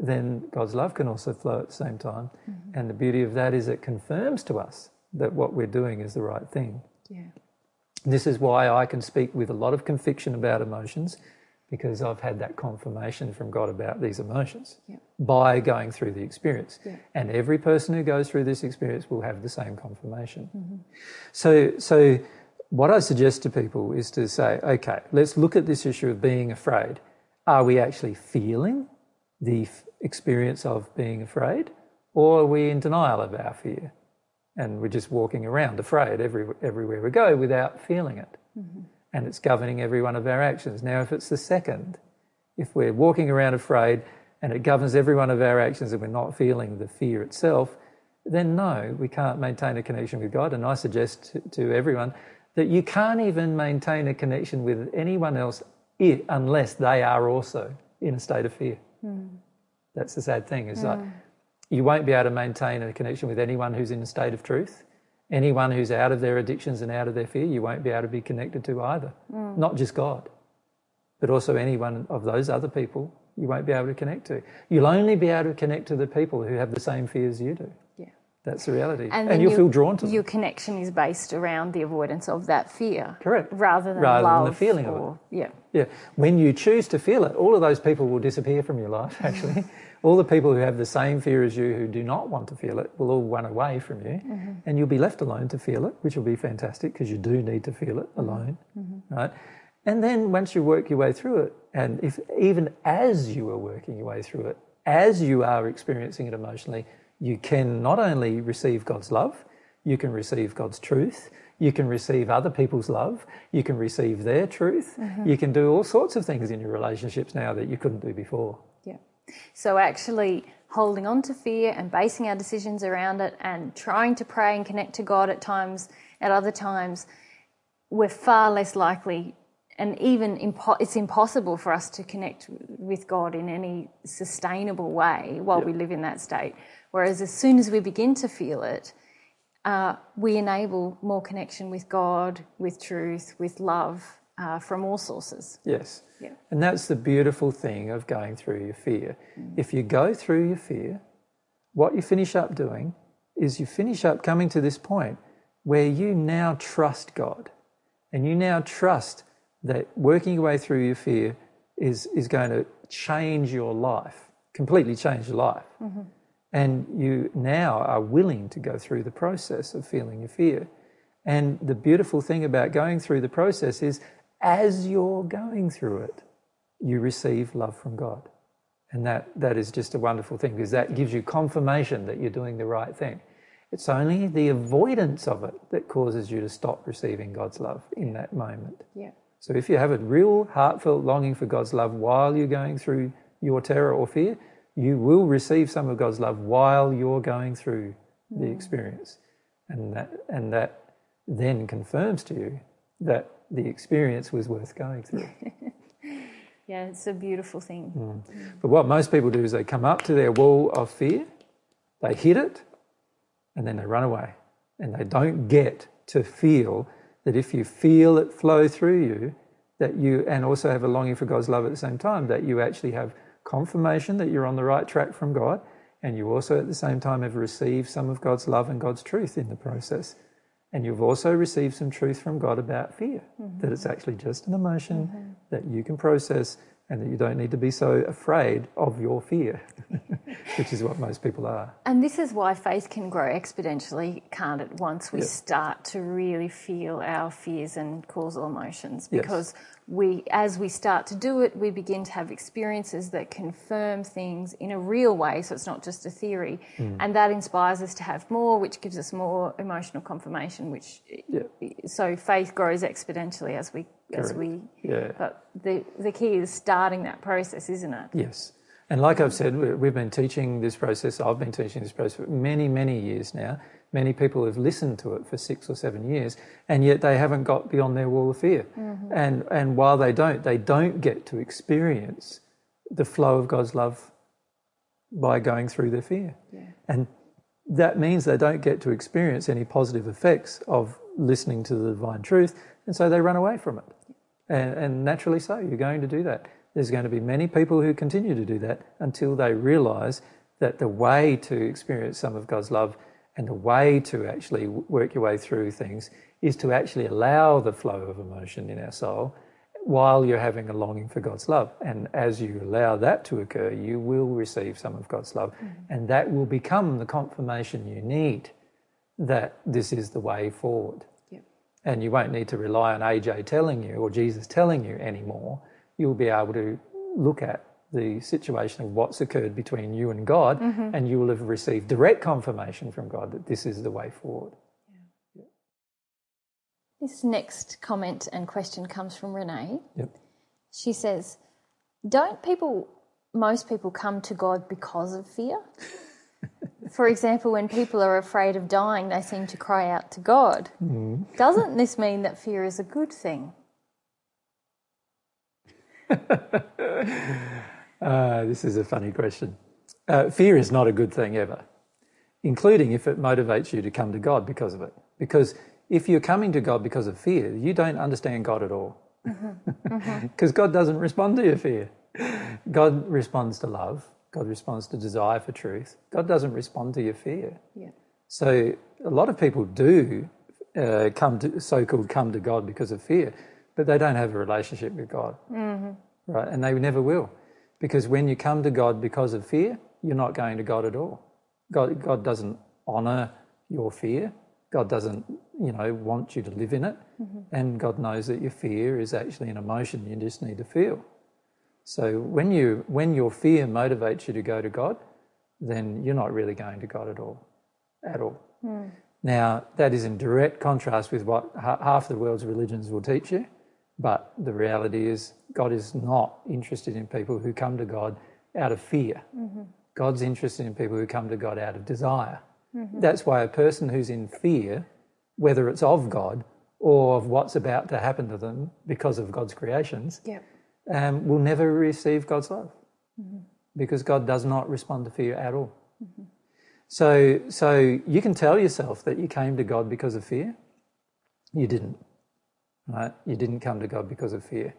then God's love can also flow at the same time. Mm-hmm. And the beauty of that is it confirms to us that what we're doing is the right thing. Yeah. This is why I can speak with a lot of conviction about emotions because I've had that confirmation from God about these emotions Yeah. by going through the experience. Yeah. And every person who goes through this experience will have the same confirmation. Mm-hmm. So, so what I suggest to people is to say, okay, let's look at this issue of being afraid. Are we actually feeling the f- experience of being afraid, or are we in denial of our fear? And we're just walking around afraid every, everywhere we go without feeling it. Mm-hmm. And it's governing every one of our actions. Now, if it's the second, if we're walking around afraid and it governs every one of our actions and we're not feeling the fear itself, then no, we can't maintain a connection with God. And I suggest to, to everyone that you can't even maintain a connection with anyone else i- unless they are also in a state of fear. Hmm. That's the sad thing, is like hmm. you won't be able to maintain a connection with anyone who's in a state of truth. Anyone who's out of their addictions and out of their fear, you won't be able to be connected to either. Mm. Not just God, but also any one of those other people you won't be able to connect to. You'll only be able to connect to the people who have the same fears you do. Yeah. That's the reality. And, then you'll your- feel drawn to them. Your connection is based around the avoidance of that fear. Correct. Rather than Rather than love the feeling of it. or, Yeah. Yeah. When you choose to feel it, all of those people will disappear from your life, actually. All the people who have the same fear as you who do not want to feel it will all run away from you. Mm-hmm. And you'll be left alone to feel it, which will be fantastic because you do need to feel it alone. Mm-hmm. Right? And then once you work your way through it, and if even as you are working your way through it, as you are experiencing it emotionally, you can not only receive God's love, you can receive God's truth, you can receive other people's love, you can receive their truth, mm-hmm. you can do all sorts of things in your relationships now that you couldn't do before. So actually holding on to fear and basing our decisions around it and trying to pray and connect to God at times, at other times, we're far less likely and even impo- it's impossible for us to connect with God in any sustainable way while we live in that state. Whereas as soon as we begin to feel it, uh, we enable more connection with God, with truth, with love uh, from all sources. Yes. Yeah. And that's the beautiful thing of going through your fear. If you go through your fear, what you finish up doing is you finish up coming to this point where you now trust God and you now trust that working your way through your fear is, is going to change your life, completely change your life. And you now are willing to go through the process of feeling your fear. And the beautiful thing about going through the process is as you're going through it, you receive love from God. And that, that is just a wonderful thing because that gives you confirmation that you're doing the right thing. It's only the avoidance of it that causes you to stop receiving God's love in that moment. Yeah. So if you have a real heartfelt longing for God's love while you're going through your terror or fear, you will receive some of God's love while you're going through the mm. experience. And that and that then confirms to you that the experience was worth going through. Yeah, it's a beautiful thing. but what most people do is they come up to their wall of fear, they hit it, and then they run away. And they don't get to feel that if you feel it flow through you, that you, and also have a longing for God's love at the same time, that you actually have confirmation that you're on the right track from God, and you also at the same time have received some of God's love and God's truth in the process. And you've also received some truth from God about fear, that mm-hmm. it's actually just an emotion mm-hmm. that you can process and that you don't need to be so afraid of your fear, which is what most people are. And this is why faith can grow exponentially, can't it, once we start to really feel our fears and causal emotions. Yes. We as we start to do it, we begin to have experiences that confirm things in a real way, so it's not just a theory. Hmm. And that inspires us to have more, which gives us more emotional confirmation, which Yeah. so faith grows exponentially as we as we Yeah. but the the key is starting that process, isn't it? Yes. And like I've said, we've been teaching this process, I've been teaching this process for many, many years now. Many people have listened to it for six or seven years, and yet they haven't got beyond their wall of fear. Mm-hmm. And, and while they don't, they don't get to experience the flow of God's love by going through their fear. And that means they don't get to experience any positive effects of listening to the divine truth, and so they run away from it. And, and naturally so, you're going to do that. There's going to be many people who continue to do that until they realize that the way to experience some of God's love and the way to actually work your way through things is to actually allow the flow of emotion in our soul while you're having a longing for God's love. And as you allow that to occur, you will receive some of God's love. Mm. And that will become the confirmation you need that this is the way forward. Yep. And you won't need to rely on AJ telling you or Jesus telling you anymore. You'll be able to look at the situation of what's occurred between you and God, mm-hmm. and you will have received direct confirmation from God that this is the way forward. This next comment and question comes from Renee. Yep. She says, Don't people, most people, come to God because of fear? For example, when people are afraid of dying, they seem to cry out to God. Mm-hmm. Doesn't this mean that fear is a good thing? Uh, this is a funny question. Uh, fear is not a good thing ever, including if it motivates you to come to God because of it. Because if you're coming to God because of fear, you don't understand God at all. Because God doesn't respond to your fear. God responds to love. God responds to desire for truth. God doesn't respond to your fear. Yeah. So a lot of people do uh, come to so-called come to God because of fear, but they don't have a relationship with God, mm-hmm. right? And they never will, because when you come to God because of fear, you're not going to God at all. God, God doesn't honour your fear. God doesn't, you know, want you to live in it, mm-hmm. and God knows that your fear is actually an emotion you just need to feel. So when you when your fear motivates you to go to God, then you're not really going to God at all, at all. Mm. Now that is in direct contrast with what half the world's religions will teach you, but the reality is God is not interested in people who come to God out of fear. Mm-hmm. God's interested in people who come to God out of desire. Mm-hmm. That's why a person who's in fear, whether it's of God or of what's about to happen to them because of God's creations, yep. um, will never receive God's love mm-hmm. because God does not respond to fear at all. Mm-hmm. So, so you can tell yourself that you came to God because of fear. You didn't. Right? You didn't come to God because of fear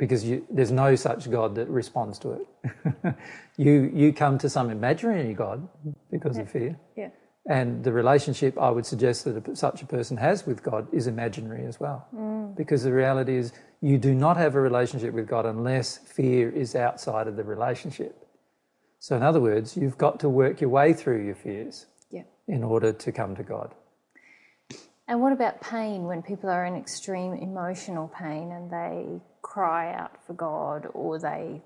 because you, there's no such God that responds to it. you, you come to some imaginary God because yeah. of fear. Yeah. And the relationship I would suggest that a, such a person has with God is imaginary as well. Mm. Because the reality is, you do not have a relationship with God unless fear is outside of the relationship. So, in other words, you've got to work your way through your fears yeah. in order to come to God. And what about pain when people are in extreme emotional pain and they cry out for God or they.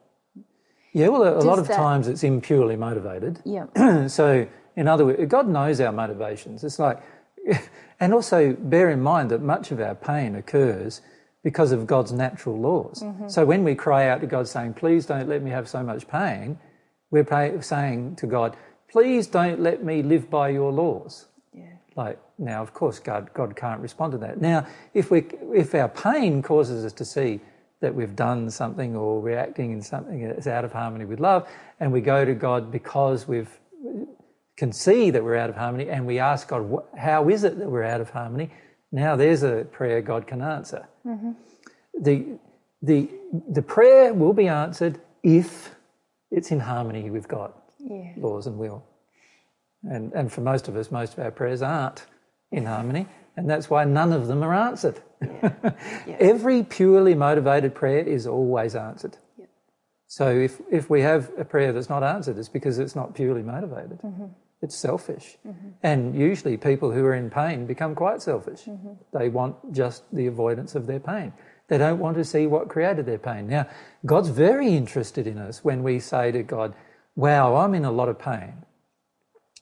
Yeah, well, a, a lot of that... times it's impurely motivated. Yeah. so, in other words, God knows our motivations. It's like, and also bear in mind that much of our pain occurs because of God's natural laws. Mm-hmm. So when we cry out to God saying, please don't let me have so much pain, we're pay- saying to God, please don't let me live by your laws. Like now, of course, God, God can't respond to that. Now, if we, if our pain causes us to see that we've done something or we're acting in something that's out of harmony with love, and we go to God because we've can see that we're out of harmony, and we ask God, how is it that we're out of harmony? Now there's a prayer God can answer. Mm-hmm. The, the, the prayer will be answered if it's in harmony with God, yeah. laws and will. And, and for most of us, most of our prayers aren't in harmony. And that's why none of them are answered. Yeah. Yeah. Every purely motivated prayer is always answered. Yeah. So if, if we have a prayer that's not answered, it's because it's not purely motivated. Mm-hmm. It's selfish. Mm-hmm. And usually people who are in pain become quite selfish. Mm-hmm. They want just the avoidance of their pain. They don't want to see what created their pain. Now, God's very interested in us when we say to God, Wow, I'm in a lot of pain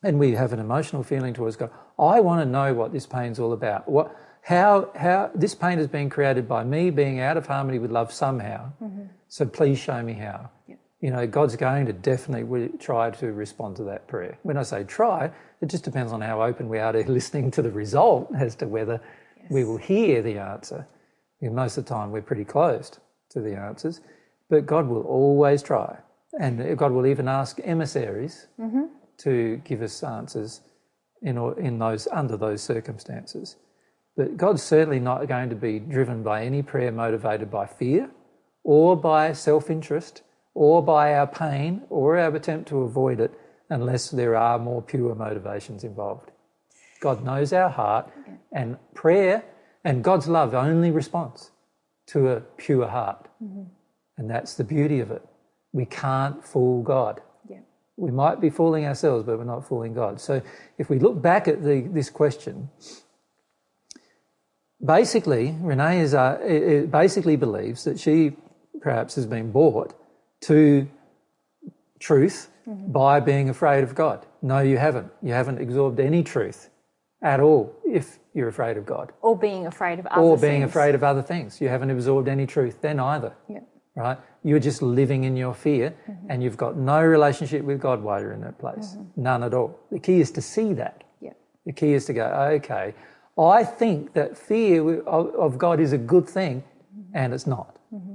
and we have an emotional feeling towards God. I want to know what this pain's all about. What, how, how this pain has been created by me being out of harmony with love somehow. Mm-hmm. So please show me how. Yeah. You know, God's going to definitely try to respond to that prayer. When I say try, it just depends on how open we are to listening to the result as to whether yes. we will hear the answer. Most of the time we're pretty closed to the answers, but God will always try. And God will even ask emissaries mm-hmm to give us answers in, in those, under those circumstances. But God's certainly not going to be driven by any prayer motivated by fear or by self interest or by our pain or our attempt to avoid it unless there are more pure motivations involved. God knows our heart, and prayer and God's love only responds to a pure heart. Mm-hmm. And that's the beauty of it. We can't fool God we might be fooling ourselves, but we're not fooling God. So if we look back at the, this question, basically, Renee is, uh, basically believes that she perhaps has been bought to truth mm-hmm. by being afraid of God. No, you haven't. You haven't absorbed any truth at all if you're afraid of God. Or being afraid of other Or being things. afraid of other things. You haven't absorbed any truth then either. Yeah right? You're just living in your fear mm-hmm. and you've got no relationship with God while you're in that place. Mm-hmm. None at all. The key is to see that. Yeah. The key is to go, okay, I think that fear of, God is a good thing mm-hmm. and it's not. Mm-hmm.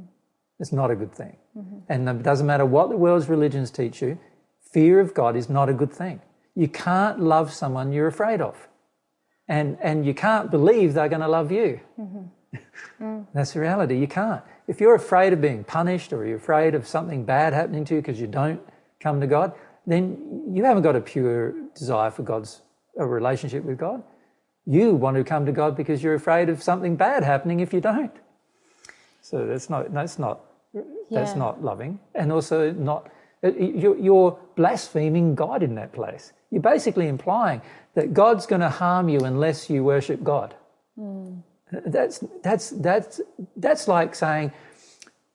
It's not a good thing. Mm-hmm. And it doesn't matter what the world's religions teach you, fear of God is not a good thing. You can't love someone you're afraid of. And, and you can't believe they're going to love you. Mm. That's the reality. You can't. If you're afraid of being punished or you're afraid of something bad happening to you because you don't come to God, then you haven't got a pure desire for God's a relationship with God. You want to come to God because you're afraid of something bad happening if you don't. So that's not that's not that's not loving, and also not uh, you're, you're blaspheming God in that place. You're basically implying that God's going to harm you unless you worship God. Hmm. That's that's that's that's like saying,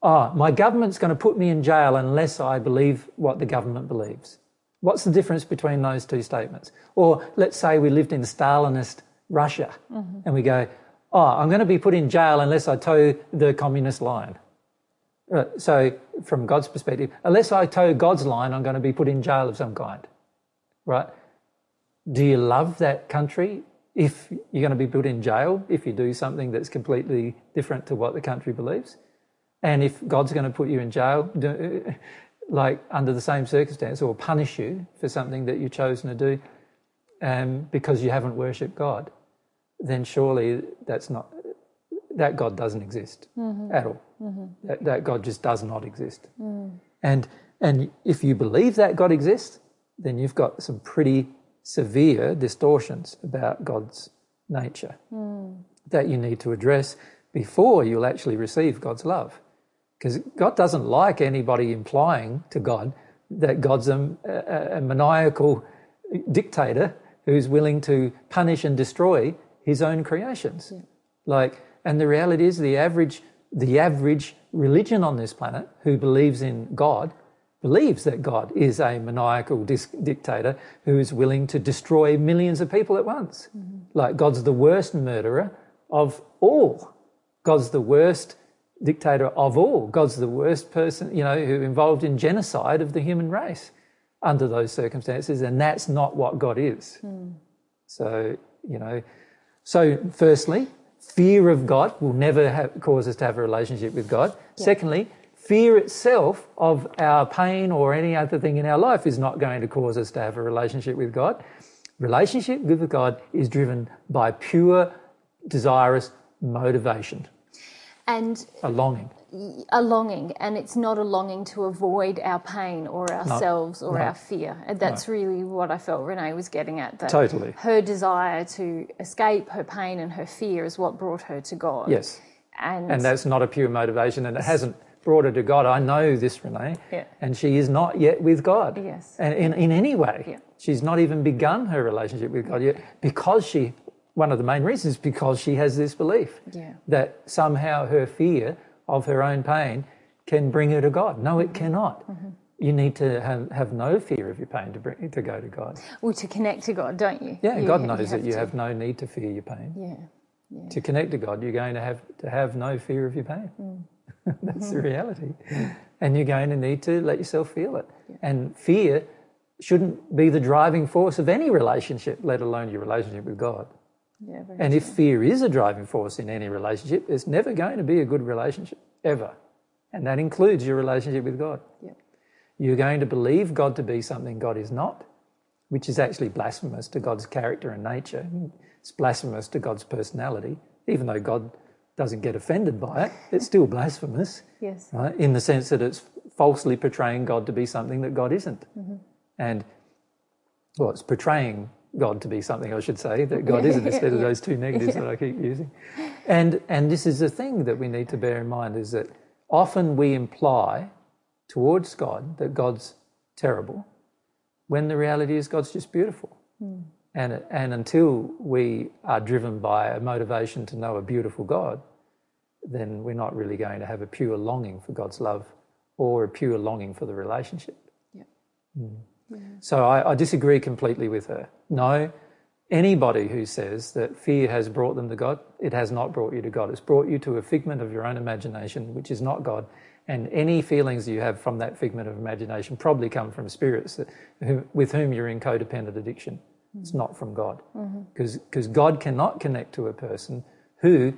"Oh, my government's going to put me in jail unless I believe what the government believes." What's the difference between those two statements? Or let's say we lived in Stalinist Russia, mm-hmm. and we go, "Oh, I'm going to be put in jail unless I toe the communist line." Uh, so, from God's perspective, unless I toe God's line, I'm going to be put in jail of some kind. Right? Do you love that country if you're going to be put in jail if you do something that's completely different to what the country believes? And if God's going to put you in jail, do, uh, like under the same circumstance, or punish you for something that you've chosen to do um, because you haven't worshipped God, then surely that's not that God doesn't exist mm-hmm. at all. Mm-hmm. That, that God just does not exist. Mm. And and if you believe that God exists, then you've got some pretty severe distortions about God's nature hmm. that you need to address before you'll actually receive God's love. Because God doesn't like anybody implying to God that God's a, a, a maniacal dictator who's willing to punish and destroy his own creations. Like, and the reality is the average, the average religion on this planet who believes in God believes that God is a maniacal dictator who is willing to destroy millions of people at once. Mm-hmm. Like God's the worst murderer of all. God's the worst dictator of all. God's the worst person, you know, who involved in genocide of the human race under those circumstances, and that's not what God is. Hmm. So, you know, so firstly, fear of God will never have, cause us to have a relationship with God. Secondly, fear itself of our pain or any other thing in our life is not going to cause us to have a relationship with God. Relationship with God is driven by pure, desirous motivation, And a longing. a longing, and it's not a longing to avoid our pain or ourselves or no. our fear. And that's really what I felt Renee was getting at. That Totally. Her desire to escape her pain and her fear is what brought her to God. Yes. And, And that's not a pure motivation, and it hasn't brought her to God. I know this, Renee. Yeah. And she is not yet with God. Yes. And in, in any way. Yeah. She's not even begun her relationship with God yet because she, one of the main reasons because she has this belief Yeah. that somehow her fear of her own pain can bring her to God. No, it cannot. Mm-hmm. You need to have, have no fear of your pain to, bring, to go to God. well, to connect to God, don't you? Yeah, You- God knows that you to. have no need to fear your pain. Yeah. To connect to God, you're going to have to have no fear of your pain. Mm. That's the mm. reality. And you're going to need to let yourself feel it. And fear shouldn't be the driving force of any relationship, let alone your relationship with God. Yeah, And if fear is a driving force in any relationship, it's never going to be a good relationship, ever. And that includes your relationship with God. Yep. You're going to believe God to be something God is not, which is actually blasphemous to God's character and nature. It's blasphemous to God's personality. Even though God doesn't get offended by it, it's still blasphemous, Yes. right? in the sense that it's falsely portraying God to be something that God isn't. Mm-hmm. And, well, it's portraying God to be something, I should say, that God isn't, instead of those two negatives that I keep using. And, and this is the thing that we need to bear in mind is that often we imply towards God that God's terrible, when the reality is God's just beautiful. Hmm. And, and until we are driven by a motivation to know a beautiful God, then we're not really going to have a pure longing for God's love or a pure longing for the relationship. Yep. Mm. So I, I disagree completely with her. No, anybody who says that fear has brought them to God, it has not brought you to God. It's brought you to a figment of your own imagination, which is not God. And any feelings you have from that figment of imagination probably come from spirits that, who, with whom you're in codependent addiction. It's mm-hmm. not from God. Mm-hmm. Because God cannot connect to a person who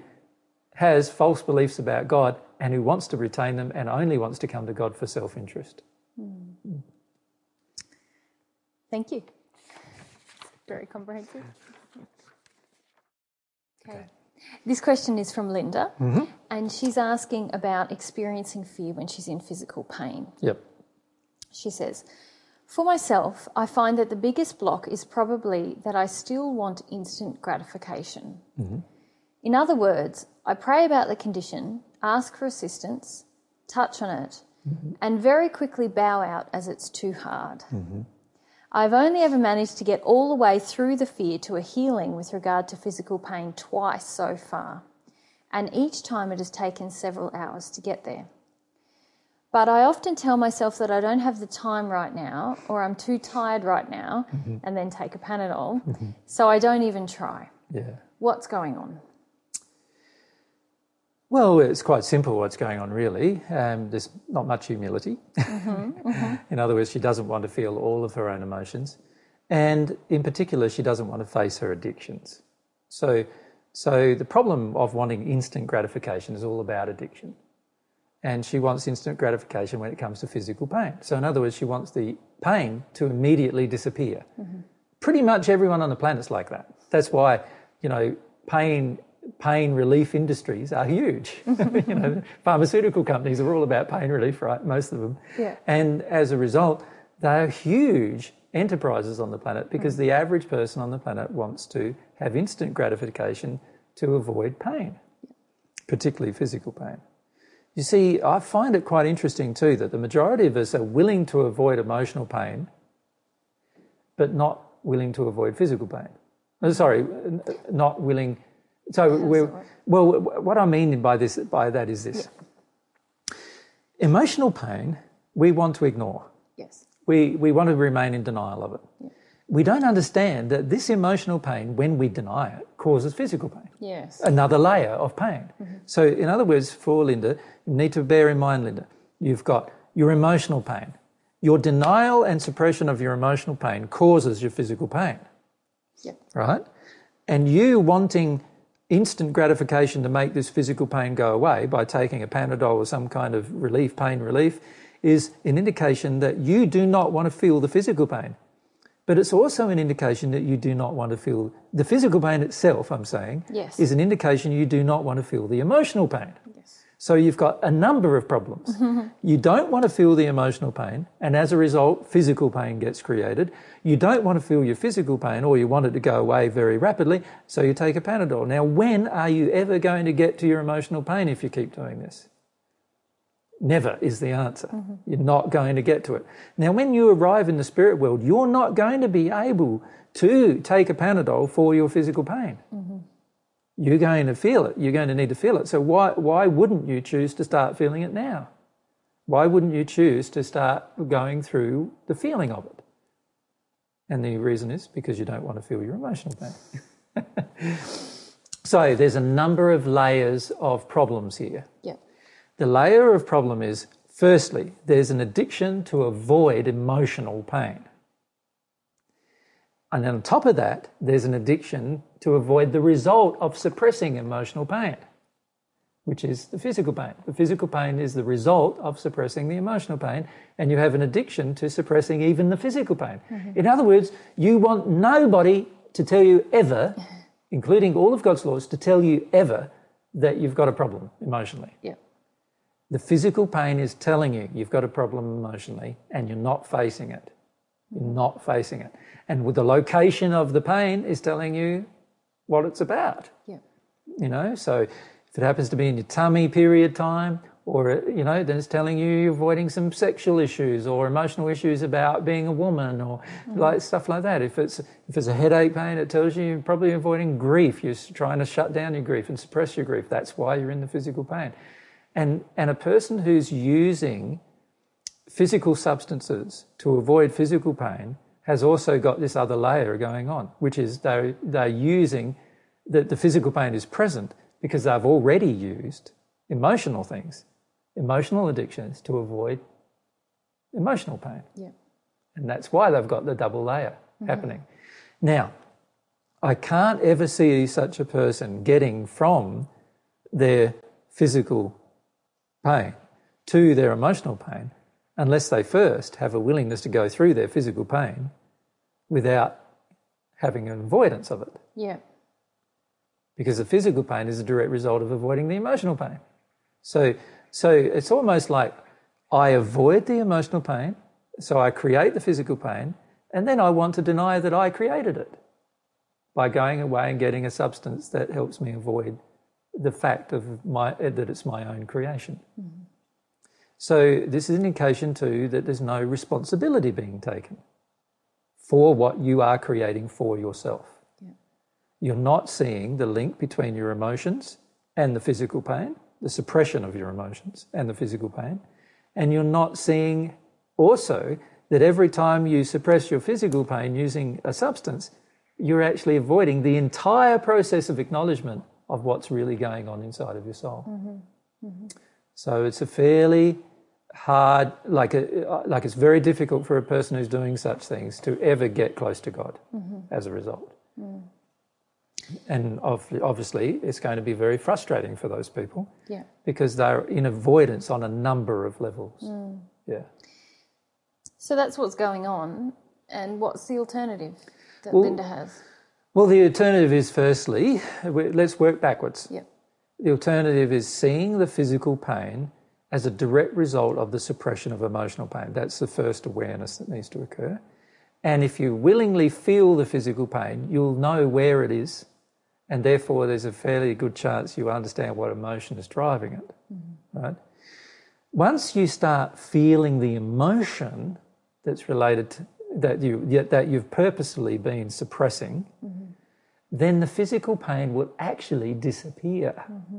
has false beliefs about God and who wants to retain them and only wants to come to God for self interest. Hmm. Thank you. Very comprehensive. Okay. This question is from Linda, mm-hmm. and she's asking about experiencing fear when she's in physical pain. Yep. She says, For myself, I find that the biggest block is probably that I still want instant gratification. Mm-hmm. In other words, I pray about the condition, ask for assistance, touch on it, and very quickly bow out as it's too hard. I've only ever managed to get all the way through the fear to a healing with regard to physical pain twice so far, and each time it has taken several hours to get there. But I often tell myself that I don't have the time right now, or I'm too tired right now, and then take a Panadol, so I don't even try. Yeah. What's going on? Well, it's quite simple what's going on, really. Um, there's not much humility. Mm-hmm, mm-hmm. in other words, she doesn't want to feel all of her own emotions. And in particular, she doesn't want to face her addictions. So, so the problem of wanting instant gratification is all about addiction. And she wants instant gratification when it comes to physical pain. So, in other words, she wants the pain to immediately disappear. Mm-hmm. Pretty much everyone on the planet's like that. That's why, you know, pain pain relief industries are huge. you know, pharmaceutical companies are all about pain relief, right? Most of them. Yeah. And as a result, they are huge enterprises on the planet because mm. the average person on the planet wants to have instant gratification to avoid pain, particularly physical pain. You see, I find it quite interesting too that the majority of us are willing to avoid emotional pain, but not willing to avoid physical pain. Sorry, not willing. So we're, well, what I mean by this, by that is this: emotional pain we want to ignore. Yes. We we want to remain in denial of it. We don't understand that this emotional pain, when we deny it, causes physical pain Yes. another layer of pain. Mm-hmm. So, in other words, for Linda, you need to bear in mind, Linda, you've got your emotional pain. Your denial and suppression of your emotional pain causes your physical pain, Yep. right? And you wanting instant gratification to make this physical pain go away by taking a Panadol or some kind of relief, pain relief, is an indication that you do not want to feel the physical pain. But it's also an indication that you do not want to feel the physical pain itself, I'm saying, Yes. is an indication you do not want to feel the emotional pain. Yes. So you've got a number of problems. Mm-hmm. you don't want to feel the emotional pain, and as a result, physical pain gets created. You don't want to feel your physical pain, or you want it to go away very rapidly, so you take a Panadol. Now, when are you ever going to get to your emotional pain if you keep doing this? Never is the answer. Mm-hmm. You're not going to get to it. Now, when you arrive in the spirit world, you're not going to be able to take a Panadol for your physical pain. Mm-hmm. You're going to feel it. You're going to need to feel it. So, why, why wouldn't you choose to start feeling it now? Why wouldn't you choose to start going through the feeling of it? And the reason is because you don't want to feel your emotional pain. so, there's a number of layers of problems here. Yep. The layer of problem is firstly, there's an addiction to avoid emotional pain. And on top of that, there's an addiction to avoid the result of suppressing emotional pain, which is the physical pain. The physical pain is the result of suppressing the emotional pain, and you have an addiction to suppressing even the physical pain. Mm-hmm. In other words, you want nobody to tell you ever, including all of God's laws, to tell you ever that you've got a problem emotionally. Yep. The physical pain is telling you you've got a problem emotionally and you're not facing it. You're mm-hmm. not facing it. And with the location of the pain is telling you what it's about. Yep. You know, so if it happens to be in your tummy period time, or, you know, then it's telling you you're avoiding some sexual issues or emotional issues about being a woman or mm-hmm. like stuff like that. If it's, if it's a headache pain, it tells you you're probably avoiding grief. You're trying to shut down your grief and suppress your grief. That's why you're in the physical pain. And, and a person who's using physical substances to avoid physical pain has also got this other layer going on, which is they're, they're using that the physical pain is present because they've already used emotional things, emotional addictions to avoid emotional pain. Yep. And that's why they've got the double layer mm-hmm. happening. Now, I can't ever see such a person getting from their physical pain to their emotional pain unless they first have a willingness to go through their physical pain without having an avoidance of it. Yep. Because the physical pain is a direct result of avoiding the emotional pain. So, so it's almost like I avoid the emotional pain So I create the physical pain, and then I want to deny that I created it by going away and getting a substance that helps me avoid the fact of my, that it's my own creation. Mm-hmm. So this is an indication too that there's no responsibility being taken for what you are creating for yourself. Yeah. You're not seeing the link between your emotions and the physical pain, the suppression of your emotions and the physical pain, and you're not seeing also that every time you suppress your physical pain using a substance, you're actually avoiding the entire process of acknowledgement of what's really going on inside of your soul. Mm-hmm. Mm-hmm. So it's a fairly hard, like, a, like it's very difficult for a person who's doing such things to ever get close to God mm-hmm. as a result. Mm. And obviously, it's going to be very frustrating for those people yeah. because they're in avoidance on a number of levels. Mm. Yeah. So that's what's going on. And what's the alternative that well, Linda has? Well, the alternative is firstly, let's work backwards. Yep. The alternative is seeing the physical pain as a direct result of the suppression of emotional pain. That's the first awareness that needs to occur. And if you willingly feel the physical pain, you'll know where it is, and therefore there's a fairly good chance you understand what emotion is driving it. Mm-hmm. Right? Once you start feeling the emotion that's related to that you that you've purposely been suppressing, mm-hmm. Then the physical pain will actually disappear. Mm-hmm.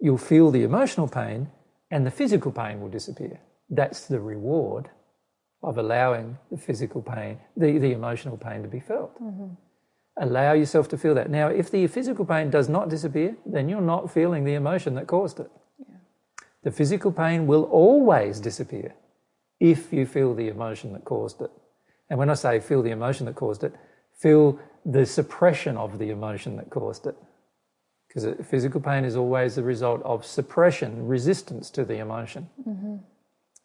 You'll feel the emotional pain, and the physical pain will disappear. That's the reward of allowing the physical pain, the, the emotional pain to be felt. Mm-hmm. Allow yourself to feel that. Now, if the physical pain does not disappear, then you're not feeling the emotion that caused it. Yeah. The physical pain will always disappear if you feel the emotion that caused it. And when I say feel the emotion that caused it, feel the suppression of the emotion that caused it. Because physical pain is always the result of suppression, resistance to the emotion. Mm-hmm.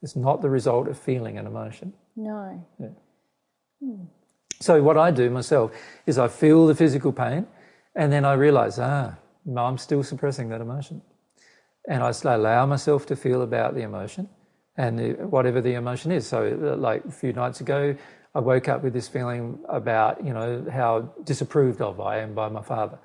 It's not the result of feeling an emotion. No. Yeah. So, what I do myself is I feel the physical pain and then I realize, ah, I'm still suppressing that emotion. And I allow myself to feel about the emotion and the, whatever the emotion is. So, like a few nights ago, I woke up with this feeling about, you know, how disapproved of I am by my father.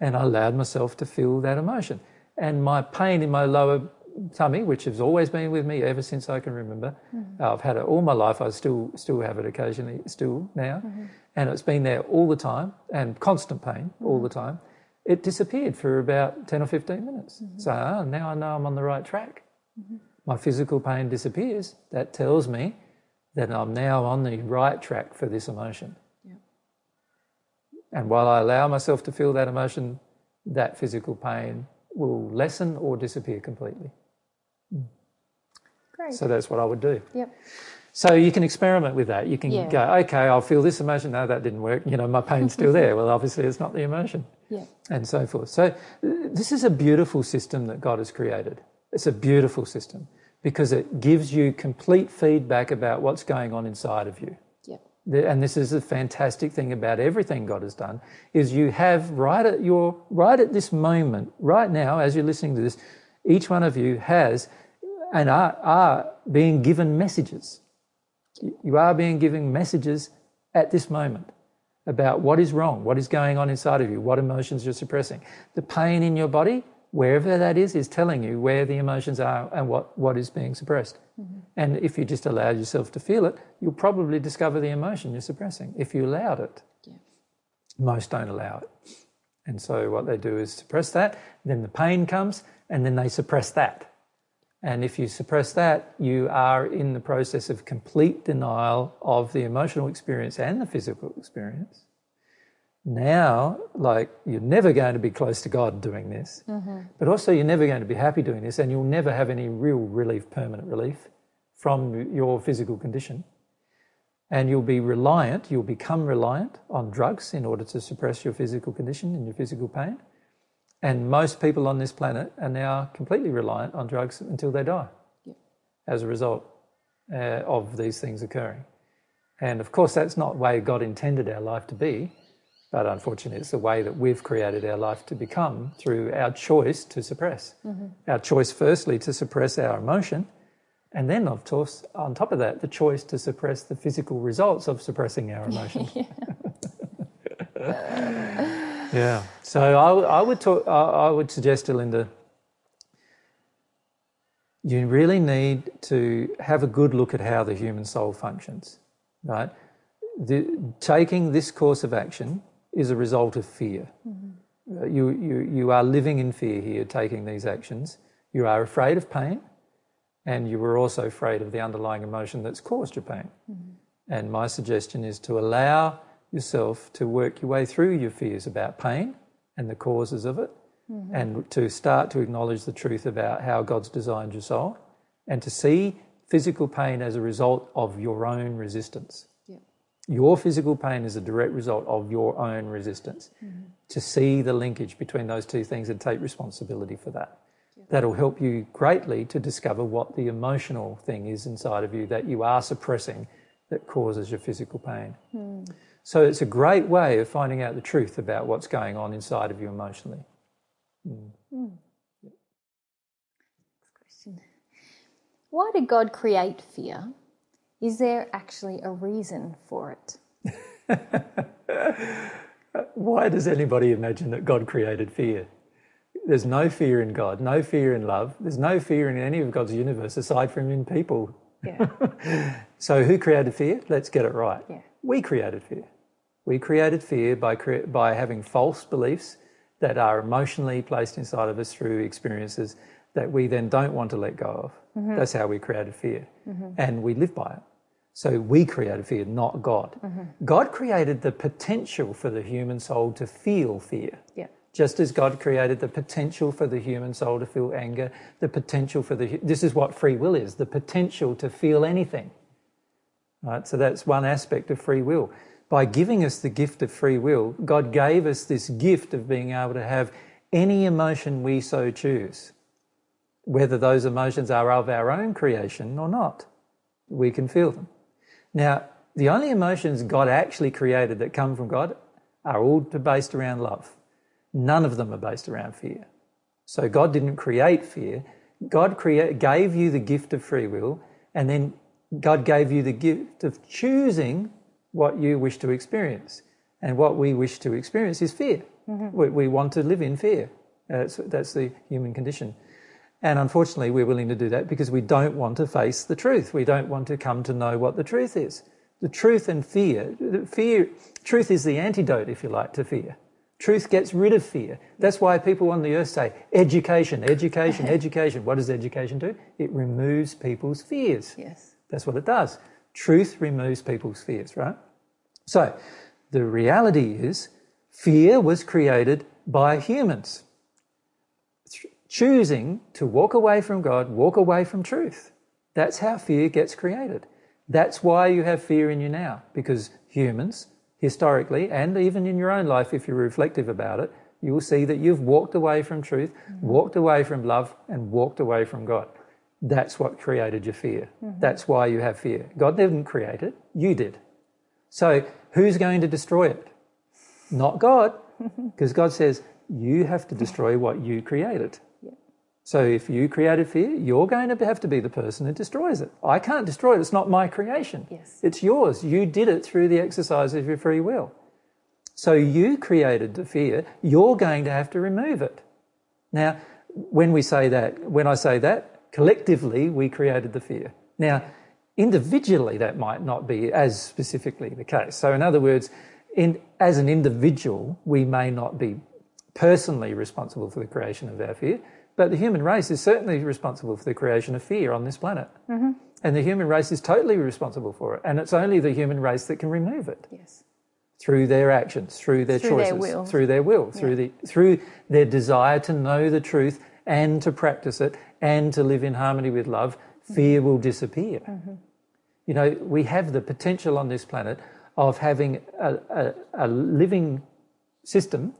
And I allowed myself to feel that emotion. And my pain in my lower tummy, which has always been with me ever since I can remember, mm-hmm. I've had it all my life. I still still have it occasionally, still now, mm-hmm. and it's been there all the time and constant pain mm-hmm. all the time. It disappeared for about ten or fifteen minutes. Mm-hmm. So oh, now I know I'm on the right track. Mm-hmm my physical pain disappears, that tells me that I'm now on the right track for this emotion. And while I allow myself to feel that emotion, that physical pain will lessen or disappear completely. Great. So that's what I would do. Yep. So you can experiment with that. You can yeah. go, okay, I'll feel this emotion. No, that didn't work. You know, my pain's still there. Well, obviously, it's not the emotion. Yeah. And so forth. So uh, this is a beautiful system that God has created. It's a beautiful system because it gives you complete feedback about what's going on inside of you. And this is the fantastic thing about everything God has done is you have right at your right at this moment, right now, as you're listening to this, each one of you has and are, are being given messages. You are being given messages at this moment about what is wrong, what is going on inside of you, what emotions you're suppressing. The pain in your body, wherever that is, is telling you where the emotions are and what, what is being suppressed. Mm-hmm. And if you just allow yourself to feel it, you'll probably discover the emotion you're suppressing if you allowed it. Yeah. Most don't allow it. And so what they do is suppress that, then the pain comes, and then they suppress that. And if you suppress that, you are in the process of complete denial of the emotional experience and the physical experience now, like, you're never going to be close to God doing this, mm-hmm. but also you're never going to be happy doing this, and you'll never have any real relief, permanent relief from your physical condition. And you'll be reliant, you'll become reliant on drugs in order to suppress your physical condition and your physical pain. And most people on this planet are now completely reliant on drugs until they die as a result uh, of these things occurring. And of course, that's not the way God intended our life to be. But unfortunately, it's the way that we've created our life to become through our choice to suppress. Mm-hmm. Our choice, firstly, to suppress our emotion, And then, of course, on top of that, the choice to suppress the physical results of suppressing our emotions. yeah. So I, I would talk. I, I would suggest to Linda, you really need to have a good look at how the human soul functions. Right. The, taking this course of action is a result of fear. Mm-hmm. Uh, you, you, you are living in fear here, taking these actions. You are afraid of pain, and you were also afraid of the underlying emotion that's caused your pain. Mm-hmm. And my suggestion is to allow yourself to work your way through your fears about pain and the causes of it, mm-hmm. and to start to acknowledge the truth about how God's designed your soul, and to see physical pain as a result of your own resistance. Your physical pain is a direct result of your own resistance. Mm-hmm. To see the linkage between those two things and take responsibility for that. That'll help you greatly to discover what the emotional thing is inside of you that you are suppressing that causes your physical pain. Mm. So it's a great way of finding out the truth about what's going on inside of you emotionally. Mm. Mm. Next question. Why did God create fear? Is there actually a reason for it? Why does anybody imagine that God created fear? There's no fear in God, no fear in love. There's no fear in any of God's universe aside from in people. Yeah. so who created fear? Let's get it right. Yeah. We created fear. We created fear by, cre- by having false beliefs that are emotionally placed inside of us through experiences that we then don't want to let go of. Mm-hmm. That's how we created fear. Mm-hmm. And we live by it. So we created fear, not God. Mm-hmm. God created the potential for the human soul to feel fear. Yeah. Just as God created the potential for the human soul to feel anger, the potential for the this is what free will is, the potential to feel anything. Right? So that's one aspect of free will by giving us the gift of free will, God gave us this gift of being able to have any emotion we so choose, whether those emotions are of our own creation or not. We can feel them. Now, the only emotions God actually created that come from God are all to based around love. None of them are based around fear. So God didn't create fear. God create, gave you the gift of free will, and then God gave you the gift of choosing what you wish to experience. And what we wish to experience is fear. Mm-hmm. We, we, want to live in fear. That's, that's the human condition. And unfortunately, we're willing to do that because we don't want to face the truth. We don't want to come to know what the truth is. The truth and fear, fear, truth is the antidote, if you like, to fear. Truth gets rid of fear. That's why people on the earth say education, education, education. What does education do? It removes people's fears. Yes. That's what it does. Truth removes people's fears, right? So, the reality is, fear was created by humans choosing to walk away from God, walk away from truth. That's how fear gets created. That's why you have fear in you now, because humans, historically, and even in your own life, if you're reflective about it, you will see that you've walked away from truth, mm-hmm. walked away from love, and walked away from God. That's what created your fear. Mm-hmm. That's why you have fear. God didn't create it, you did. So, who's going to destroy it? Not God, because God says, you have to destroy what you created. So, if you created fear, you're going to have to be the person who destroys it. I can't destroy it, it's not my creation. Yes. It's yours. You did it through the exercise of your free will. So, you created the fear, you're going to have to remove it. Now, when we say that, when I say that, collectively we created the fear. Now, Individually, that might not be as specifically the case. So, in other words, in, as an individual, we may not be personally responsible for the creation of our fear, but the human race is certainly responsible for the creation of fear on this planet. Mm-hmm. And the human race is totally responsible for it. And it's only the human race that can remove it. Yes. Through their actions, through their through choices, their will. through their will, yeah. through, the, through their desire to know the truth and to practice it and to live in harmony with love, fear mm-hmm. will disappear. Mm-hmm. You know, we have the potential on this planet of having a, a, a living system,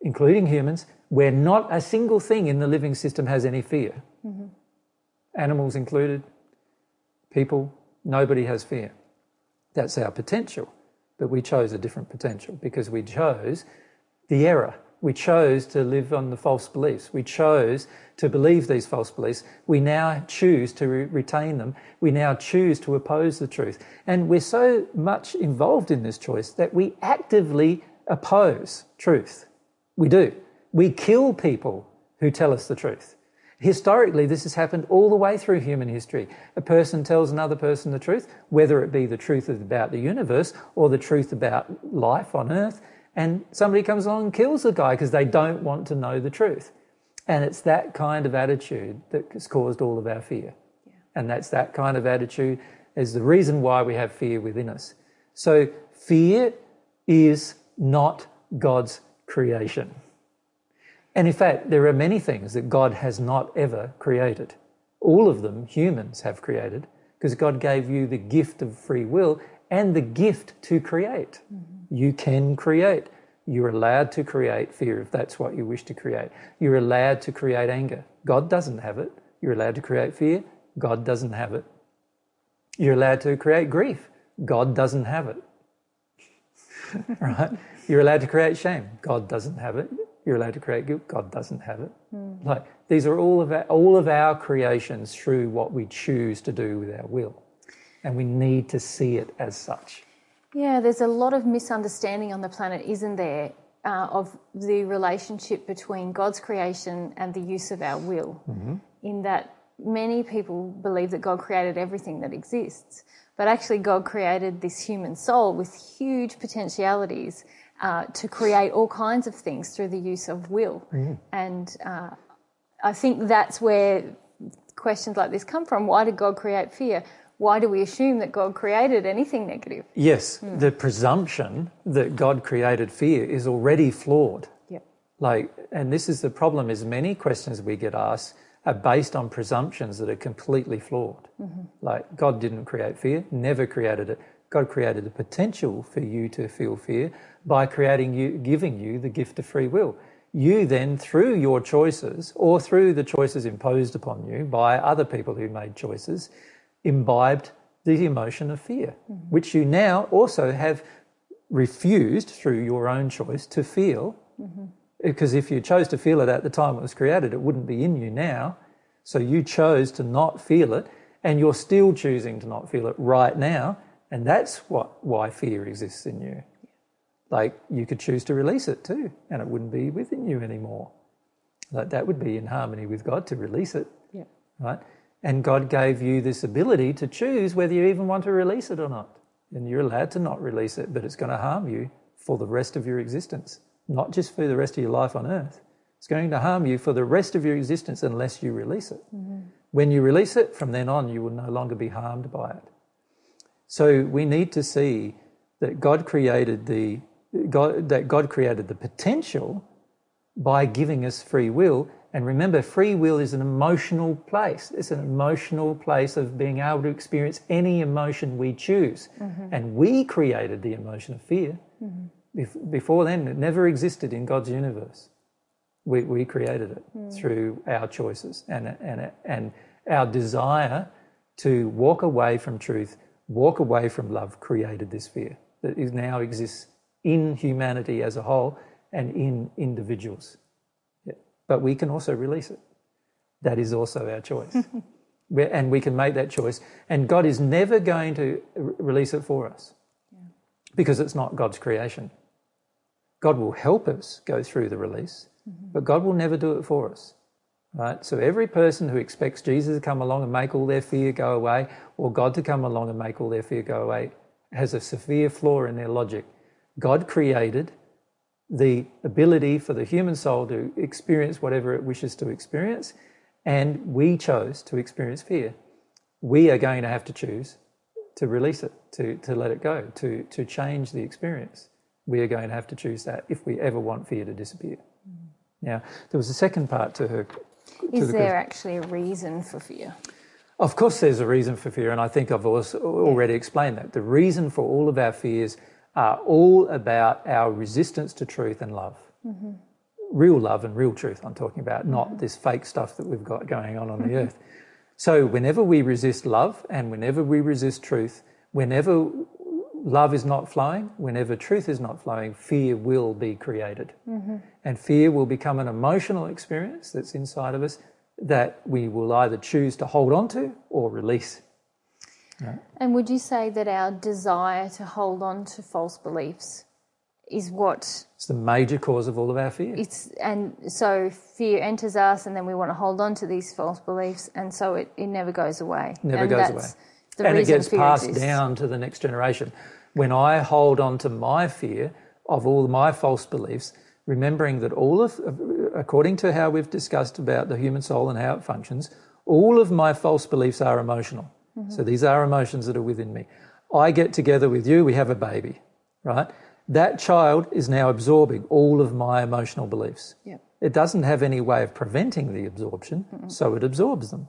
including humans, where not a single thing in the living system has any fear. Mm-hmm. Animals included, people, nobody has fear. That's our potential. But we chose a different potential because we chose the error. We chose to live on the false beliefs. We chose to believe these false beliefs. We now choose to re- retain them. We now choose to oppose the truth. And we're so much involved in this choice that we actively oppose truth. We do. We kill people who tell us the truth. Historically, this has happened all the way through human history. A person tells another person the truth, whether it be the truth about the universe or the truth about life on earth, and somebody comes along and kills the guy because they don't want to know the truth. And it's that kind of attitude that has caused all of our fear. Yeah. And that's that kind of attitude is the reason why we have fear within us. So fear is not God's creation. And in fact, there are many things that God has not ever created. All of them humans have created because God gave you the gift of free will and the gift to create. Mm-hmm. You can create. You're allowed to create fear if that's what you wish to create. You're allowed to create anger. God doesn't have it. You're allowed to create fear. God doesn't have it. You're allowed to create grief. God doesn't have it. right? You're allowed to create shame. God doesn't have it. You're allowed to create guilt. God doesn't have it. Mm. Like these are all of our, all of our creations through what we choose to do with our will, and we need to see it as such. Yeah, there's a lot of misunderstanding on the planet, isn't there, uh, of the relationship between God's creation and the use of our will. Mm-hmm. In that many people believe that God created everything that exists, but actually God created this human soul with huge potentialities uh, to create all kinds of things through the use of will. Mm. And uh, I think that's where questions like this come from. Why did God create fear? Why do we assume that God created anything negative? Yes, mm. the presumption that God created fear is already flawed. Yep. Like, and this is the problem: is many questions we get asked are based on presumptions that are completely flawed. Mm-hmm. Like God didn't create fear, never created it. God created the potential for you to feel fear by creating you, giving you the gift of free will. You then, through your choices or through the choices imposed upon you by other people who made choices, imbibed the emotion of fear, mm-hmm. which you now also have refused through your own choice to feel. Mm-hmm. Because if you chose to feel it at the time it was created, it wouldn't be in you now. So you chose to not feel it, and you're still choosing to not feel it right now and that's what why fear exists in you. Like you could choose to release it too, and it wouldn't be within you anymore. Like that would be in harmony with God to release it. Yeah. Right? And God gave you this ability to choose whether you even want to release it or not. And you're allowed to not release it, but it's going to harm you for the rest of your existence, not just for the rest of your life on earth. It's going to harm you for the rest of your existence unless you release it. Mm-hmm. When you release it, from then on, you will no longer be harmed by it. So we need to see that God created the God, that God created the potential by giving us free will. And remember, free will is an emotional place. It's an emotional place of being able to experience any emotion we choose. Mm-hmm. And we created the emotion of fear. Mm-hmm. Before then, it never existed in God's universe. We, we created it mm. through our choices and, and, and our desire to walk away from truth walk away from love created this fear that is now exists in humanity as a whole and in individuals. Yeah. But we can also release it. That is also our choice. and we can make that choice. And God is never going to release it for us yeah. because it's not God's creation. God will help us go through the release, mm-hmm. but God will never do it for us. Right? So every person who expects Jesus to come along and make all their fear go away, or God to come along and make all their fear go away, has a severe flaw in their logic. God created the ability for the human soul to experience whatever it wishes to experience, and we chose to experience fear. We are going to have to choose to release it, to, to let it go, to, to change the experience. We are going to have to choose that if we ever want fear to disappear. Mm. Now, there was a second part to her is the there actually a reason for fear? Of course, there's a reason for fear, and I think I've also already explained that. The reason for all of our fears are all about our resistance to truth and love. Mm-hmm. Real love and real truth, I'm talking about, mm-hmm. not this fake stuff that we've got going on on the earth. So, whenever we resist love and whenever we resist truth, whenever love is not flowing, whenever truth is not flowing, fear will be created. Mm-hmm. And fear will become an emotional experience that's inside of us that we will either choose to hold on to or release. And would you say that our desire to hold on to false beliefs is what It's the major cause of all of our fear. it's and so fear enters us and then we want to hold on to these false beliefs and so it, it never goes away. Never and goes that's away. The and it gets passed exists. down to the next generation. When I hold on to my fear of all my false beliefs, remembering that all of, according to how we've discussed about the human soul and how it functions, all of my false beliefs are emotional. Mm-hmm. So these are emotions that are within me. I get together with you, we have a baby, right? That child is now absorbing all of my emotional beliefs. Yep. It doesn't have any way of preventing the absorption, so it absorbs them.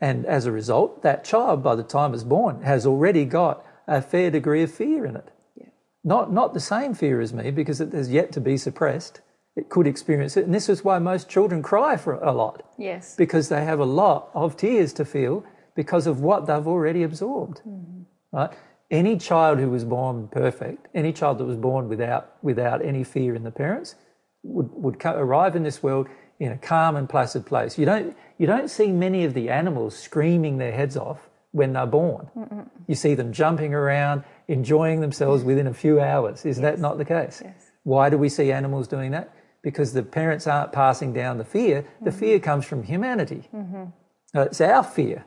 And as a result, that child, by the time it's born, has already got a fair degree of fear in it. Yeah. Not, not the same fear as me because it has yet to be suppressed. It could experience it. And this is why most children cry for a lot Yes. because they have a lot of tears to feel because of what they've already absorbed. Mm-hmm. Right? Any child who was born perfect, any child that was born without, without any fear in the parents, would, would arrive in this world in a calm and placid place. You don't, you don't see many of the animals screaming their heads off when they're born. You see them jumping around, enjoying themselves within a few hours. Is that not the case? Yes. Why do we see animals doing that? Because the parents aren't passing down the fear. The fear comes from humanity. Uh, it's our fear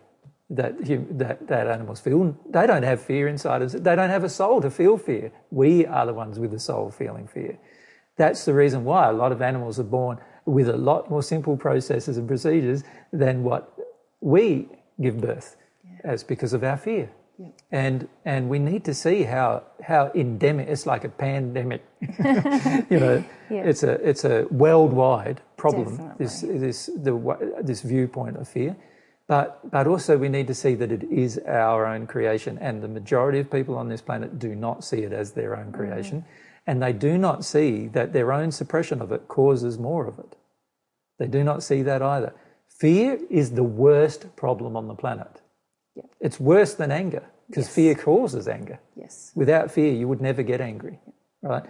that, that that animals feel. They don't have fear inside us. They don't have a soul to feel fear. We are the ones with the soul feeling fear. That's the reason why a lot of animals are born with a lot more simple processes and procedures than what we give birth. As because of our fear. And and we need to see how how endemic it's like a pandemic. you know, Yeah. it's a it's a worldwide problem. This this the this viewpoint of fear, but but also we need to see that it is our own creation, and the majority of people on this planet do not see it as their own mm. creation, and they do not see that their own suppression of it causes more of it. They do not see that either. Fear is the worst problem on the planet. Yeah. It's worse than anger because Yes. fear causes anger. Yes. Without fear, you would never get angry, right?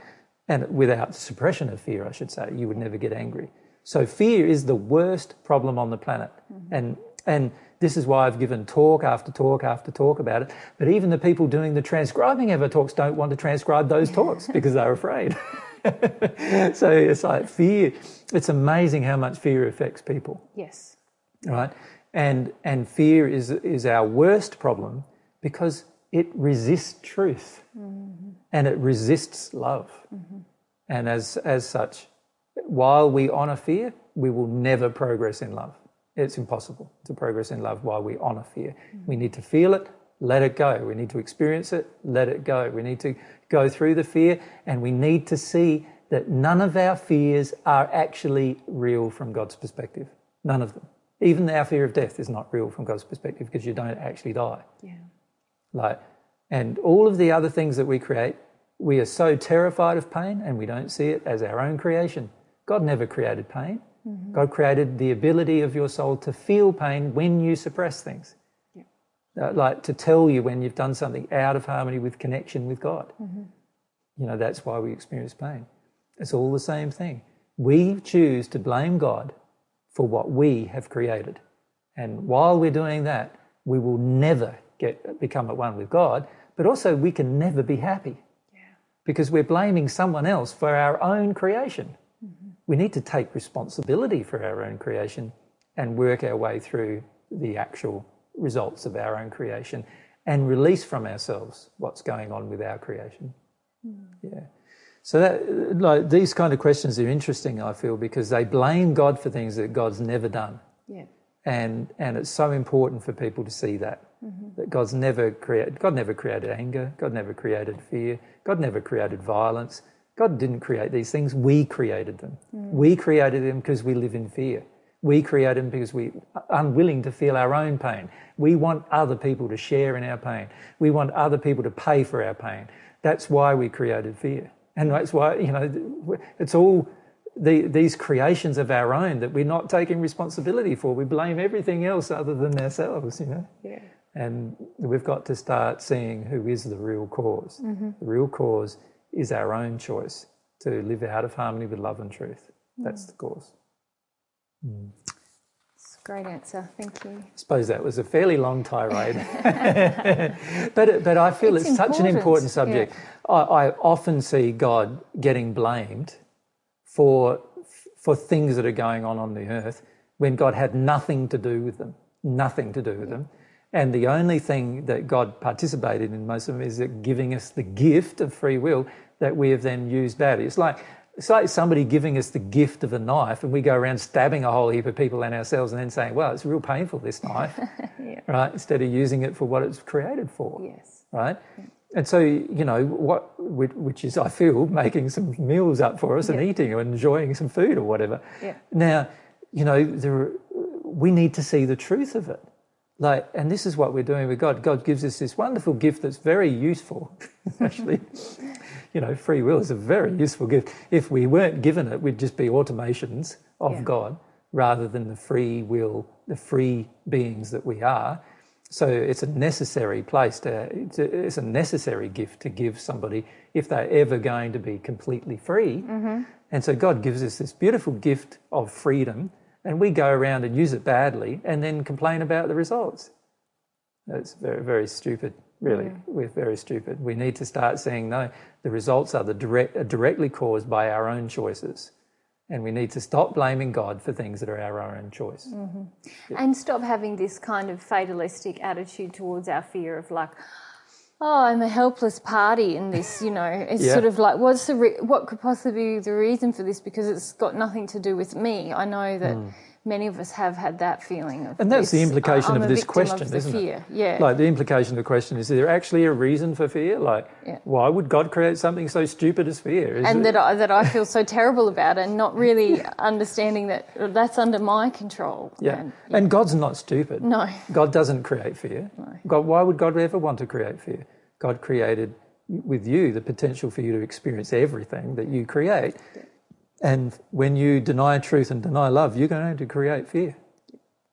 And without suppression of fear, I should say, you would never get angry. So fear is the worst problem on the planet, mm-hmm. and and this is why I've given talk after talk after talk about it. But even the people doing the transcribing of our talks don't want to transcribe those talks because they're afraid. so it's like fear. It's amazing how much fear affects people Yes. right? And and fear is is our worst problem because it resists truth mm-hmm. and it resists love. Mm-hmm. And as as such, while we honor fear, we will never progress in love. It's impossible to progress in love while we honor fear. Mm. We need to feel it, let it go. We need to experience it, let it go. We need to go through the fear and we need to see that none of our fears are actually real from God's perspective. None of them. Even our fear of death is not real from God's perspective because you don't actually die. Yeah. Like, and all of the other things that we create, we are so terrified of pain and we don't see it as our own creation. God never created pain. Mm-hmm. God created the ability of your soul to feel pain when you suppress things. Yeah. Uh, like to tell you when you've done something out of harmony with connection with God. Mm-hmm. You know, that's why we experience pain. It's all the same thing. We choose to blame God for what we have created. And while we're doing that, we will never get become at one with God, but also we can never be happy because we're blaming someone else for our own creation. Mm-hmm. We need to take responsibility for our own creation and work our way through the actual results of our own creation and release from ourselves what's going on with our creation. Hmm. Yeah. So that like these kind of questions are interesting, I feel, because they blame God for things that God's never done. Yeah. And and it's so important for people to see that. Mm-hmm. That God's never created God never created anger, God never created fear, God never created violence. God didn't create these things, we created them. Mm. We created them because we live in fear. We create them because we are unwilling to feel our own pain. We want other people to share in our pain. We want other people to pay for our pain. That's why we created fear. And that's why, you know, it's all the, these creations of our own that we're not taking responsibility for. We blame everything else other than ourselves, you know. Yeah. And we've got to start seeing who is the real because mm-hmm. The real cause is our own choice to live out of harmony with love and truth. That's hmm. the cause. Hmm. It's a great answer. Thank you. I suppose that was a fairly long tirade. but, but I feel it's, It's such an important, important subject. I, I often see God getting blamed for, for things that are going on on the earth when God had nothing to do with them. Nothing to do with them. And the only thing that God participated in most of them is that giving us the gift of free will that we have then used badly. It's like it's like somebody giving us the gift of a knife and we go around stabbing a whole heap of people and ourselves and then saying, well, it's real painful, this knife, Yeah. right? Instead of using it for what it's created for, Yes. right? And so, you know, what, which which is, I feel, making some meals up for us and eating or enjoying some food or whatever. Yeah. Now, you know, there, we need to see the truth of it. Like, and this is what we're doing with God. God gives us this wonderful gift that's very useful. Actually, you know, free will is a very useful gift. If we weren't given it, we'd just be automations of Yeah. God rather than the free will, the free beings that we are. So it's a necessary place to, it's a, it's a necessary gift to give somebody if they're ever going to be completely free. Mm-hmm. And so God gives us this beautiful gift of freedom, and we go around and use it badly and then complain about the results. It's very, very stupid, really. We're very stupid. We need to start saying, no, the results are, the direct, are directly caused by our own choices. And we need to stop blaming God for things that are our own choice. Mm-hmm. And stop having this kind of fatalistic attitude towards our fear of like, oh, I'm a helpless party in this. You know, it's Yeah. sort of like, what's the re- what could possibly be the reason for this? Because it's got nothing to do with me. I know that hmm. many of us have had that feeling of. And that's the uh, implication I'm of this question, of the isn't fear. it? Yeah. Like the implication of the question is: Is there actually a reason for fear? Like, Yeah. why would God create something so stupid as fear? Is and it- that I, that I feel so terrible about, and not really understanding that uh, that's under my control. yeah. And, and God's not stupid. no. God doesn't create fear. No. God, why would God ever want to create fear? God created with you the potential for you to experience everything that you create. And when you deny truth and deny love, you're going to create fear.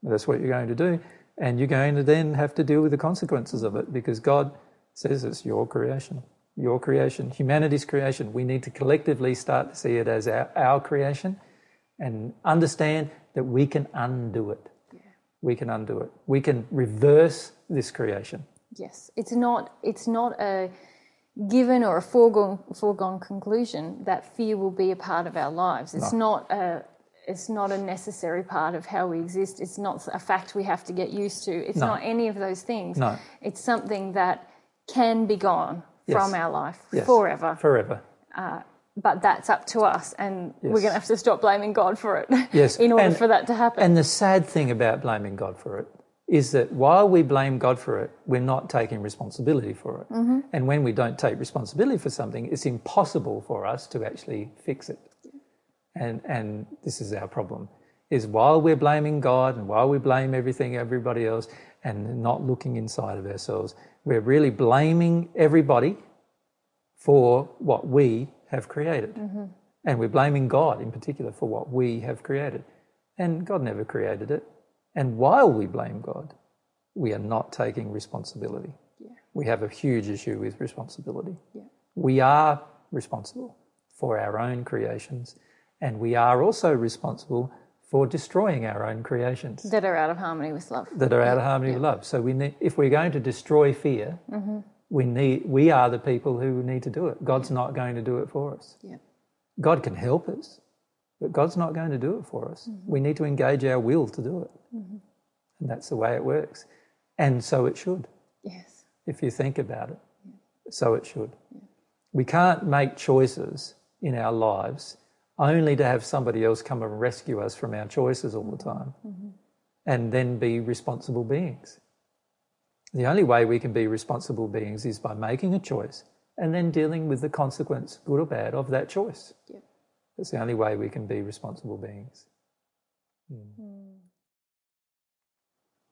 That's what you're going to do. And you're going to then have to deal with the consequences of it because God says it's your creation. Your creation, humanity's creation. We need to collectively start to see it as our, our creation and understand that we can undo it. We can undo it. We can reverse this creation. Yes, it's not. It's not a given or a foregone foregone conclusion that fear will be a part of our lives. It's not a. It's not a necessary part of how we exist. It's not a fact we have to get used to. It's No. not any of those things. No. It's something that can be gone Yes. from our life Yes. forever. Forever. Uh, but that's up to us, and we're going to have to stop blaming God for it. Yes, in order and- for that to happen. And the sad thing about blaming God for it is that while we blame God for it, we're not taking responsibility for it. Mm-hmm. And when we don't take responsibility for something, it's impossible for us to actually fix it. And, and this is our problem, is while we're blaming God and while we blame everything, everybody else, and not looking inside of ourselves, we're really blaming everybody for what we have created. And we're blaming God in particular for what we have created. And God never created it. And while we blame God, we are not taking responsibility. We have a huge issue with responsibility. We are responsible for our own creations, and we are also responsible for destroying our own creations that are out of harmony with love. that are out of harmony with love. So we need, if we're going to destroy fear, mm-hmm. we need, we are the people who need to do it. God's not going to do it for us. Yeah. God can help us, but God's not going to do it for us. Mm-hmm. We need to engage our will to do it. Mm-hmm. And that's the way it works. And so it should, Yes. if you think about it. So it should. We can't make choices in our lives only to have somebody else come and rescue us from our choices all the time mm-hmm. and then be responsible beings. The only way we can be responsible beings is by making a choice and then dealing with the consequence, good or bad, of that choice. Yep. That's the only way we can be responsible beings.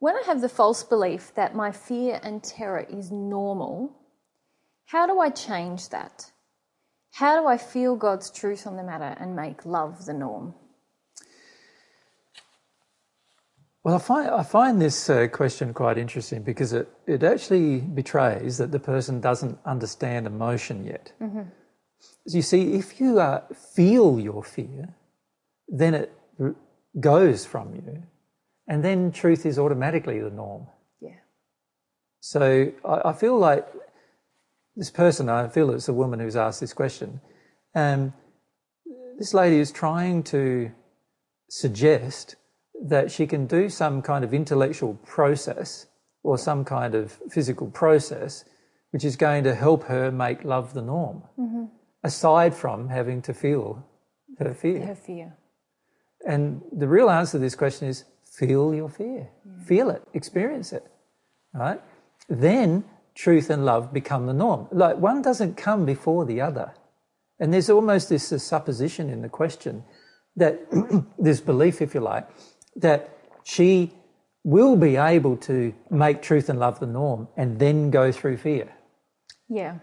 When I have the false belief that my fear and terror is normal, how do I change that? How do I feel God's truth on the matter and make love the norm? Well, I find, I find this uh, question quite interesting because it, it actually betrays that the person doesn't understand emotion yet. Mm-hmm. You see, if you uh, feel your fear, then it r- goes from you, and then truth is automatically the norm. Yeah. So I, I feel like this person, I feel it's a woman who's asked this question. Um, this lady is trying to suggest that she can do some kind of intellectual process or some kind of physical process which is going to help her make love the norm, mm-hmm. Aside from having to feel her fear. Her fear. And the real answer to this question is feel your fear, yeah. feel it, experience it, right? Then truth and love become the norm. Like one doesn't come before the other. And there's almost this, this supposition in the question that this belief, if you like, that she will be able to make truth and love the norm and then go through fear. Yeah.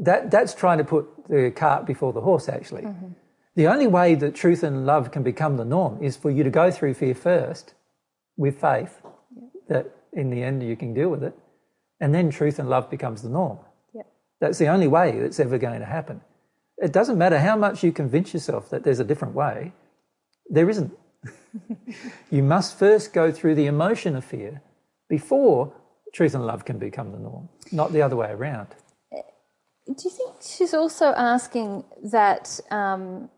That, that's trying to put the cart before the horse, actually. Mm-hmm. The only way that truth and love can become the norm is for you to go through fear first with faith yeah. that in the end you can deal with it, and then truth and love becomes the norm. Yeah. That's the only way that's ever going to happen. It doesn't matter how much you convince yourself that there's a different way, there isn't. you must first go through the emotion of fear before truth and love can become the norm, not the other way around. Do you think she's also asking that um,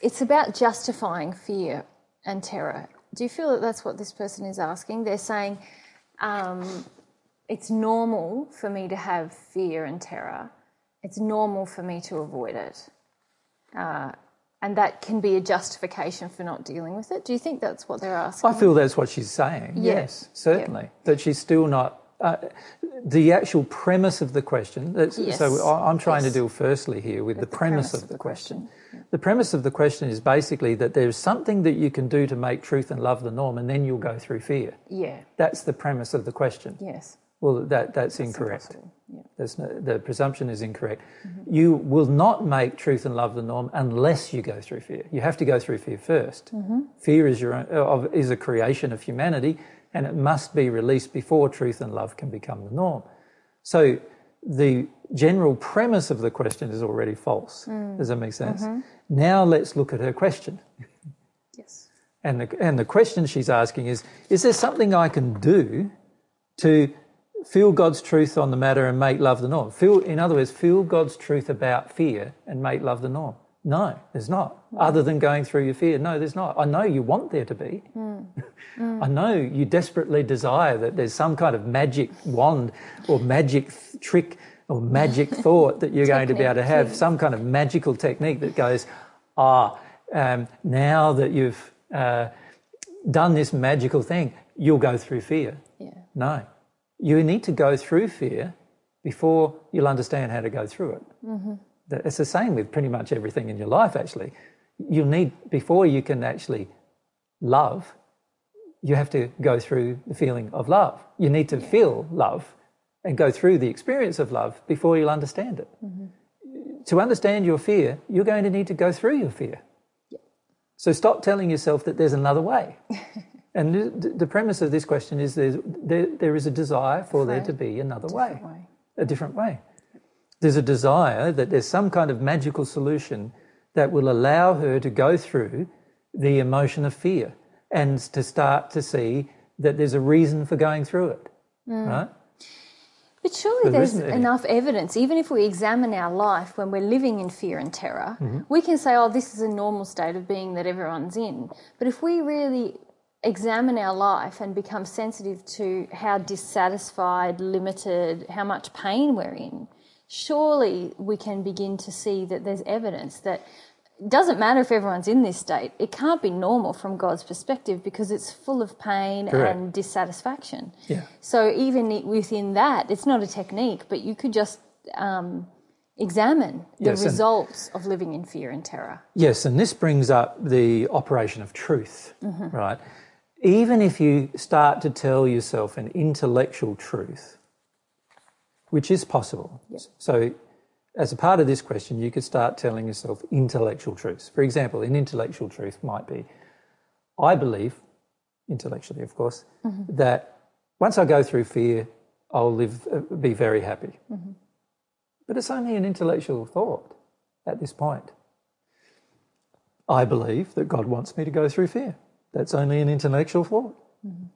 it's about justifying fear and terror? Do you feel that that's what this person is asking? They're saying um, it's normal for me to have fear and terror, it's normal for me to avoid it. Uh, and that can be a justification for not dealing with it. Do you think that's what they're asking? I feel that's what she's saying. Yeah. Yes, certainly. Yeah. That she's still not. Uh, the actual premise of the question. Yes. So I'm trying yes. to deal firstly here with the, the, premise, premise of, the, the question. question. Yeah. The premise of the question is basically that there's something that you can do to make truth and love the norm, and then you'll go through fear. Yeah. That's the premise of the question. Yes. Well, that, that's, that's incorrect. Yeah. No, the presumption is incorrect. Mm-hmm. You will not make truth and love the norm unless you go through fear. You have to go through fear 1st mm-hmm. Fear is, your own, is a creation of humanity and it must be released before truth and love can become the norm. So the general premise of the question is already false. Mm. Does that make sense? Mm-hmm. Now let's look at her question. yes. And the, and the question she's asking is Is there something I can do to feel God's truth on the matter and make love the norm. Feel, in other words, feel God's truth about fear and make love the norm. No, there's not. Other than going through your fear, no, there's not. I know you want there to be. Mm. Mm. I know you desperately desire that there's some kind of magic wand or magic th- trick or magic thought that you're going to be able to have, some kind of magical technique that goes, ah, um, now that you've uh, done this magical thing, you'll go through fear. Yeah. No, you need to go through fear before you'll understand how to go through it. Mm-hmm. It's the same with pretty much everything in your life, actually. You need, before you can actually love, you have to go through the feeling of love. You need to yeah. feel love and go through the experience of love before you'll understand it. Mm-hmm. To understand your fear, you're going to need to go through your fear. Yeah. So stop telling yourself that there's another way. And the, the, premise of this question is there, there is a desire for there to be another way, way, a different way. There's a desire that there's some kind of magical solution that will allow her to go through the emotion of fear and to start to see that there's a reason for going through it, mm. right? But surely there's enough evidence, even if we examine our life when we're living in fear and terror, mm-hmm. we can say, oh, this is a normal state of being that everyone's in. But if we really examine our life and become sensitive to how dissatisfied, limited, how much pain we're in, surely we can begin to see that there's evidence that it doesn't matter if everyone's in this state, it can't be normal from God's perspective because it's full of pain Correct. and dissatisfaction. Yeah. So even within that, it's not a technique, but you could just um, examine the yes, results of living in fear and terror. Yes, and this brings up the operation of truth, mm-hmm. right? even if you start to tell yourself an intellectual truth, which is possible. Yep. So, as a part of this question, you could start telling yourself intellectual truths. For example, an intellectual truth might be I believe intellectually, of course, mm-hmm. that once I go through fear, I'll live, uh, be very happy. Mm-hmm. But it's only an intellectual thought at this point. I believe that God wants me to go through fear. That's only an intellectual thought. Mm-hmm.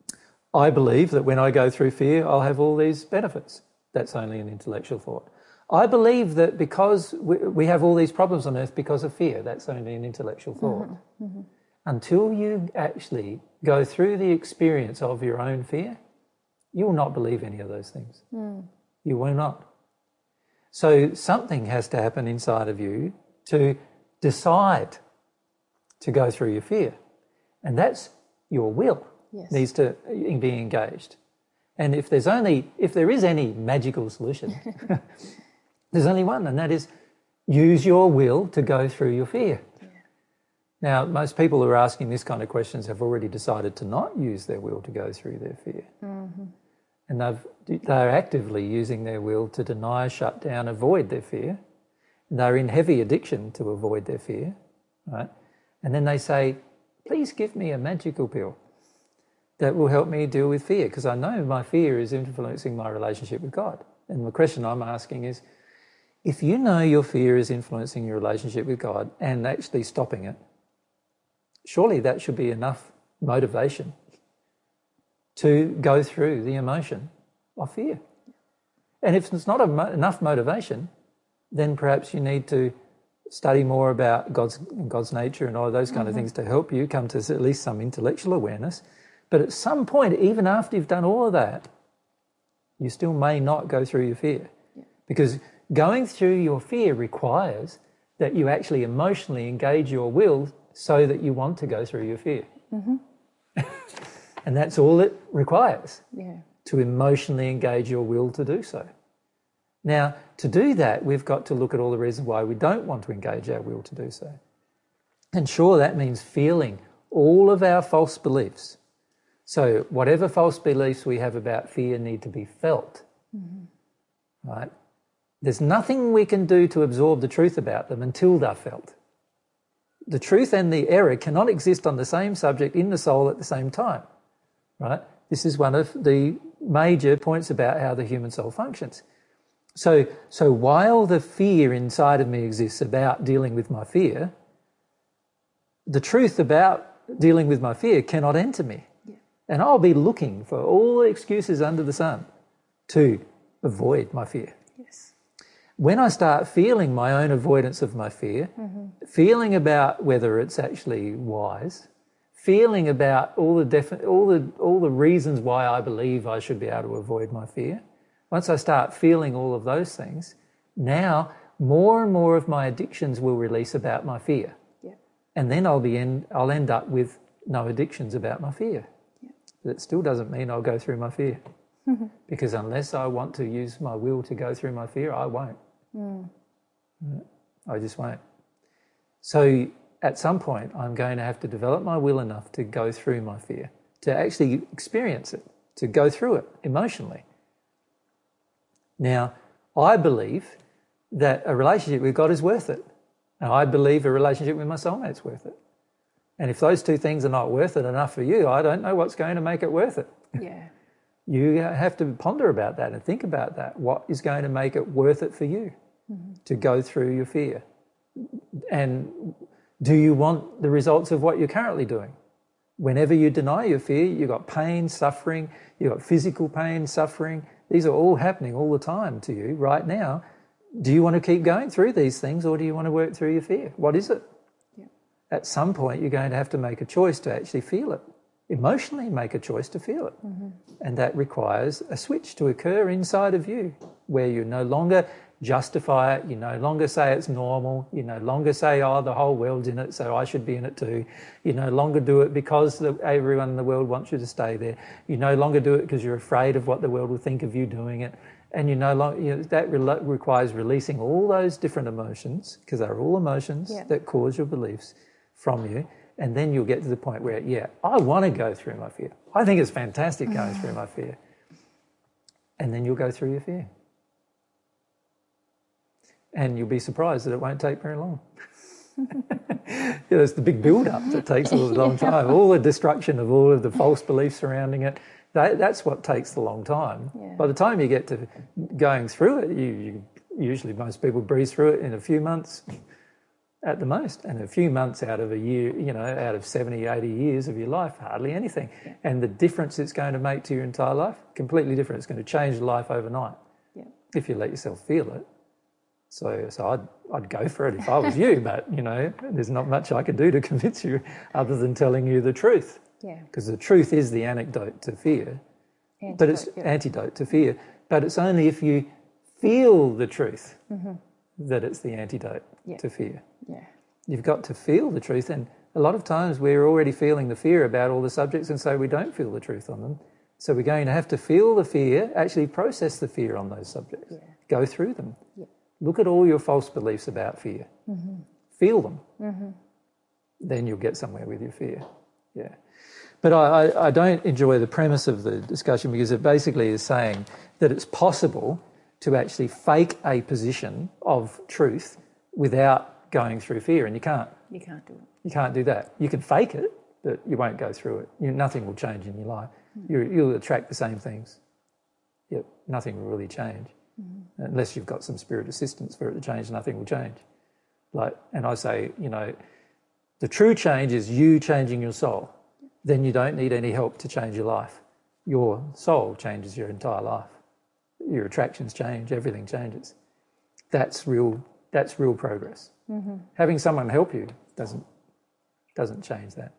I believe that when I go through fear, I'll have all these benefits. That's only an intellectual thought. I believe that because we, we have all these problems on earth because of fear, that's only an intellectual mm-hmm. thought. Mm-hmm. Until you actually go through the experience of your own fear, you will not believe any of those things. Mm. You will not. So something has to happen inside of you to decide to go through your fear. And that's your will Yes. needs to be engaged. And if there's only if there is any magical solution, there's only one, and that is use your will to go through your fear. Now, most people who are asking this kind of questions have already decided to not use their will to go through their fear. Mm-hmm. And they've, they're actively using their will to deny, shut down, avoid their fear. And they're in heavy addiction to avoid their fear, right? And then they say, please give me a magical pill that will help me deal with fear because I know my fear is influencing my relationship with God. And the question I'm asking is if you know your fear is influencing your relationship with God and actually stopping it, surely that should be enough motivation to go through the emotion of fear. And if it's not mo- enough motivation, then perhaps you need to study more about God's God's nature and all those kind of mm-hmm. things to help you come to at least some intellectual awareness. But at some point, even after you've done all of that, you still may not go through your fear. Because going through your fear requires that you actually emotionally engage your will so that you want to go through your fear. Mm-hmm. and that's all it requires Yeah. to emotionally engage your will to do so. Now, to do that, we've got to look at all the reasons why we don't want to engage our will to do so. And sure, that means feeling all of our false beliefs. So, whatever false beliefs we have about fear need to be felt. Mm-hmm. Right? There's nothing we can do to absorb the truth about them until they're felt. The truth and the error cannot exist on the same subject in the soul at the same time. Right? This is one of the major points about how the human soul functions. So, so while the fear inside of me exists about dealing with my fear, the truth about dealing with my fear cannot enter me. And I'll be looking for all the excuses under the sun to avoid my fear. Yes. When I start feeling my own avoidance of my fear, mm-hmm. feeling about whether it's actually wise, feeling about all the, defi- all, the, all the reasons why I believe I should be able to avoid my fear, once I start feeling all of those things, now more and more of my addictions will release about my fear. Yeah. And then I'll, be end, I'll end up with no addictions about my fear. It still doesn't mean I'll go through my fear. Mm-hmm. because unless I want to use my will to go through my fear, I won't. Mm. Mm. I just won't. So at some point, I'm going to have to develop my will enough to go through my fear, to actually experience it, to go through it emotionally. Now, I believe that a relationship with God is worth it. And I believe a relationship with my soulmate's worth it. And if those two things are not worth it enough for you, I don't know what's going to make it worth it. Yeah. You have to ponder about that and think about that. What is going to make it worth it for you mm-hmm. to go through your fear? And do you want the results of what you're currently doing? Whenever you deny your fear, you've got pain, suffering, you've got physical pain, suffering. These are all happening all the time to you right now. Do you want to keep going through these things or do you want to work through your fear? What is it? At some point, you're going to have to make a choice to actually feel it. Emotionally, make a choice to feel it. Mm-hmm. And that requires a switch to occur inside of you where you no longer justify it, you no longer say it's normal, you no longer say, oh, the whole world's in it, so I should be in it too. You no longer do it because the, everyone in the world wants you to stay there. You no longer do it because you're afraid of what the world will think of you doing it. And you no longer, you know, that re- requires releasing all those different emotions, because they're all emotions Yeah. that cause your beliefs from you. And then you'll get to the point where, yeah, I want to go through my fear. I think it's fantastic going through my fear. And then you'll go through your fear. And you'll be surprised that it won't take very long. you know, it's the big build up that takes a long time. All the destruction of all of the false beliefs surrounding it. That, that's what takes the long time. Yeah. By the time you get to going through it, you, you usually most people breeze through it in a few months at the most and a few months out of a year you know out of 70 80 years of your life hardly anything Yeah. and the difference it's going to make to your entire life completely different it's going to change your life overnight Yeah. if you let yourself feel it so so I'd I'd go for it if I was you but you know there's not much I can do to convince you other than telling you the truth Yeah. because the truth is the anecdote to fear antidote, but it's yeah. antidote to fear. But it's only if you feel the truth mm-hmm. That it's the antidote Yeah. to fear. yeah. You've got to feel the truth, and a lot of times we're already feeling the fear about all the subjects, and so we don't feel the truth on them. So we're going to have to feel the fear, actually process the fear on those subjects, Yeah. go through them. Yeah. Look at all your false beliefs about fear, mm-hmm. feel them. Mm-hmm. Then you'll get somewhere with your fear. Yeah. But I, I, I don't enjoy the premise of the discussion because it basically is saying that it's possible to actually fake a position of truth without going through fear, and you can't. You can't do it. You can't do that. You can fake it, but you won't go through it. You, nothing will change in your life. Hmm. You, you'll attract the same things. Yep, nothing will really change hmm. unless you've got some spirit assistance for it to change. Nothing will change. Like, and I say, you know, the true change is you changing your soul. Then you don't need any help to change your life. Your soul changes your entire life. Your attractions change. Everything changes. That's real. That's real progress. Mm-hmm. Having someone help you doesn't doesn't change that.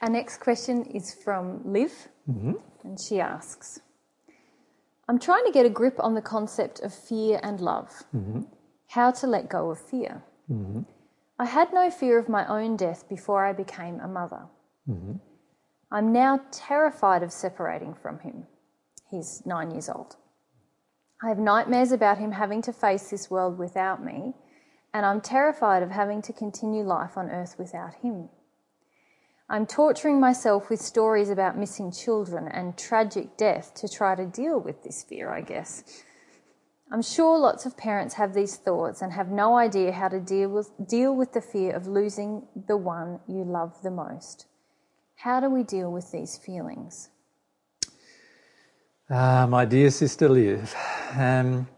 Our next question is from Liv, mm-hmm. and she asks I'm trying to get a grip on the concept of fear and love. Mm-hmm. How to let go of fear. I had no fear of my own death before I became a mother. I'm now terrified of separating from him. He's nine years old. I have nightmares about him having to face this world without me, and I'm terrified of having to continue life on earth without him. I'm torturing myself with stories about missing children and tragic death to try to deal with this fear, I guess. I'm sure lots of parents have these thoughts and have no idea how to deal with, deal with the fear of losing the one you love the most. How do we deal with these feelings? Ah, my dear sister Liv, um,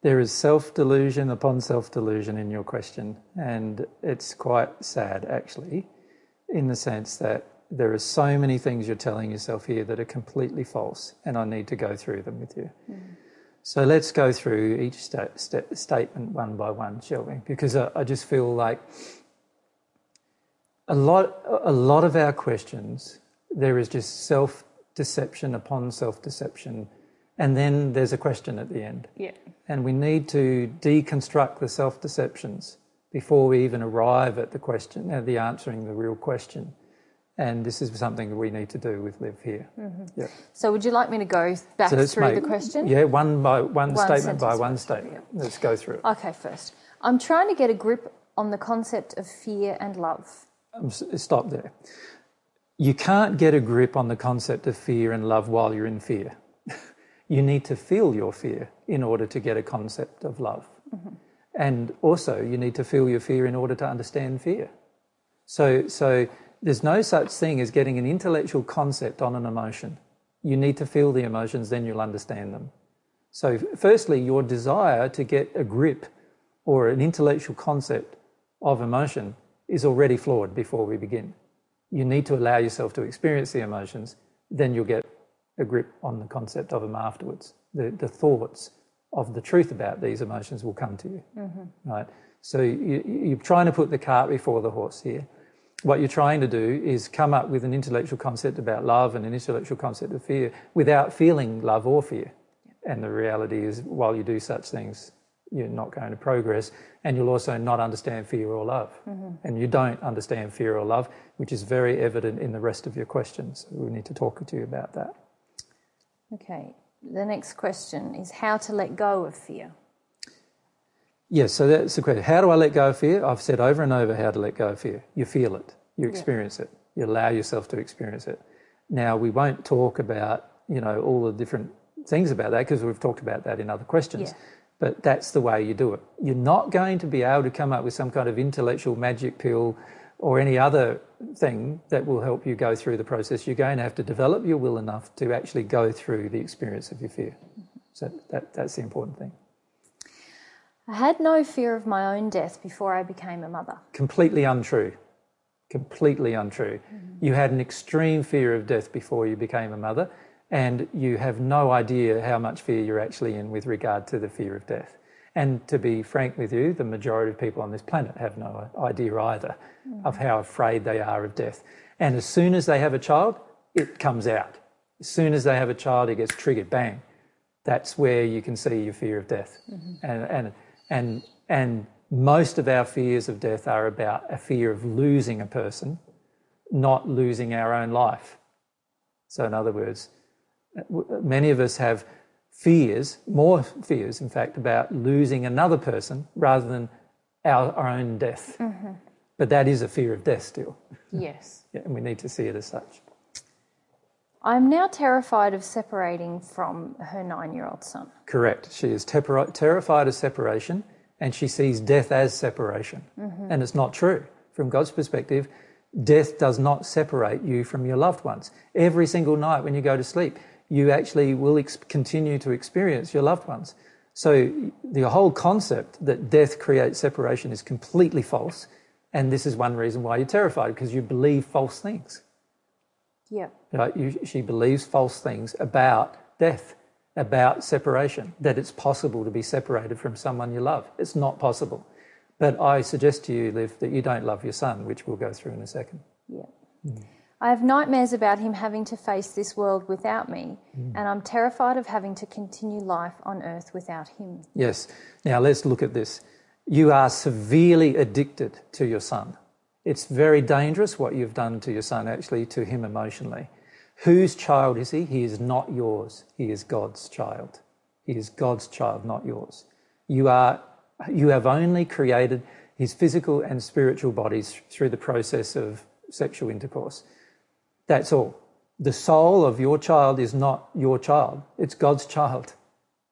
there is self delusion upon self delusion in your question, and it's quite sad actually, in the sense that there are so many things you're telling yourself here that are completely false, and I need to go through them with you. So let's go through each sta- sta- statement one by one, shall we? Because I, I just feel like a lot, a lot of our questions, there is just self deception upon self deception, and then there's a question at the end. Yeah. And we need to deconstruct the self deceptions before we even arrive at the question, at the answering the real question. And this is something that we need to do with Liv Here. Mm-hmm. Yeah. So, would you like me to go back So through make- the question? Yeah, one by one, One statement by one statement. Let's go through it. Okay, first. I'm trying to get a grip on the concept of fear and love. Stop there. You can't get a grip on the concept of fear and love while you're in fear. you need to feel your fear in order to get a concept of love. Mm-hmm. And also, you need to feel your fear in order to understand fear. So, so there's no such thing as getting an intellectual concept on an emotion. You need to feel the emotions, then you'll understand them. So, firstly, your desire to get a grip or an intellectual concept of emotion is already flawed before we begin. You need to allow yourself to experience the emotions, then you'll get a grip on the concept of them afterwards. The, the thoughts of the truth about these emotions will come to you. Mm-hmm. Right? So you, you're trying to put the cart before the horse here. What you're trying to do is come up with an intellectual concept about love and an intellectual concept of fear without feeling love or fear. And the reality is, while you do such things, you're not going to progress, and you'll also not understand fear or love. Mm-hmm. And you don't understand fear or love, which is very evident in the rest of your questions. So we need to talk to you about that. Okay, the next question is how to let go of fear. Yes, so that's the question. How do I let go of fear? I've said over and over how to let go of fear. You feel it, you experience it, you allow yourself to experience it. Now, we won't talk about, you know, all the different things about that because we've talked about that in other questions. Yeah. But that's the way you do it. You're not going to be able to come up with some kind of intellectual magic pill or any other thing that will help you go through the process. You're going to have to develop your will enough to actually go through the experience of your fear. So that, that's the important thing. I had no fear of my own death before I became a mother. Completely untrue. Completely untrue. Mm-hmm. You had an extreme fear of death before you became a mother, and you have no idea how much fear you're actually in with regard to the fear of death. And to be frank with you, the majority of people on this planet have no idea either mm. of how afraid they are of death. And as soon as they have a child, it comes out. As soon as they have a child, it gets triggered, bang. That's where you can see your fear of death. Mm-hmm. And, and, and, and most of our fears of death are about a fear of losing a person, not losing our own life. So, in other words, many of us have fears, more fears, in fact, about losing another person rather than our, our own death. Mm-hmm. But that is a fear of death still. Yes. yeah, and we need to see it as such. I'm now terrified of separating from her nine year old son. Correct. She is ter- terrified of separation and she sees death as separation. Mm-hmm. And it's not true. From God's perspective, death does not separate you from your loved ones. Every single night when you go to sleep, you actually will ex- continue to experience your loved ones. So the whole concept that death creates separation is completely false. And this is one reason why you're terrified, because you believe false things. Yeah. Right? You, she believes false things about death, about separation, that it's possible to be separated from someone you love. It's not possible. But I suggest to you, Liv, that you don't love your son, which we'll go through in a second. Yeah. Mm. I have nightmares about him having to face this world without me, mm. and I'm terrified of having to continue life on earth without him. Yes. Now let's look at this. You are severely addicted to your son. It's very dangerous what you've done to your son, actually, to him emotionally. Whose child is he? He is not yours. He is God's child. He is God's child, not yours. You are you have only created his physical and spiritual bodies through the process of sexual intercourse. That's all. The soul of your child is not your child, it's God's child.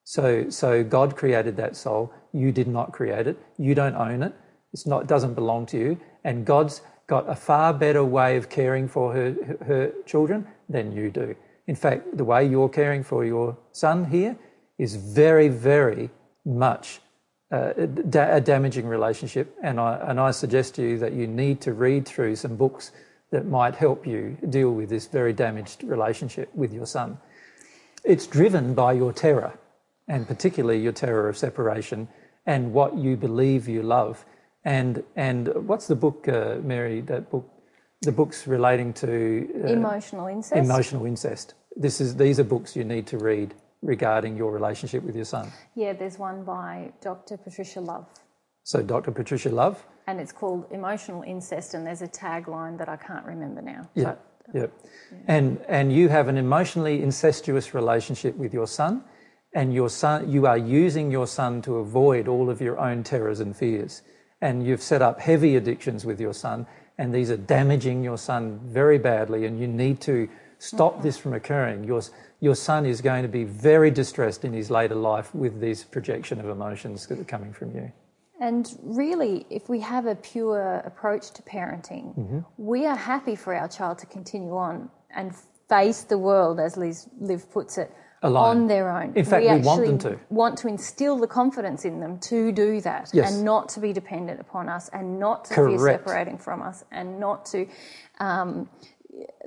So, so God created that soul. You did not create it. You don't own it. It's not, it doesn't belong to you. And God's got a far better way of caring for her, her children than you do. In fact, the way you're caring for your son here is very, very much uh, a damaging relationship. And I, and I suggest to you that you need to read through some books that might help you deal with this very damaged relationship with your son. It's driven by your terror, and particularly your terror of separation and what you believe you love. And and what's the book, uh, Mary? That book, the books relating to uh, emotional incest. Emotional incest. This is these are books you need to read regarding your relationship with your son. Yeah, there's one by Dr. Patricia Love. So Dr. Patricia Love and it's called Emotional Incest, and there's a tagline that I can't remember now. Yeah, but, yeah. yeah. And and you have an emotionally incestuous relationship with your son, and your son, you are using your son to avoid all of your own terrors and fears, and you've set up heavy addictions with your son, and these are damaging your son very badly, and you need to stop mm-hmm. this from occurring. Your your son is going to be very distressed in his later life with this projection of emotions that are coming from you. And really, if we have a pure approach to parenting, mm-hmm. we are happy for our child to continue on and face the world, as Liz, Liv puts it, Alone. on their own. In fact, we, we want them to. Want to instill the confidence in them to do that yes. and not to be dependent upon us and not to Correct. fear separating from us and not to um,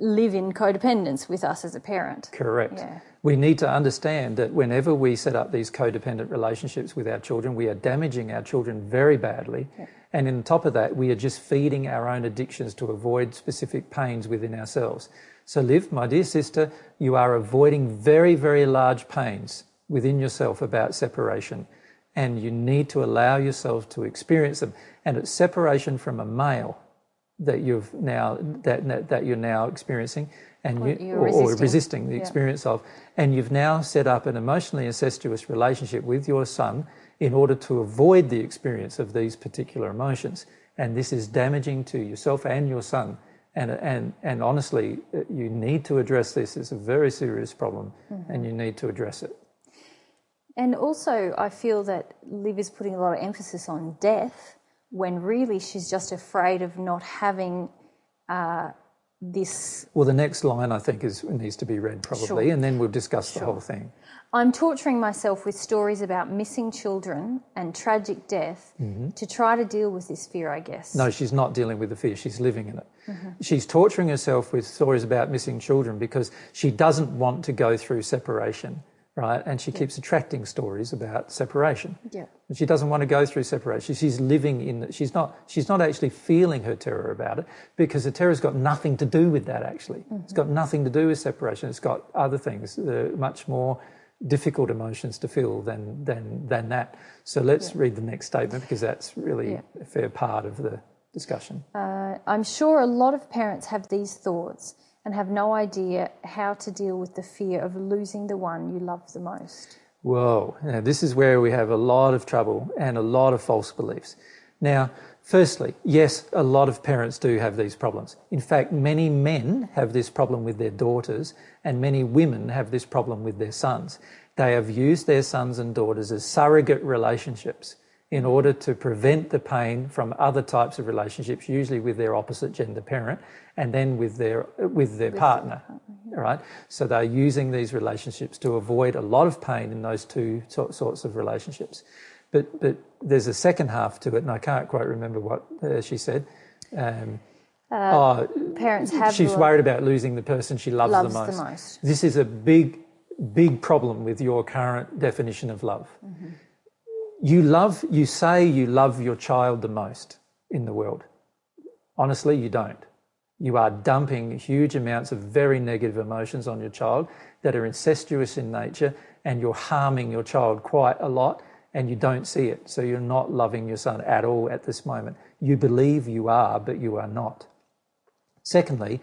live in codependence with us as a parent. Correct. Yeah. We need to understand that whenever we set up these codependent relationships with our children, we are damaging our children very badly. Yeah. And on top of that, we are just feeding our own addictions to avoid specific pains within ourselves. So, Liv, my dear sister, you are avoiding very, very large pains within yourself about separation. And you need to allow yourself to experience them. And it's separation from a male that you've now that that you're now experiencing and or, you, or, resisting. or resisting the yeah. experience of and you've now set up an emotionally incestuous relationship with your son in order to avoid the experience of these particular emotions and this is damaging to yourself and your son and and and honestly you need to address this it's a very serious problem mm-hmm. and you need to address it And also, I feel that Liv is putting a lot of emphasis on death when really she's just afraid of not having uh, this. Well, the next line I think is needs to be read probably, Sure. and then we'll discuss the whole thing. I'm torturing myself with stories about missing children and tragic death mm-hmm. to try to deal with this fear, I guess. No, she's not dealing with the fear, she's living in it. Mm-hmm. She's torturing herself with stories about missing children because she doesn't want to go through separation, right? And she keeps attracting stories about separation. Yeah. And she doesn't want to go through separation. She's living in she's not she's not actually feeling her terror about it because the terror's got nothing to do with that actually. It's got nothing to do with separation. It's got other things, uh, much more difficult emotions to feel than than than that. So let's read the next statement because that's really Yeah. a fair part of the discussion. I'm sure a lot of parents have these thoughts and have no idea how to deal with the fear of losing the one you love the most. Whoa, now this is where we have a lot of trouble and a lot of false beliefs. Now, firstly, yes, a lot of parents do have these problems. In fact, many men have this problem with their daughters, and many women have this problem with their sons. They have used their sons and daughters as surrogate relationships in order to prevent the pain from other types of relationships, usually with their opposite gender parent, and then with their with their partner. All right. So they're using these relationships to avoid a lot of pain in those two so- sorts of relationships. But but there's a second half to it, and I can't quite remember what uh, she said. Um, oh, Parents have she's worried about losing the person she loves, loves the, the most. most. This is a big, big problem with your current definition of love. You love, you say you love your child the most in the world. Honestly, you don't. You are dumping huge amounts of very negative emotions on your child that are incestuous in nature, and you're harming your child quite a lot, and you don't see it. So you're not loving your son at all at this moment. You believe you are, but you are not. Secondly,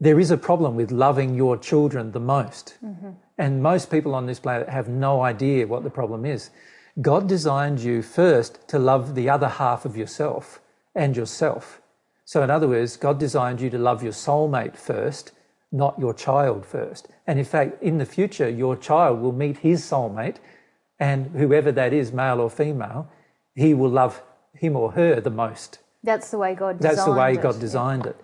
there is a problem with loving your children the most. Mm-hmm. And most people on this planet have no idea what the problem is. God designed you first to love the other half of yourself and yourself. So, in other words, God designed you to love your soulmate first, not your child first. And in fact, in the future, your child will meet his soulmate, and whoever that is, male or female, he will love him or her the most. That's the way God designed That's the way it. God designed it.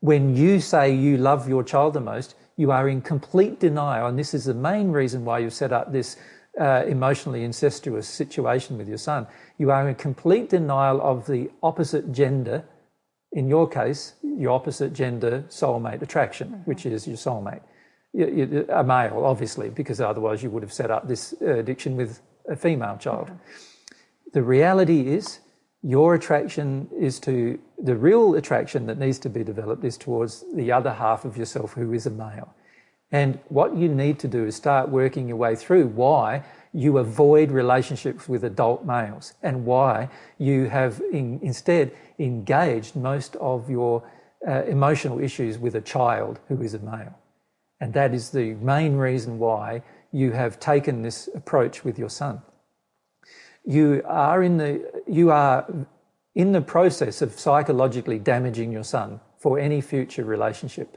When you say you love your child the most, you are in complete denial, and this is the main reason why you've set up this uh, emotionally incestuous situation with your son. You are in complete denial of the opposite gender, in your case, your opposite gender soulmate attraction, which is your soulmate. You- you- A male, obviously, because otherwise you would have set up this uh, addiction with a female child. The reality is, your attraction is to the real attraction that needs to be developed is towards the other half of yourself who is a male. And what you need to do is start working your way through why you avoid relationships with adult males and why you have in, instead engaged most of your uh, emotional issues with a child who is a male. And that is the main reason why you have taken this approach with your son you are in the you are in the process of psychologically damaging your son for any future relationship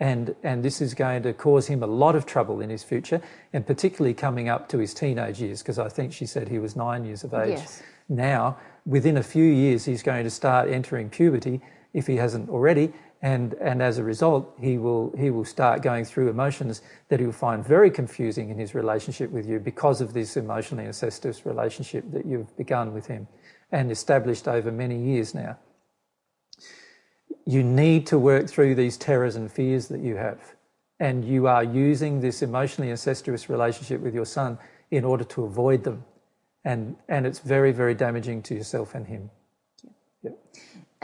and and this is going to cause him a lot of trouble in his future and particularly coming up to his teenage years because I think she said he was 9 years of age Yes. now within a few years he's going to start entering puberty if he hasn't already and and as a result he will he will start going through emotions that he'll find very confusing in his relationship with you because of this emotionally incestuous relationship that you've begun with him and established over many years now you need to work through these terrors and fears that you have and you are using this emotionally incestuous relationship with your son in order to avoid them and and it's very very damaging to yourself and him Yep.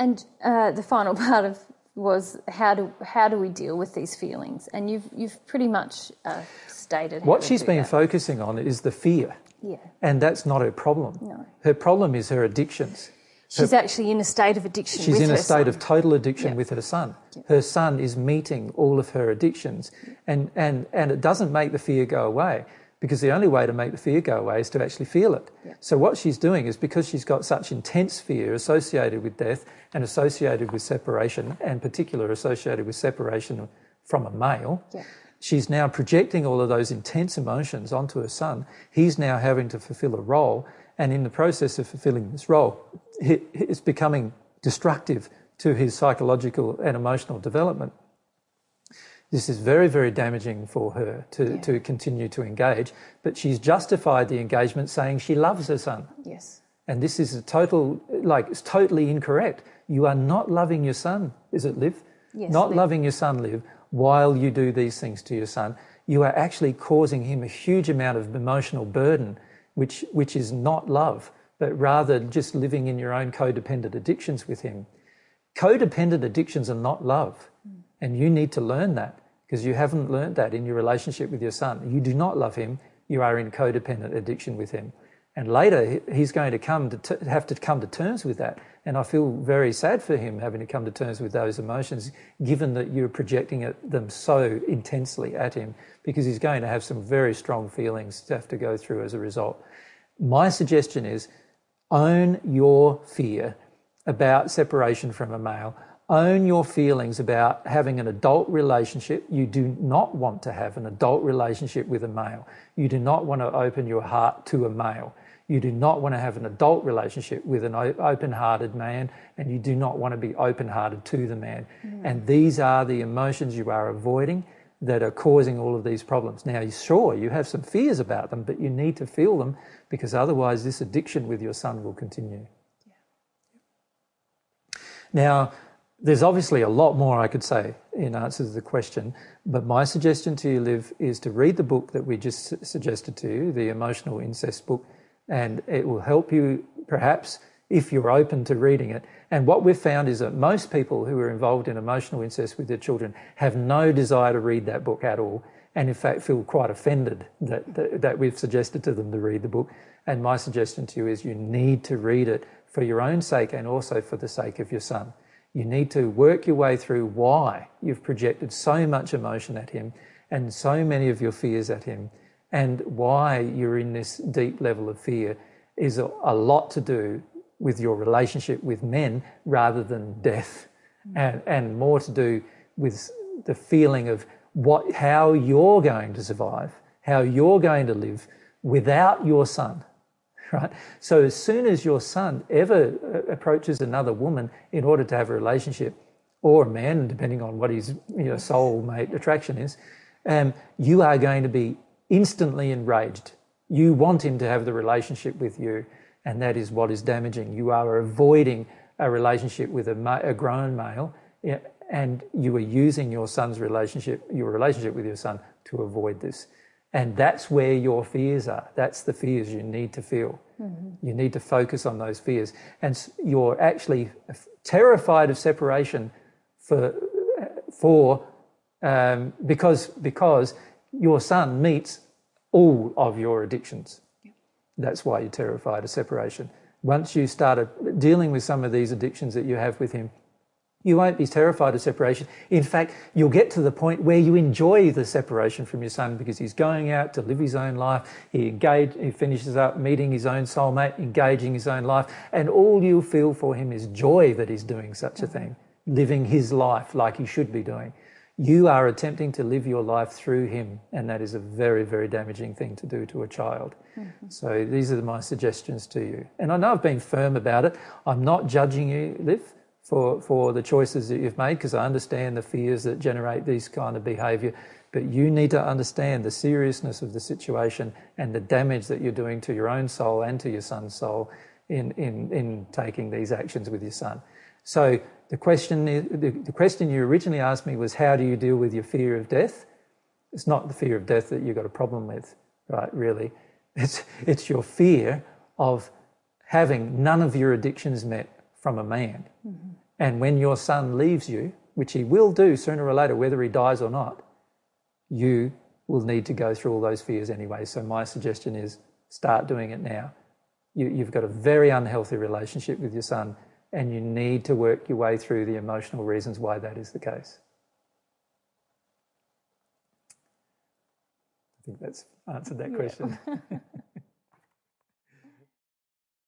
And uh, the final part of was how do how do we deal with these feelings? And you've you've pretty much uh, stated what she's been that. focusing on is the fear yeah. and that's not her problem No. her problem is her addictions She's actually in a state of addiction. She's in a state son. of total addiction Yeah. with her son. Her son is meeting all of her addictions, and, and, and it doesn't make the fear go away because the only way to make the fear go away is to actually feel it. So, what she's doing is because she's got such intense fear associated with death and associated with separation, and particular associated with separation from a male, she's now projecting all of those intense emotions onto her son. He's now having to fulfill a role, and in the process of fulfilling this role, it's becoming destructive to his psychological and emotional development. This is very, very damaging for her to, yeah. to continue to engage, but she's justified the engagement saying she loves her son. Yes. And this is a total, like, it's totally incorrect. You are not loving your son, is it, Liv? Yes, not Liv. loving your son, Liv, while you do these things to your son. You are actually causing him a huge amount of emotional burden, which, which is not love, but rather just living in your own codependent addictions with him. Codependent addictions are not love. Mm. And you need to learn that because you haven't learned that in your relationship with your son. You do not love him, you are in codependent addiction with him. And later, he's going to come to have to come to terms with that. And I feel very sad for him having to come to terms with those emotions, given that you're projecting it, them so intensely at him, because he's going to have some very strong feelings to have to go through as a result. My suggestion is own your fear about separation from a male own your feelings about having an adult relationship. You do not want to have an adult relationship with a male. You do not want to open your heart to a male. You do not want to have an adult relationship with an open hearted man, and you do not want to be open hearted to the man. Mm. And these are the emotions you are avoiding that are causing all of these problems. Now, sure, you have some fears about them, but you need to feel them because otherwise, this addiction with your son will continue. Yeah. Now, there's obviously a lot more I could say in answer to the question, but my suggestion to you, Liv, is to read the book that we just suggested to you, the Emotional Incest book, and it will help you perhaps if you're open to reading it. And what we've found is that most people who are involved in emotional incest with their children have no desire to read that book at all, and in fact feel quite offended that, that, that we've suggested to them to read the book. And my suggestion to you is you need to read it for your own sake and also for the sake of your son. You need to work your way through why you've projected so much emotion at him and so many of your fears at him, and why you're in this deep level of fear is a, a lot to do with your relationship with men rather than death, mm. and, and more to do with the feeling of what, how you're going to survive, how you're going to live without your son right? So as soon as your son ever uh, approaches another woman in order to have a relationship, or a man, depending on what his you know, soulmate attraction is, um, you are going to be instantly enraged. You want him to have the relationship with you, and that is what is damaging. You are avoiding a relationship with a, ma- a grown male, and you are using your son's relationship, your relationship with your son, to avoid this. And that's where your fears are. That's the fears you need to feel. Mm-hmm. You need to focus on those fears. And you're actually terrified of separation for, for um, because, because your son meets all of your addictions. That's why you're terrified of separation. Once you started dealing with some of these addictions that you have with him, you won't be terrified of separation. In fact, you'll get to the point where you enjoy the separation from your son because he's going out to live his own life. He engage, he finishes up meeting his own soulmate, engaging his own life, and all you'll feel for him is joy that he's doing such a mm-hmm. thing, living his life like he should be doing. You are attempting to live your life through him, and that is a very, very damaging thing to do to a child. Mm-hmm. So these are my suggestions to you. And I know I've been firm about it. I'm not judging you, Liv for, for the choices that you've made because I understand the fears that generate these kind of behavior. But you need to understand the seriousness of the situation and the damage that you're doing to your own soul and to your son's soul in, in, in taking these actions with your son. So the question, the, the question you originally asked me was, how do you deal with your fear of death? It's not the fear of death that you've got a problem with, right, really. It's, it's your fear of having none of your addictions met from a man. Mm-hmm. And when your son leaves you, which he will do sooner or later, whether he dies or not, you will need to go through all those fears anyway. So, my suggestion is start doing it now. You, you've got a very unhealthy relationship with your son, and you need to work your way through the emotional reasons why that is the case. I think that's answered that question.